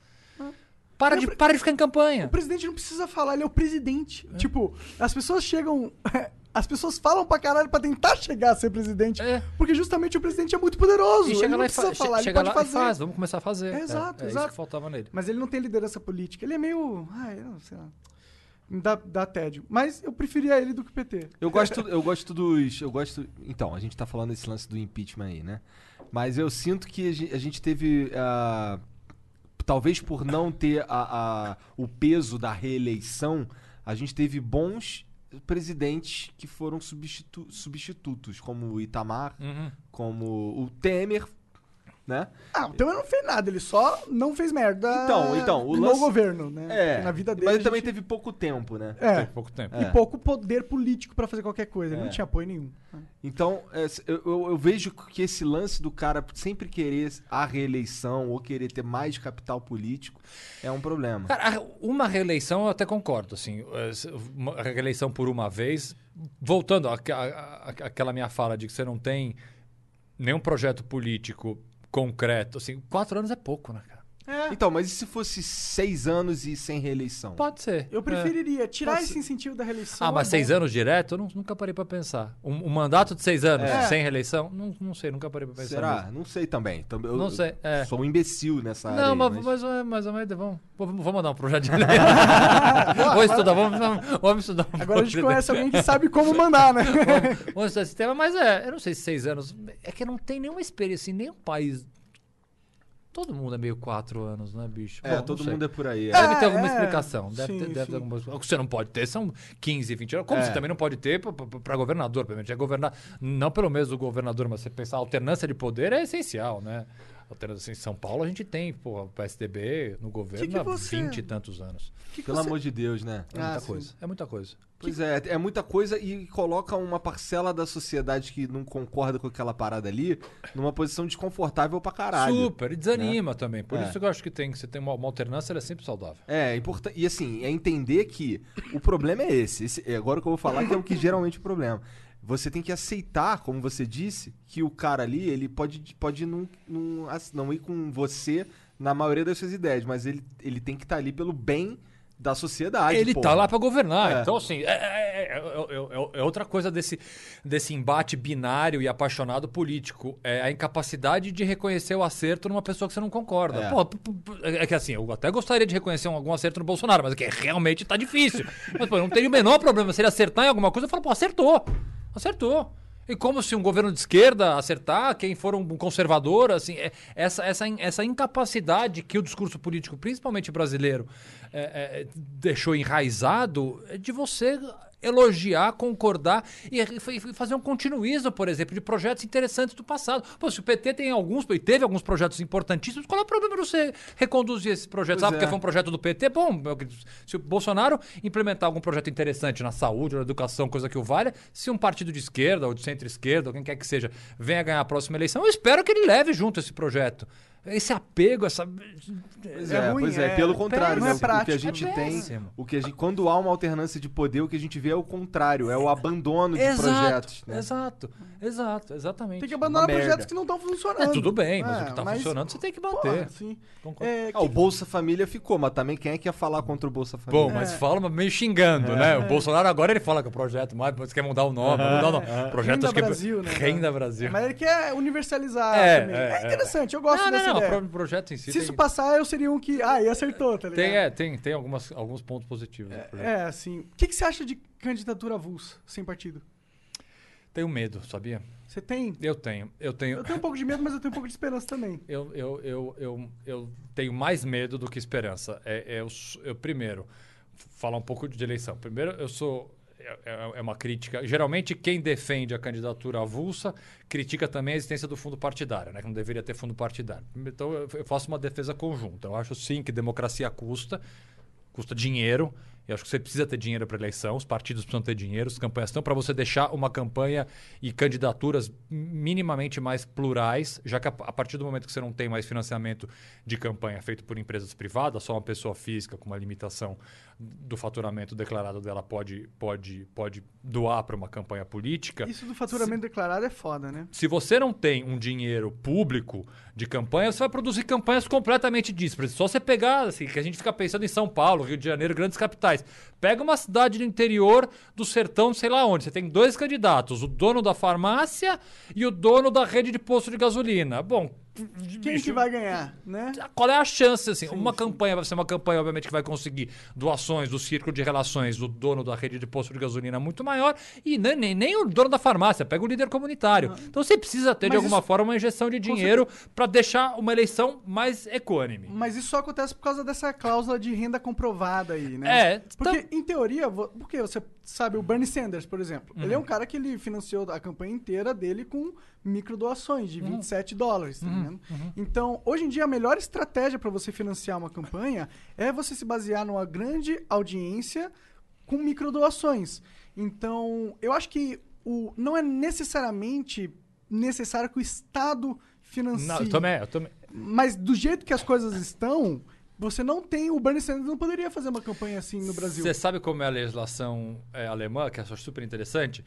Para de, para de ficar em campanha. O presidente não precisa falar, ele é o presidente. É. Tipo, as pessoas chegam. As pessoas falam pra caralho pra tentar chegar a ser presidente. É. Porque justamente o presidente é muito poderoso. E ele chega não lá e precisa fa- falar, ele chega pode lá fazer. e faz. Vamos começar a fazer. É, exato, é, é isso exato. que faltava nele. Mas ele não tem liderança política. Ele é meio. Ai, não sei lá. Me Dá, dá tédio. Mas eu preferia ele do que o PT. Eu gosto, eu gosto dos. Eu gosto. Então, a gente tá falando desse lance do impeachment aí, né? Mas eu sinto que a gen- a gente teve. ah, talvez por não ter a, a- o peso da reeleição, a gente teve bons presidentes que foram substitu- substitutos, como o Itamar, Uhum. como o Temer, né? Ah, o Temer não fez nada, ele só não fez merda Então, então, o no lance- governo, né? É. Na vida dele. mas ele também gente- teve pouco tempo, né? É. Tem pouco tempo. E pouco poder político pra fazer qualquer coisa. Ele É. não tinha apoio nenhum. Então, é, eu, eu- eu vejo que esse lance do cara sempre querer a reeleição ou querer ter mais capital político é um problema. Cara, uma reeleição eu até concordo, assim, uma reeleição por uma vez, voltando àque- à- à- àquela minha fala de que você não tem nenhum projeto político concreto, assim, quatro anos é pouco, né, cara? Então, mas e se fosse seis anos e sem reeleição? Pode ser. Eu É. preferiria tirar Pode esse ser. incentivo da reeleição. Ah, mas é seis bom. anos direto, eu não- nunca parei pra pensar. Um, um mandato de seis anos É. sem reeleição, não, não sei, nunca parei pra pensar. Será? mesmo. Não sei também. Então, eu- Não sei, é. Sou um imbecil nessa área. Não, mas, mas, é, mas, mas vamos, vamos, mandar um projeto de lei. vamos estudar, vamos, vamos, estudar. um Agora a gente conhece alguém que sabe como mandar, né? vamos, vamos estudar esse tema, mas é, eu não sei se seis anos. É que não tem nenhuma experiência em nenhum país. Todo mundo é meio quatro anos, né, bicho? É, Bom, todo mundo é por aí. é. Deve ter alguma é. explicação. Deve, Sim, ter, deve sim. ter alguma O que você não pode ter são 15, 20 anos. Como É. você também não pode ter para governador. Pra é governar, não pelo menos o governador, mas você pensar, a alternância de poder é essencial, né? Alternância em São Paulo a gente tem, pô, o PSDB no governo que há você- 20 e tantos anos. Que que Pelo você- amor de Deus, né? É Ah, muita sim. coisa. É muita coisa. Pois é, é muita coisa e coloca uma parcela da sociedade que não concorda com aquela parada ali numa posição desconfortável pra caralho. Super, e desanima também. Por É. isso que eu acho que tem que você tem uma, uma alternância, ela é sempre saudável. É, é importante. E assim, é entender que o problema é esse. esse é agora o que eu vou falar que é o que geralmente é o problema. Você tem que aceitar, como você disse, que o cara ali, ele pode, pode não, não, não ir com você na maioria das suas ideias, mas ele, ele tem que estar ali pelo bem da sociedade. Ele porra. tá lá pra governar. É. Então, assim, é, é- é- é- é- é outra coisa desse, desse embate binário e apaixonado político. É a incapacidade de reconhecer o acerto numa pessoa que você não concorda. É. Pô, p- p- é que assim, eu até gostaria de reconhecer um- algum acerto no Bolsonaro, mas é que realmente tá difícil. mas, pô, eu não teria o menor problema. Se ele acertar em alguma coisa, eu falo, pô, acertou. Acertou. E como se um governo de esquerda acertar, quem for um conservador, assim, é- essa, essa, essa incapacidade que o discurso político, principalmente brasileiro, é, é, deixou enraizado, é de você elogiar, concordar e, e fazer um continuismo, por exemplo, de projetos interessantes do passado. Pô, se o PT tem alguns, e teve alguns projetos importantíssimos, qual é o problema de você reconduzir esses projetos? Pois ah, porque é. foi um projeto do PT? Bom, se o Bolsonaro implementar algum projeto interessante na saúde, na educação, coisa que o valha, se um partido de esquerda ou de centro-esquerda, ou quem quer que seja, venha ganhar a próxima eleição, eu espero que ele leve junto esse projeto. Esse apego, essa. Pois É é, ruim, pois é, é- pelo contrário, né? é O- o que a prático. gente É tem, o que a gente, quando há uma alternância de poder, o que a gente vê é o contrário, é o abandono de projetos, né? Exato, exato, exatamente. Tem que abandonar Uma merda. projetos que não estão funcionando. É, tudo bem, mas É, o que tá mas, funcionando você tem que bater. porra, sim. Concordo. Ah, o Bolsa Família ficou, mas também quem é que ia falar contra o Bolsa Bom, Família? mas fala meio xingando, né? O Bolsonaro agora ele fala que o projeto, mas você quer mudar o nome, mudar o nome. Projeto Renda acho que Brasil, né? Renda Brasil. Mas ele quer universalizar É, é, É, é. interessante, eu gosto não, dessa não, ideia. o pro- projeto em si Se tem, isso passar, eu seria um que. Ah, e acertou, tá ligado? tem, é, tem, tem algumas, alguns pontos positivos. projeto. É, assim. O que, que você acha de candidatura avulsa, sem partido? Tenho medo, sabia? Você tem? Eu tenho, eu tenho. Eu tenho um pouco de medo, mas eu tenho um pouco de esperança também. Eu, eu, eu, eu, eu tenho mais medo do que esperança. É, é eu, s- eu, primeiro, falar um pouco de eleição. Primeiro, eu sou. É, é- é uma crítica. Geralmente, quem defende a candidatura avulsa critica também a existência do fundo partidário, né? Que não deveria ter fundo partidário. Então, eu, eu faço uma defesa conjunta. Eu acho sim que democracia custa, custa dinheiro. Eu acho que você precisa ter dinheiro para eleição, os partidos precisam ter dinheiro, as campanhas estão para você deixar uma campanha e candidaturas minimamente mais plurais, já que a, a partir do momento que você não tem mais financiamento de campanha feito por empresas privadas, só uma pessoa física com uma limitação do faturamento declarado dela pode, pode, pode doar para uma campanha política. Isso do faturamento declarado é foda, né? Se você não tem um dinheiro público de campanha, você vai produzir campanhas completamente díspares. Só você pegar, assim, que a gente fica pensando em São Paulo, Rio de Janeiro, grandes capitais. Pega uma cidade do interior do sertão, sei lá onde. Você tem dois candidatos, o dono da farmácia e o dono da rede de posto de gasolina. Bom, Quem que vai ganhar, né? qual é a chance, assim? uma campanha vai ser uma campanha, obviamente, que vai conseguir doações do círculo de relações do dono da rede de posto de gasolina muito maior e nem, nem, nem o dono da farmácia, pega o líder comunitário. Então você precisa ter, de Mas alguma isso- forma, uma injeção de dinheiro para deixar uma eleição mais equânime. Mas isso só acontece por causa dessa cláusula de renda comprovada aí, né? É, Porque, em teoria, porque você sabe, o Bernie Sanders, por exemplo, ele é um cara que ele financiou a campanha inteira dele com microdoações de 27 dólares, tá ligado? Então, hoje em dia, a melhor estratégia para você financiar uma campanha é você se basear numa grande audiência com microdoações. Então, eu acho que o, não é necessariamente necessário que o Estado financie. Não, eu também, eu também. Mas do jeito que as coisas estão, você não tem. O Bernie Sanders não poderia fazer uma campanha assim no Brasil. Você sabe como é a legislação é, alemã, que eu acho super interessante?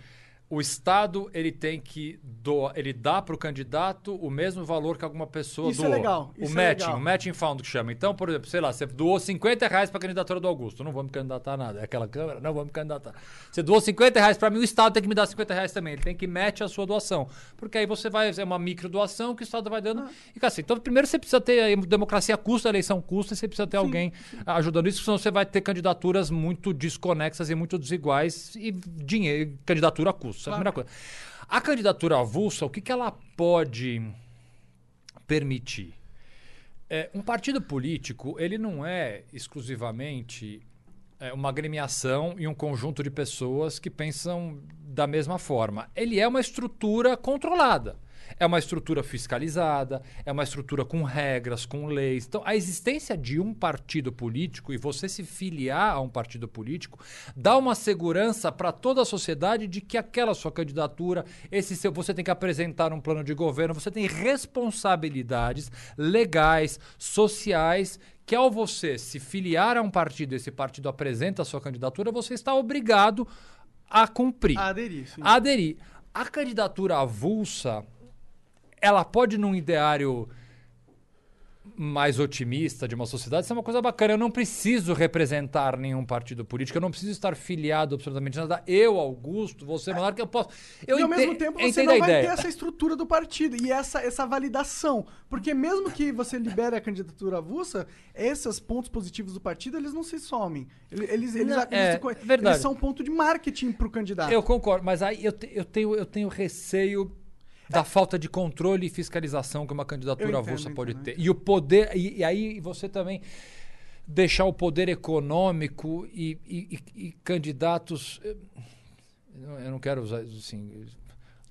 O Estado ele tem que doar, ele dá para o candidato o mesmo valor que alguma pessoa Isso é doou. legal, O isso é matching, legal. o matching fund que chama. Então, por exemplo, sei lá, você doou 50 reais para a candidatura do Augusto. Não vou me candidatar a nada. É aquela câmera? Não vou me candidatar. Você doou 50 reais para mim, o Estado tem que me dar 50 reais também. Ele tem que match a sua doação. Porque aí você vai, é uma micro doação que o Estado vai dando. Ah. E assim, então primeiro você precisa ter democracia custa, eleição custa, e você precisa ter alguém ajudando isso, senão você vai ter candidaturas muito desconexas e muito desiguais e dinheiro, candidatura custa. Essa é a primeira coisa. A candidatura avulsa, o que, que ela pode permitir? É, um partido político, ele não é exclusivamente é, uma agremiação e um conjunto de pessoas que pensam da mesma forma. Ele é uma estrutura controlada. É uma estrutura fiscalizada, é uma estrutura com regras, com leis. Então, a existência de um partido político e você se filiar a um partido político dá uma segurança para toda a sociedade de que aquela sua candidatura, esse seu, você tem que apresentar um plano de governo, você tem responsabilidades legais, sociais que ao você se filiar a um partido, esse partido apresenta a sua candidatura, você está obrigado a cumprir, A aderir, sim. a aderir. A candidatura avulsa, ela pode num ideário mais otimista de uma sociedade, isso é uma coisa bacana. Eu não preciso representar nenhum partido político, eu não preciso estar filiado absolutamente a nada. Eu, Augusto, você, Monarca, eu posso. Eu e ao mesmo tempo você não vai ter essa estrutura do partido e essa, essa validação. Porque mesmo que você libere a candidatura avulsa, esses pontos positivos do partido, eles não se somem. Eles, eles, eles, Não, eles é, verdade. eles são um ponto de marketing pro candidato. Eu concordo, mas aí eu, te- eu tenho, eu tenho receio da falta de controle e fiscalização que uma candidatura avulsa pode ter. E o poder. E, e aí você também. deixar o poder econômico e, e- e- candidatos. eh, Eu não- quero usar assim.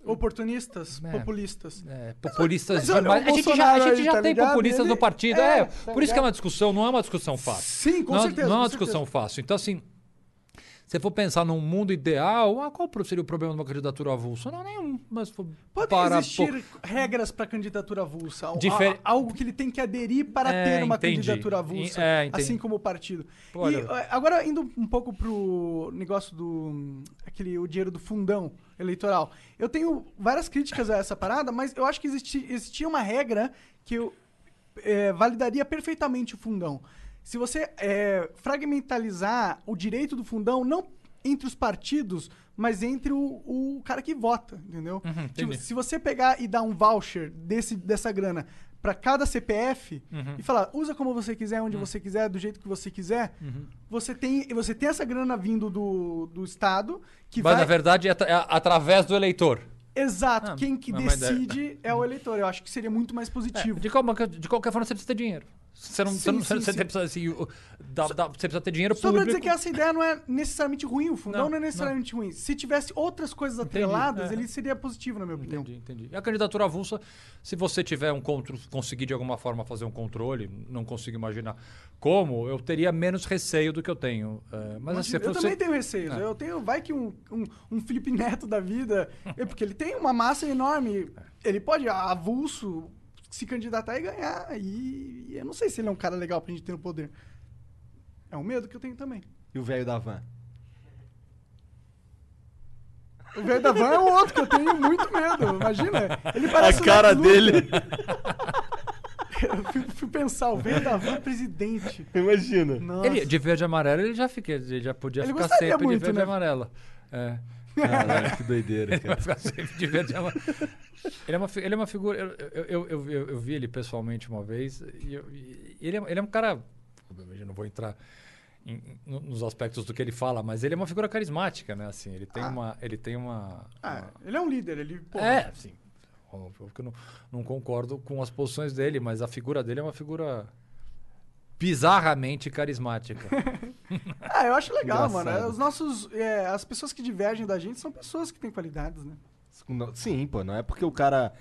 Oportunistas, É. populistas. é, populistas mas olha, o A gente já, a gente já tá tem ligado? populistas Ele- no partido. é, É, tá por isso que é ligado? uma discussão, não é uma discussão fácil. Sim, com não, é- certeza. não é uma discussão certeza. fácil. Então, assim, se for pensar num mundo ideal, ah, qual seria o problema de uma candidatura avulsa? Não, nenhum. Mas Podem para existir regras para candidatura avulsa. Difer- Algo que ele tem que aderir para É, ter uma entendi. candidatura avulsa, é, assim como o partido. Olha- E eh, agora indo um pouco pro negócio do aquele o dinheiro do fundão eleitoral. Eu tenho várias críticas a essa parada, mas eu acho que existi- existia uma regra que eu, eh, validaria perfeitamente o fundão. Se você eh, fragmentalizar o direito do fundão, não entre os partidos, mas entre o, o cara que vota, entendeu? Uhum, Tipo, se você pegar e dar um voucher desse, dessa grana para cada CPF Uhum. e falar, usa como você quiser, onde você quiser, do jeito que você quiser, você, tem, você tem essa grana vindo do, do Estado que Mas vai... na verdade é, é através do eleitor. Exato, Ah, quem que é decide é o eleitor. Eu acho que seria muito mais positivo. De, qualquer, de qualquer forma, você precisa ter dinheiro. Você não, Sim, você não- sim, você sim. precisa, assim, dá- dá- você precisa ter dinheiro Só pra público. dizer que essa ideia não é necessariamente ruim, o fundão não, Não, é necessariamente ruim. Se tivesse outras coisas atreladas, é. ele seria positivo, na minha opinião. Entendi, entendi. E a candidatura avulsa, se você tiver um contro, conseguir de alguma forma fazer um controle, não consigo imaginar como, eu teria menos receio do que eu tenho. É, mas assim, eu se você- também tenho receios. É. Eu tenho, vai que um, um, um Felipe Neto da vida, é porque ele tem uma massa enorme. Ele pode, avulso, se candidatar e ganhar. E, e eu não sei se ele é um cara legal pra gente ter no poder. É um medo que eu tenho também. E o velho da van? O velho da van é o outro que eu tenho muito medo. Imagina. Ele parece A cara dele. Eu fui, fui pensar, o velho da van presidente. Imagina. Nossa. Ele, de verde e amarelo, ele já, fica, ele já podia Ele ficar sempre muito, de verde né? e amarelo. É. Caralho, que doideira, Ele vai cara. ficar sempre de verde. Ele é uma, ele é uma figura. Eu, eu, eu, eu, eu- vi ele pessoalmente uma vez. E, eu- e ele, é, ele é um cara. Obviamente, eu não vou entrar em- no- nos aspectos do que ele fala, mas ele é uma figura carismática, né? Assim, ele tem uma. Ele tem uma. Ah, uma- ele é um líder, ele. pô, é, sim. Eu não, não concordo com as posições dele, mas a figura dele é uma figura bizarramente carismática. Ah, eu acho legal, Engraçado. mano. Os nossos. é, as pessoas que divergem da gente são pessoas que têm qualidades, né? Sim, pô, não é porque o cara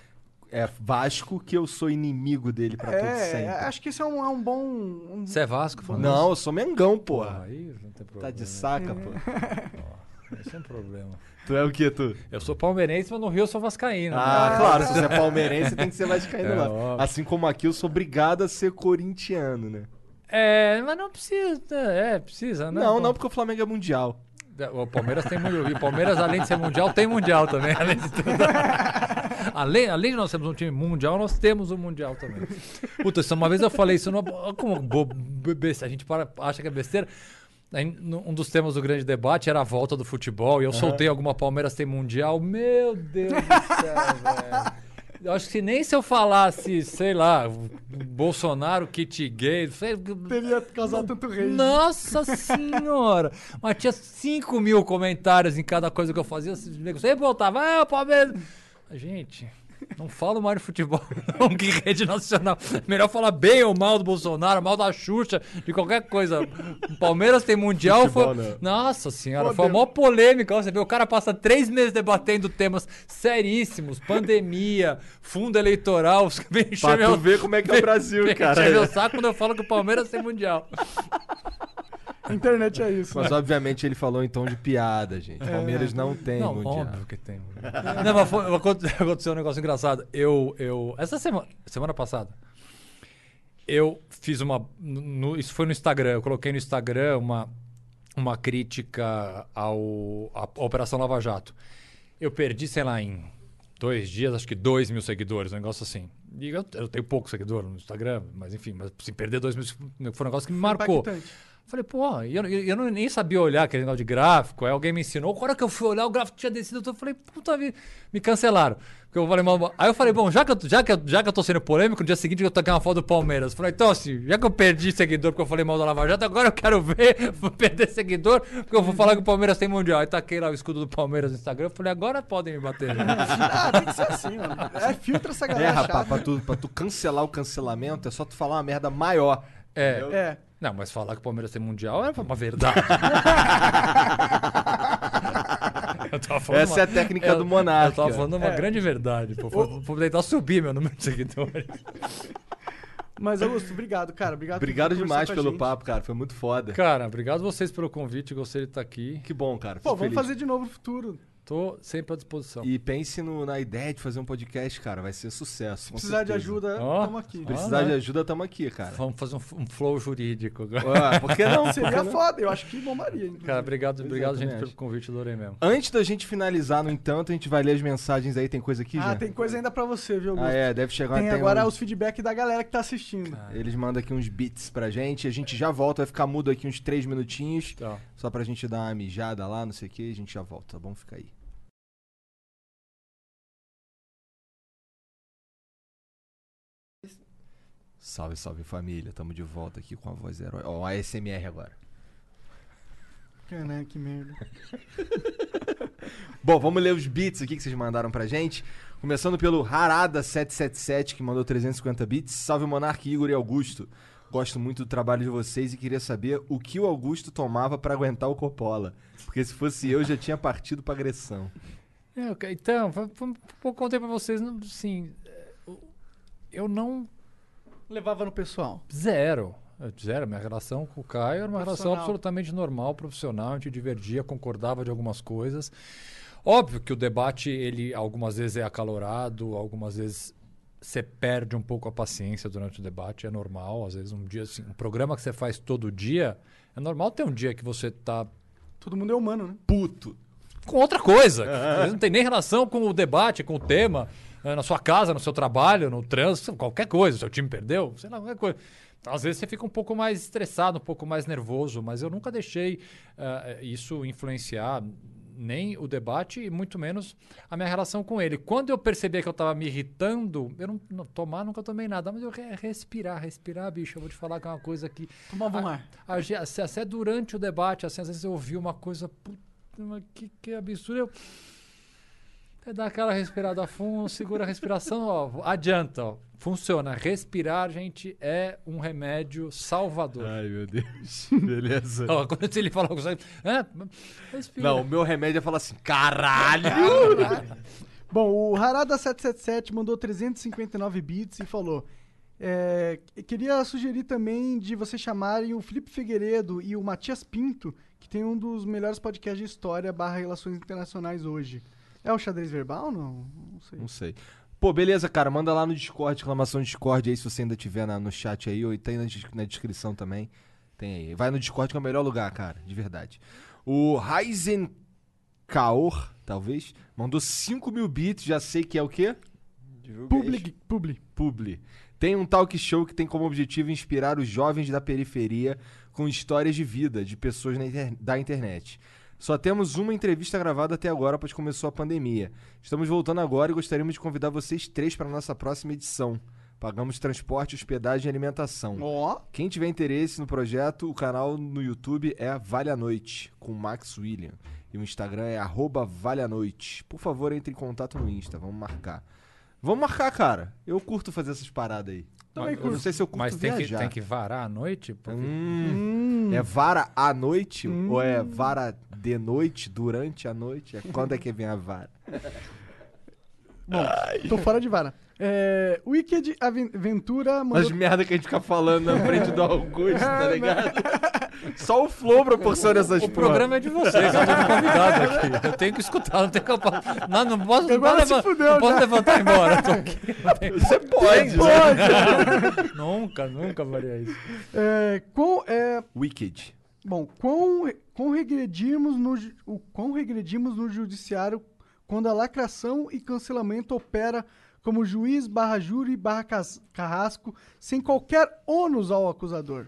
é Vasco que eu sou inimigo dele pra todo É, sempre. acho que isso é um, é um bom. um- Você é Vasco, Fábio? Não, eu sou Mengão, Porra, aí não tem problema. Tá de saca, pô. Esse é um problema. Tu é o que, tu? Eu sou palmeirense, mas no Rio eu sou vascaíno. Ah, né? claro, se você é palmeirense, tem que ser vascaíno É, lá. óbvio. Assim como aqui, eu sou obrigado a ser corintiano, né? É, mas não precisa. É, precisa, né? Não, não, porque o Flamengo é mundial. O Palmeiras tem mundial. E o Palmeiras, além de ser mundial, tem mundial também. Além de tudo. além, além de nós termos um time mundial, nós temos um mundial também. Puta, isso, uma vez eu falei isso. Não, como bo- a gente para, acha que é besteira. Um dos temas do grande debate era a volta do futebol. E eu soltei alguma Palmeiras tem mundial. Meu Deus do céu, velho. Eu acho que nem se eu falasse, sei lá, Bolsonaro, kit gay, sei, Teria causado tanto rei. nossa senhora! Mas tinha 5 mil comentários em cada coisa que eu fazia. Sempre voltava, ah, o Palmeiras. Gente, não falo mais de futebol, não, que rede nacional. Melhor falar bem ou mal do Bolsonaro, mal da Xuxa, de qualquer coisa. O Palmeiras tem mundial. Futebol, foi... não. Nossa senhora, foi a maior polêmica. Você vê, o cara passa três meses debatendo temas seríssimos: pandemia, fundo eleitoral. Vem Pra tu meu- ver como é que é o Brasil, vem cara. encher meu saco quando eu falo que o Palmeiras tem mundial. A internet é isso. Mas né? obviamente ele falou em tom de piada, gente. Palmeiras não tem não, mundial. óbvio que tem. não, mas foi, aconte- aconteceu um negócio engraçado. Eu, eu, essa semana, semana passada, eu fiz uma, no- isso foi no Instagram. Eu coloquei no Instagram uma, uma crítica ao à Operação Lava Jato. Eu perdi, sei lá, em dois dias, acho que dois mil seguidores, um negócio assim. E eu, eu tenho pouco seguidor no Instagram, mas enfim, mas se perder dois mil foi um negócio que me marcou. Impactante. Falei, pô, e eu, eu, eu não, nem sabia olhar aquele negócio de gráfico. Aí alguém me ensinou. A hora que eu fui olhar, o gráfico tinha descido. Eu falei, puta vida, me cancelaram. Porque eu falei, mal, aí eu falei, bom, já que, eu, já, que eu, já que eu tô sendo polêmico, no dia seguinte eu toquei uma foto do Palmeiras. Falei, então assim, já que eu perdi seguidor porque eu falei mal da Lava Jato, agora eu quero ver, vou perder seguidor, porque eu vou falar que o Palmeiras tem mundial. Aí taquei lá o escudo do Palmeiras no Instagram. Eu falei, agora podem me bater. né? Ah, tem que ser assim, mano. É, filtra essa É, galera rapaz, chata. pra tu, pra tu cancelar o cancelamento, é só tu falar uma merda maior. É. É. Não, mas falar que o Palmeiras tem mundial é uma verdade. Eu tava falando Essa uma- é a técnica eu- do Monark. Eu tava falando uma grande verdade. Pô, Vou vou tentar subir meu número de seguidores. Mas, Augusto, obrigado, cara. Obrigado, Obrigado demais pelo gente. papo, cara. Foi muito foda. Cara, obrigado vocês pelo convite. Gostei de estar aqui. Que bom, cara. Pô, Fico vamos feliz. fazer de novo no futuro. Tô sempre à disposição. E pense no- na ideia de fazer um podcast, cara. Vai ser sucesso. Se precisar de certeza. ajuda, Ó. estamos aqui. Se precisar Ah, de né? ajuda, tamo aqui, cara. Vamos fazer um, um flow jurídico agora. Ah, por que não? Seria foda, eu acho que bombaria. inclusive. Cara, obrigado, obrigado, também gente, pelo convite. Adorei mesmo. Antes da gente finalizar, no entanto, a gente vai ler as mensagens aí. Tem coisa aqui ah, já? tem coisa ainda pra você, viu, Augusto? Ah, é. Deve chegar Tem agora um- os feedback da galera que tá assistindo. Eles mandam aqui uns beats pra gente. A gente já volta. Vai ficar mudo aqui uns três minutinhos. Tá. Só pra gente dar uma mijada lá, não sei o que. A gente já volta, tá bom? Fica aí. Salve, salve família. Tamo de volta aqui com a voz herói. Ó, um ASMR agora. Caraca, que merda. Bom, vamos ler os beats aqui que vocês mandaram pra gente. Começando pelo Harada777, que mandou 350 bits. Salve Monark, Igor e Augusto. Gosto muito do trabalho de vocês e queria saber o que o Augusto tomava pra aguentar o Coppola. Porque se fosse eu, já tinha partido pra agressão. É, então, eu contei pra vocês, o- eu não Levava no pessoal. Zero. Eu- Zero. Minha relação com o Caio era uma relação absolutamente normal, profissional. A gente divergia, concordava de algumas coisas. Óbvio que o debate, ele algumas vezes é acalorado, algumas vezes você perde um pouco a paciência durante o debate, é normal. Às vezes um dia, assim, um programa que você faz todo dia, é normal ter um dia que você tá Todo mundo é humano, né? Puto. com outra coisa. vezes não tem nem relação com o debate, com o tema, na sua casa, no seu trabalho, no trânsito, qualquer coisa. Seu time perdeu, sei lá, qualquer coisa. Às vezes você fica um pouco mais estressado, um pouco mais nervoso, mas eu nunca deixei eh, isso influenciar nem o debate e muito menos a minha relação com ele. Quando eu percebia que eu estava me irritando, eu não, não tomar nunca tomei nada, mas eu re- respirar, respirar, bicho, eu vou te falar que é uma coisa que Tomava um ar. a ge- assim, Até durante o debate, assim, às vezes eu ouvi uma coisa, puta, que, que absurdo. Eu até dá aquela respirada fundo, segura a respiração, ó, adianta, ó, funciona. Respirar, gente, é um remédio salvador. Ai, meu Deus. Beleza. Ó, quando ele fala algo, sabe? É, respira. Não, o meu remédio é falar assim, caralho! Bom, o Harada777 mandou 359 bits e falou: é, queria sugerir também de vocês chamarem o Felipe Figueiredo e o Matias Pinto, que tem um dos melhores podcasts de história barra relações internacionais hoje. É o xadrez verbal? Não, não sei. Não sei. Pô, beleza, cara. Manda lá no Discord, exclamação Discord aí, se você ainda tiver na- no chat aí, ou tem na, na descrição também. Tem aí. Vai no Discord que é o melhor lugar, cara, de verdade. O Ryzen Kaor, talvez, mandou 5 mil bits, já sei que é o quê? Public, publi. Publi. Tem um talk show que tem como objetivo inspirar os jovens da periferia com histórias de vida de pessoas na inter- da internet. Só temos uma entrevista gravada até agora, pois começou a pandemia. Estamos voltando agora e gostaríamos de convidar vocês três para a nossa próxima edição. Pagamos transporte, hospedagem e alimentação. Ó, Quem tiver interesse no projeto, o canal no YouTube é Vale a Noite, com Max William. E o Instagram é arroba Vale a Noite. Por favor, entre em contato no Insta, vamos marcar. Vamos marcar, cara. Eu curto fazer essas paradas aí. Também eu não curto. sei se eu curto Mas tem que, viajar. tem que varar à noite? Hum, É vara à noite ou é vara de noite, durante a noite? É quando é que vem a vara? bom, tô fora de vara. É, Wicked Aven- Ventura mandou. As merda que a gente fica falando na frente do Augusto, tá ligado? Só o Flow proporciona essas O programa é de vocês, eu tô convidado aqui. Eu tenho que escutar, não tenho que. Não, não posso, não Agora posso, levan- fudeu, não posso já. levantar e ir embora. eu Tô aqui. Não tem- Você pode. nunca, nunca faria isso. É, com, é, Wicked. Bom, quão, quão, regredimos no, o quão regredimos no judiciário quando a lacração e cancelamento opera como juiz barra júri barra carrasco sem qualquer ônus ao acusador.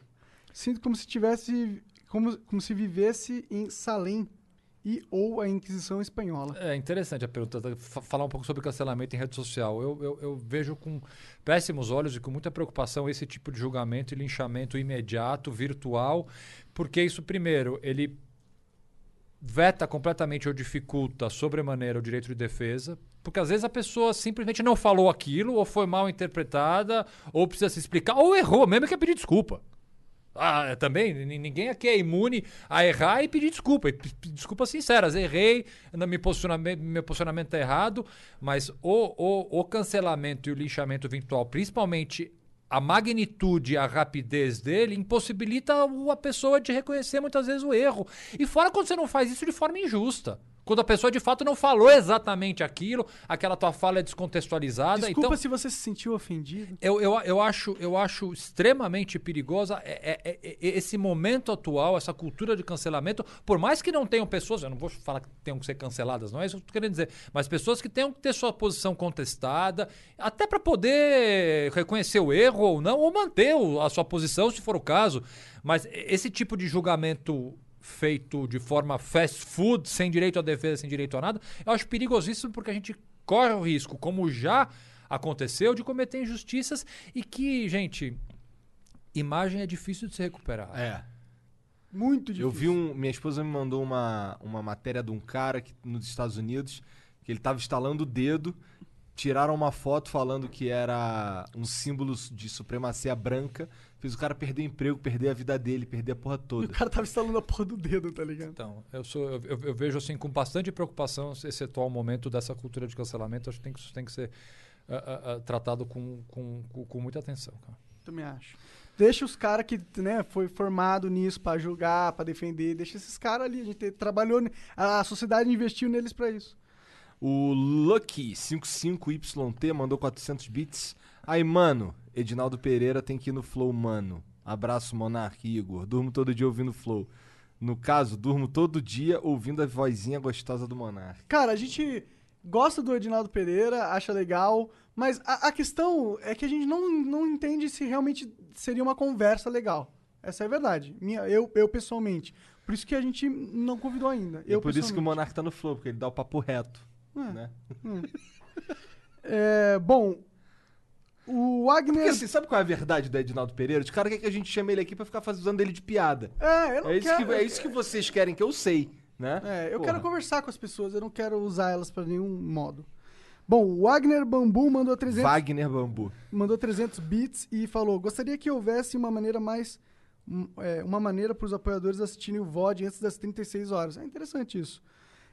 Sinto como se tivesse como, como se vivesse em Salem e ou a Inquisição espanhola. É interessante a pergunta, tá? Fa- falar um pouco sobre cancelamento em rede social. Eu, eu, eu vejo com péssimos olhos e com muita preocupação esse tipo de julgamento e linchamento imediato, virtual, porque isso, primeiro, ele veta completamente ou dificulta sobremaneira o direito de defesa, porque às vezes a pessoa simplesmente não falou aquilo, ou foi mal interpretada, ou precisa se explicar, ou errou, mesmo que é pedir desculpa. Ah, é, também, ninguém aqui é imune a errar e pedir desculpa. Desculpas sinceras, errei, meu posicionamento, meu posicionamento tá errado, mas o, o, o cancelamento e o lixamento virtual, principalmente a magnitude, a rapidez dele, impossibilita a pessoa de reconhecer muitas vezes o erro. E fora quando você não faz isso de forma injusta. Quando a pessoa de fato não falou exatamente aquilo, aquela tua fala é descontextualizada. Desculpa então, se você se sentiu ofendido. eu, eu, eu, acho, eu acho extremamente perigosa é- é- é- é esse momento atual, essa cultura de cancelamento, por mais que não tenham pessoas, eu não vou falar que tenham que ser canceladas, não é isso que eu tô querendo dizer, mas pessoas que tenham que ter sua posição contestada, até para poder reconhecer o erro ou não, ou manter a sua posição, se for o caso. Mas esse tipo de julgamento feito de forma fast food, sem direito à defesa, sem direito a nada, eu acho perigosíssimo porque a gente corre o risco, como já aconteceu, de cometer injustiças e que, gente, imagem é difícil de se recuperar. É. Muito difícil. Eu vi um. Minha esposa me mandou uma, uma matéria de um cara que, nos Estados Unidos que ele tava instalando o dedo. Tiraram uma foto falando que era um símbolo de supremacia branca. Fez o cara perder o emprego, perder a vida dele, perder a porra E toda. o cara tava instalando a porra do dedo, tá ligado? Então, eu, sou, eu, eu- eu vejo assim com bastante preocupação esse atual momento dessa cultura de cancelamento. Acho que tem que, isso tem que ser ah, ah, tratado com, com, com, com muita atenção. Cara. Também acho. Deixa os caras que, né, foi formado nisso pra julgar, pra defender, deixa esses caras ali. A gente trabalhou, a sociedade investiu neles pra isso. O Lucky55YT mandou 400 bits. Aí, mano, Edinaldo Pereira tem que ir no Flow, mano. Abraço, Monark Igor. Durmo todo dia ouvindo Flow. No caso, durmo todo dia ouvindo a vozinha gostosa do Monark. Cara, a gente gosta do Edinaldo Pereira, acha legal, mas a, a questão é que a gente não, não entende se realmente seria uma conversa legal. Essa é a verdade. Minha, eu, eu pessoalmente. Por isso que a gente não convidou ainda. E eu é por isso que o. Monark tá no Flow, porque ele dá o papo reto. É. Né? É, bom, o Wagner. Porque assim, sabe qual é a verdade do Edinaldo Pereira? Os caras querem que a gente chame ele aqui pra ficar fazendo ele de piada. é, eu não É isso, quero. que, é isso que vocês querem que eu sei, né? É, eu Porra. quero conversar com as pessoas, eu não quero usar elas pra nenhum modo. Bom, o Wagner Bambu mandou 300, Wagner Bambu. mandou 300 bits e falou: "Gostaria que houvesse uma maneira mais um, é, uma maneira para os apoiadores assistirem o VOD antes das 36 horas". É interessante isso.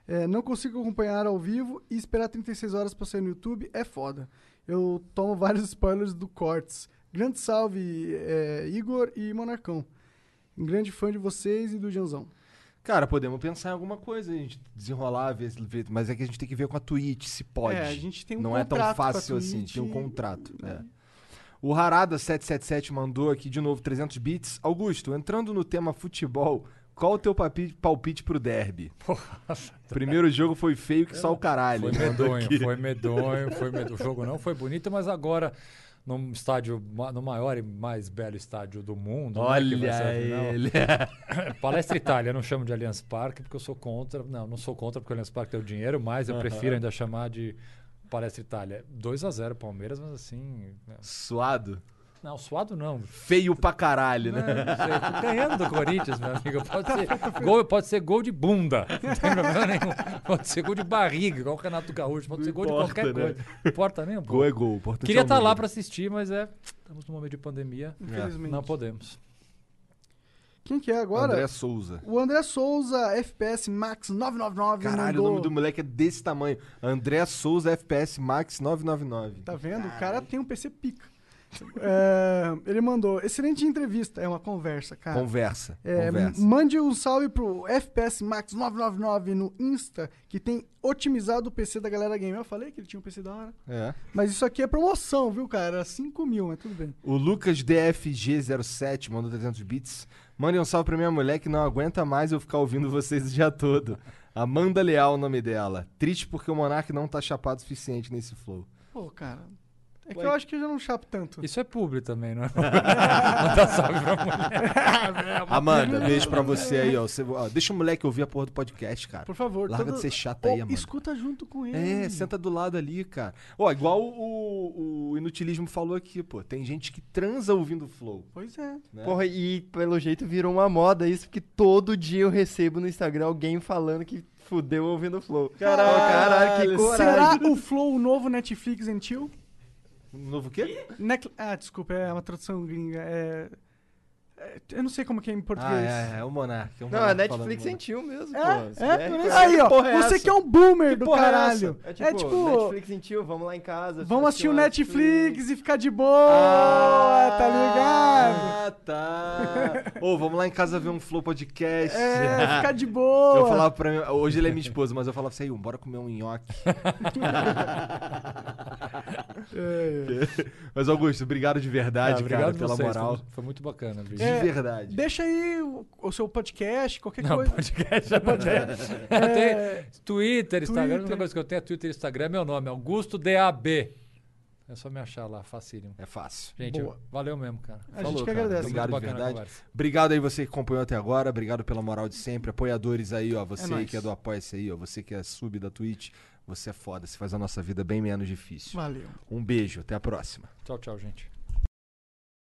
É, não consigo acompanhar ao vivo e esperar 36 horas pra sair no YouTube é foda. Eu tomo vários spoilers do Cortes. Grande salve, é, Igor e Monarcão. Um grande fã de vocês e do Janzão. Cara, podemos pensar em alguma coisa, a gente desenrolar, ver, ver- mas é que a gente tem que ver com a Twitch, se pode. É, a gente tem um Não é tão contrato com a fácil assim, Twitch tem um e- contrato. né? é. O Harada777 mandou aqui de novo 300 bits. Augusto, entrando no tema futebol, qual o teu palpite pro derby? Primeiro jogo foi feio que só o caralho. Foi medonho, foi medonho, foi medonho. O jogo não foi bonito, mas agora, num estádio, no maior e mais belo estádio do mundo. né, vai Olha final. ele. Palestra Itália, eu não chamo de Allianz Parque porque eu sou contra. Não, não sou contra porque o Allianz Parque tem o dinheiro, mas eu prefiro ainda chamar de Palestra Itália. 2 a 0 Palmeiras, mas assim. né. Suado? Não, suado não. Feio pra caralho, né? Não, não sei, tô ganhando do Corinthians, meu amigo. Pode ser, gol, pode ser gol de bunda. Não tem problema nenhum. Pode ser gol de barriga, igual o Renato Gaúcho. Pode Não ser gol importa, de qualquer né? coisa. Não importa nem um pouco. Gol é gol. Queria estar lá número. para assistir, mas é. Estamos num momento de pandemia. Infelizmente. Não podemos. Quem que é agora? André Souza. O André Souza, FPS Max 999. Caralho, mandou... o nome do moleque é desse tamanho. André Souza FPS Max 999. Tá vendo? O cara tem um PC pica. É, ele mandou, excelente entrevista. É uma conversa, cara. Conversa. É, conversa. mande um salve pro FPS Max 999 no Insta, que tem otimizado o PC da galera game. Eu falei que ele tinha um PC da hora. É. Mas isso aqui é promoção, viu, cara? Era 5 mil, mas tudo bem. O Lucas DFG07 mandou 300 bits. Mande um salve pra minha mulher que não aguenta mais eu ficar ouvindo vocês o dia todo. Amanda Leal, o nome dela. Triste porque o Monark não tá chapado o suficiente nesse flow. Pô, cara. É que eu acho que eu já não chapo tanto. Isso é publi também, não é? Mandar salve pra mulher. Amanda, beijo pra você aí, ó. Você- ó, Deixa o moleque ouvir a porra do podcast, cara. Por favor. Larga todo- de ser chata aí, Amanda. Escuta junto com ele. É, senta do lado ali, cara. Ó, igual o, o Inutilismo falou aqui, pô. Tem gente que transa ouvindo flow. Pois é. né? Porra, e pelo jeito virou uma moda isso, porque todo dia eu recebo no Instagram alguém falando que fudeu ouvindo Flow. Caralho, caralho, que coragem. Será o Flow o novo Netflix and Chill? Novo o quê? Ah, desculpa, é uma tradução gringa. É... Eu não sei como que é em português. Ah, é, é, o Monark. é o Não, a Netflix sentiu mesmo, É, pô. É, pô, isso- aí, ó. é Você essa? que é um boomer Que do porra é caralho. essa? É tipo, Netflix sentiu, vamos lá em casa. vamos assistir o um Netflix e ficar de boa, tá ligado? Ah, tá. Ô, vamos lá em casa ver um Flow Podcast. É, ficar de boa. Eu falava pra mim, hoje ele é minha esposa, mas eu falava assim, "Aí, bora comer um nhoque. mas Augusto, obrigado de verdade, Ah, cara, obrigado pela vocês, moral. Foi, foi muito bacana, Vitor. De É, verdade. Deixa aí o, o seu podcast, qualquer Não, coisa. podcast já não tem. Eu tenho Twitter, Instagram. A única coisa que eu tenho é Twitter e Instagram. É meu nome, Augusto DAB. É só me achar lá, facílimo. É fácil. Gente, Boa. valeu mesmo, cara. A Falou, gente que cara. agradece. Obrigado de verdade. Obrigado aí você que acompanhou até agora. Obrigado pela moral de sempre. Apoiadores aí, ó. Você É aí que é do Apoia-se aí, ó. Você que é sub da Twitch. Você é foda. Você faz a nossa vida bem menos difícil. Valeu. Um beijo. Até a próxima. Tchau, tchau, gente.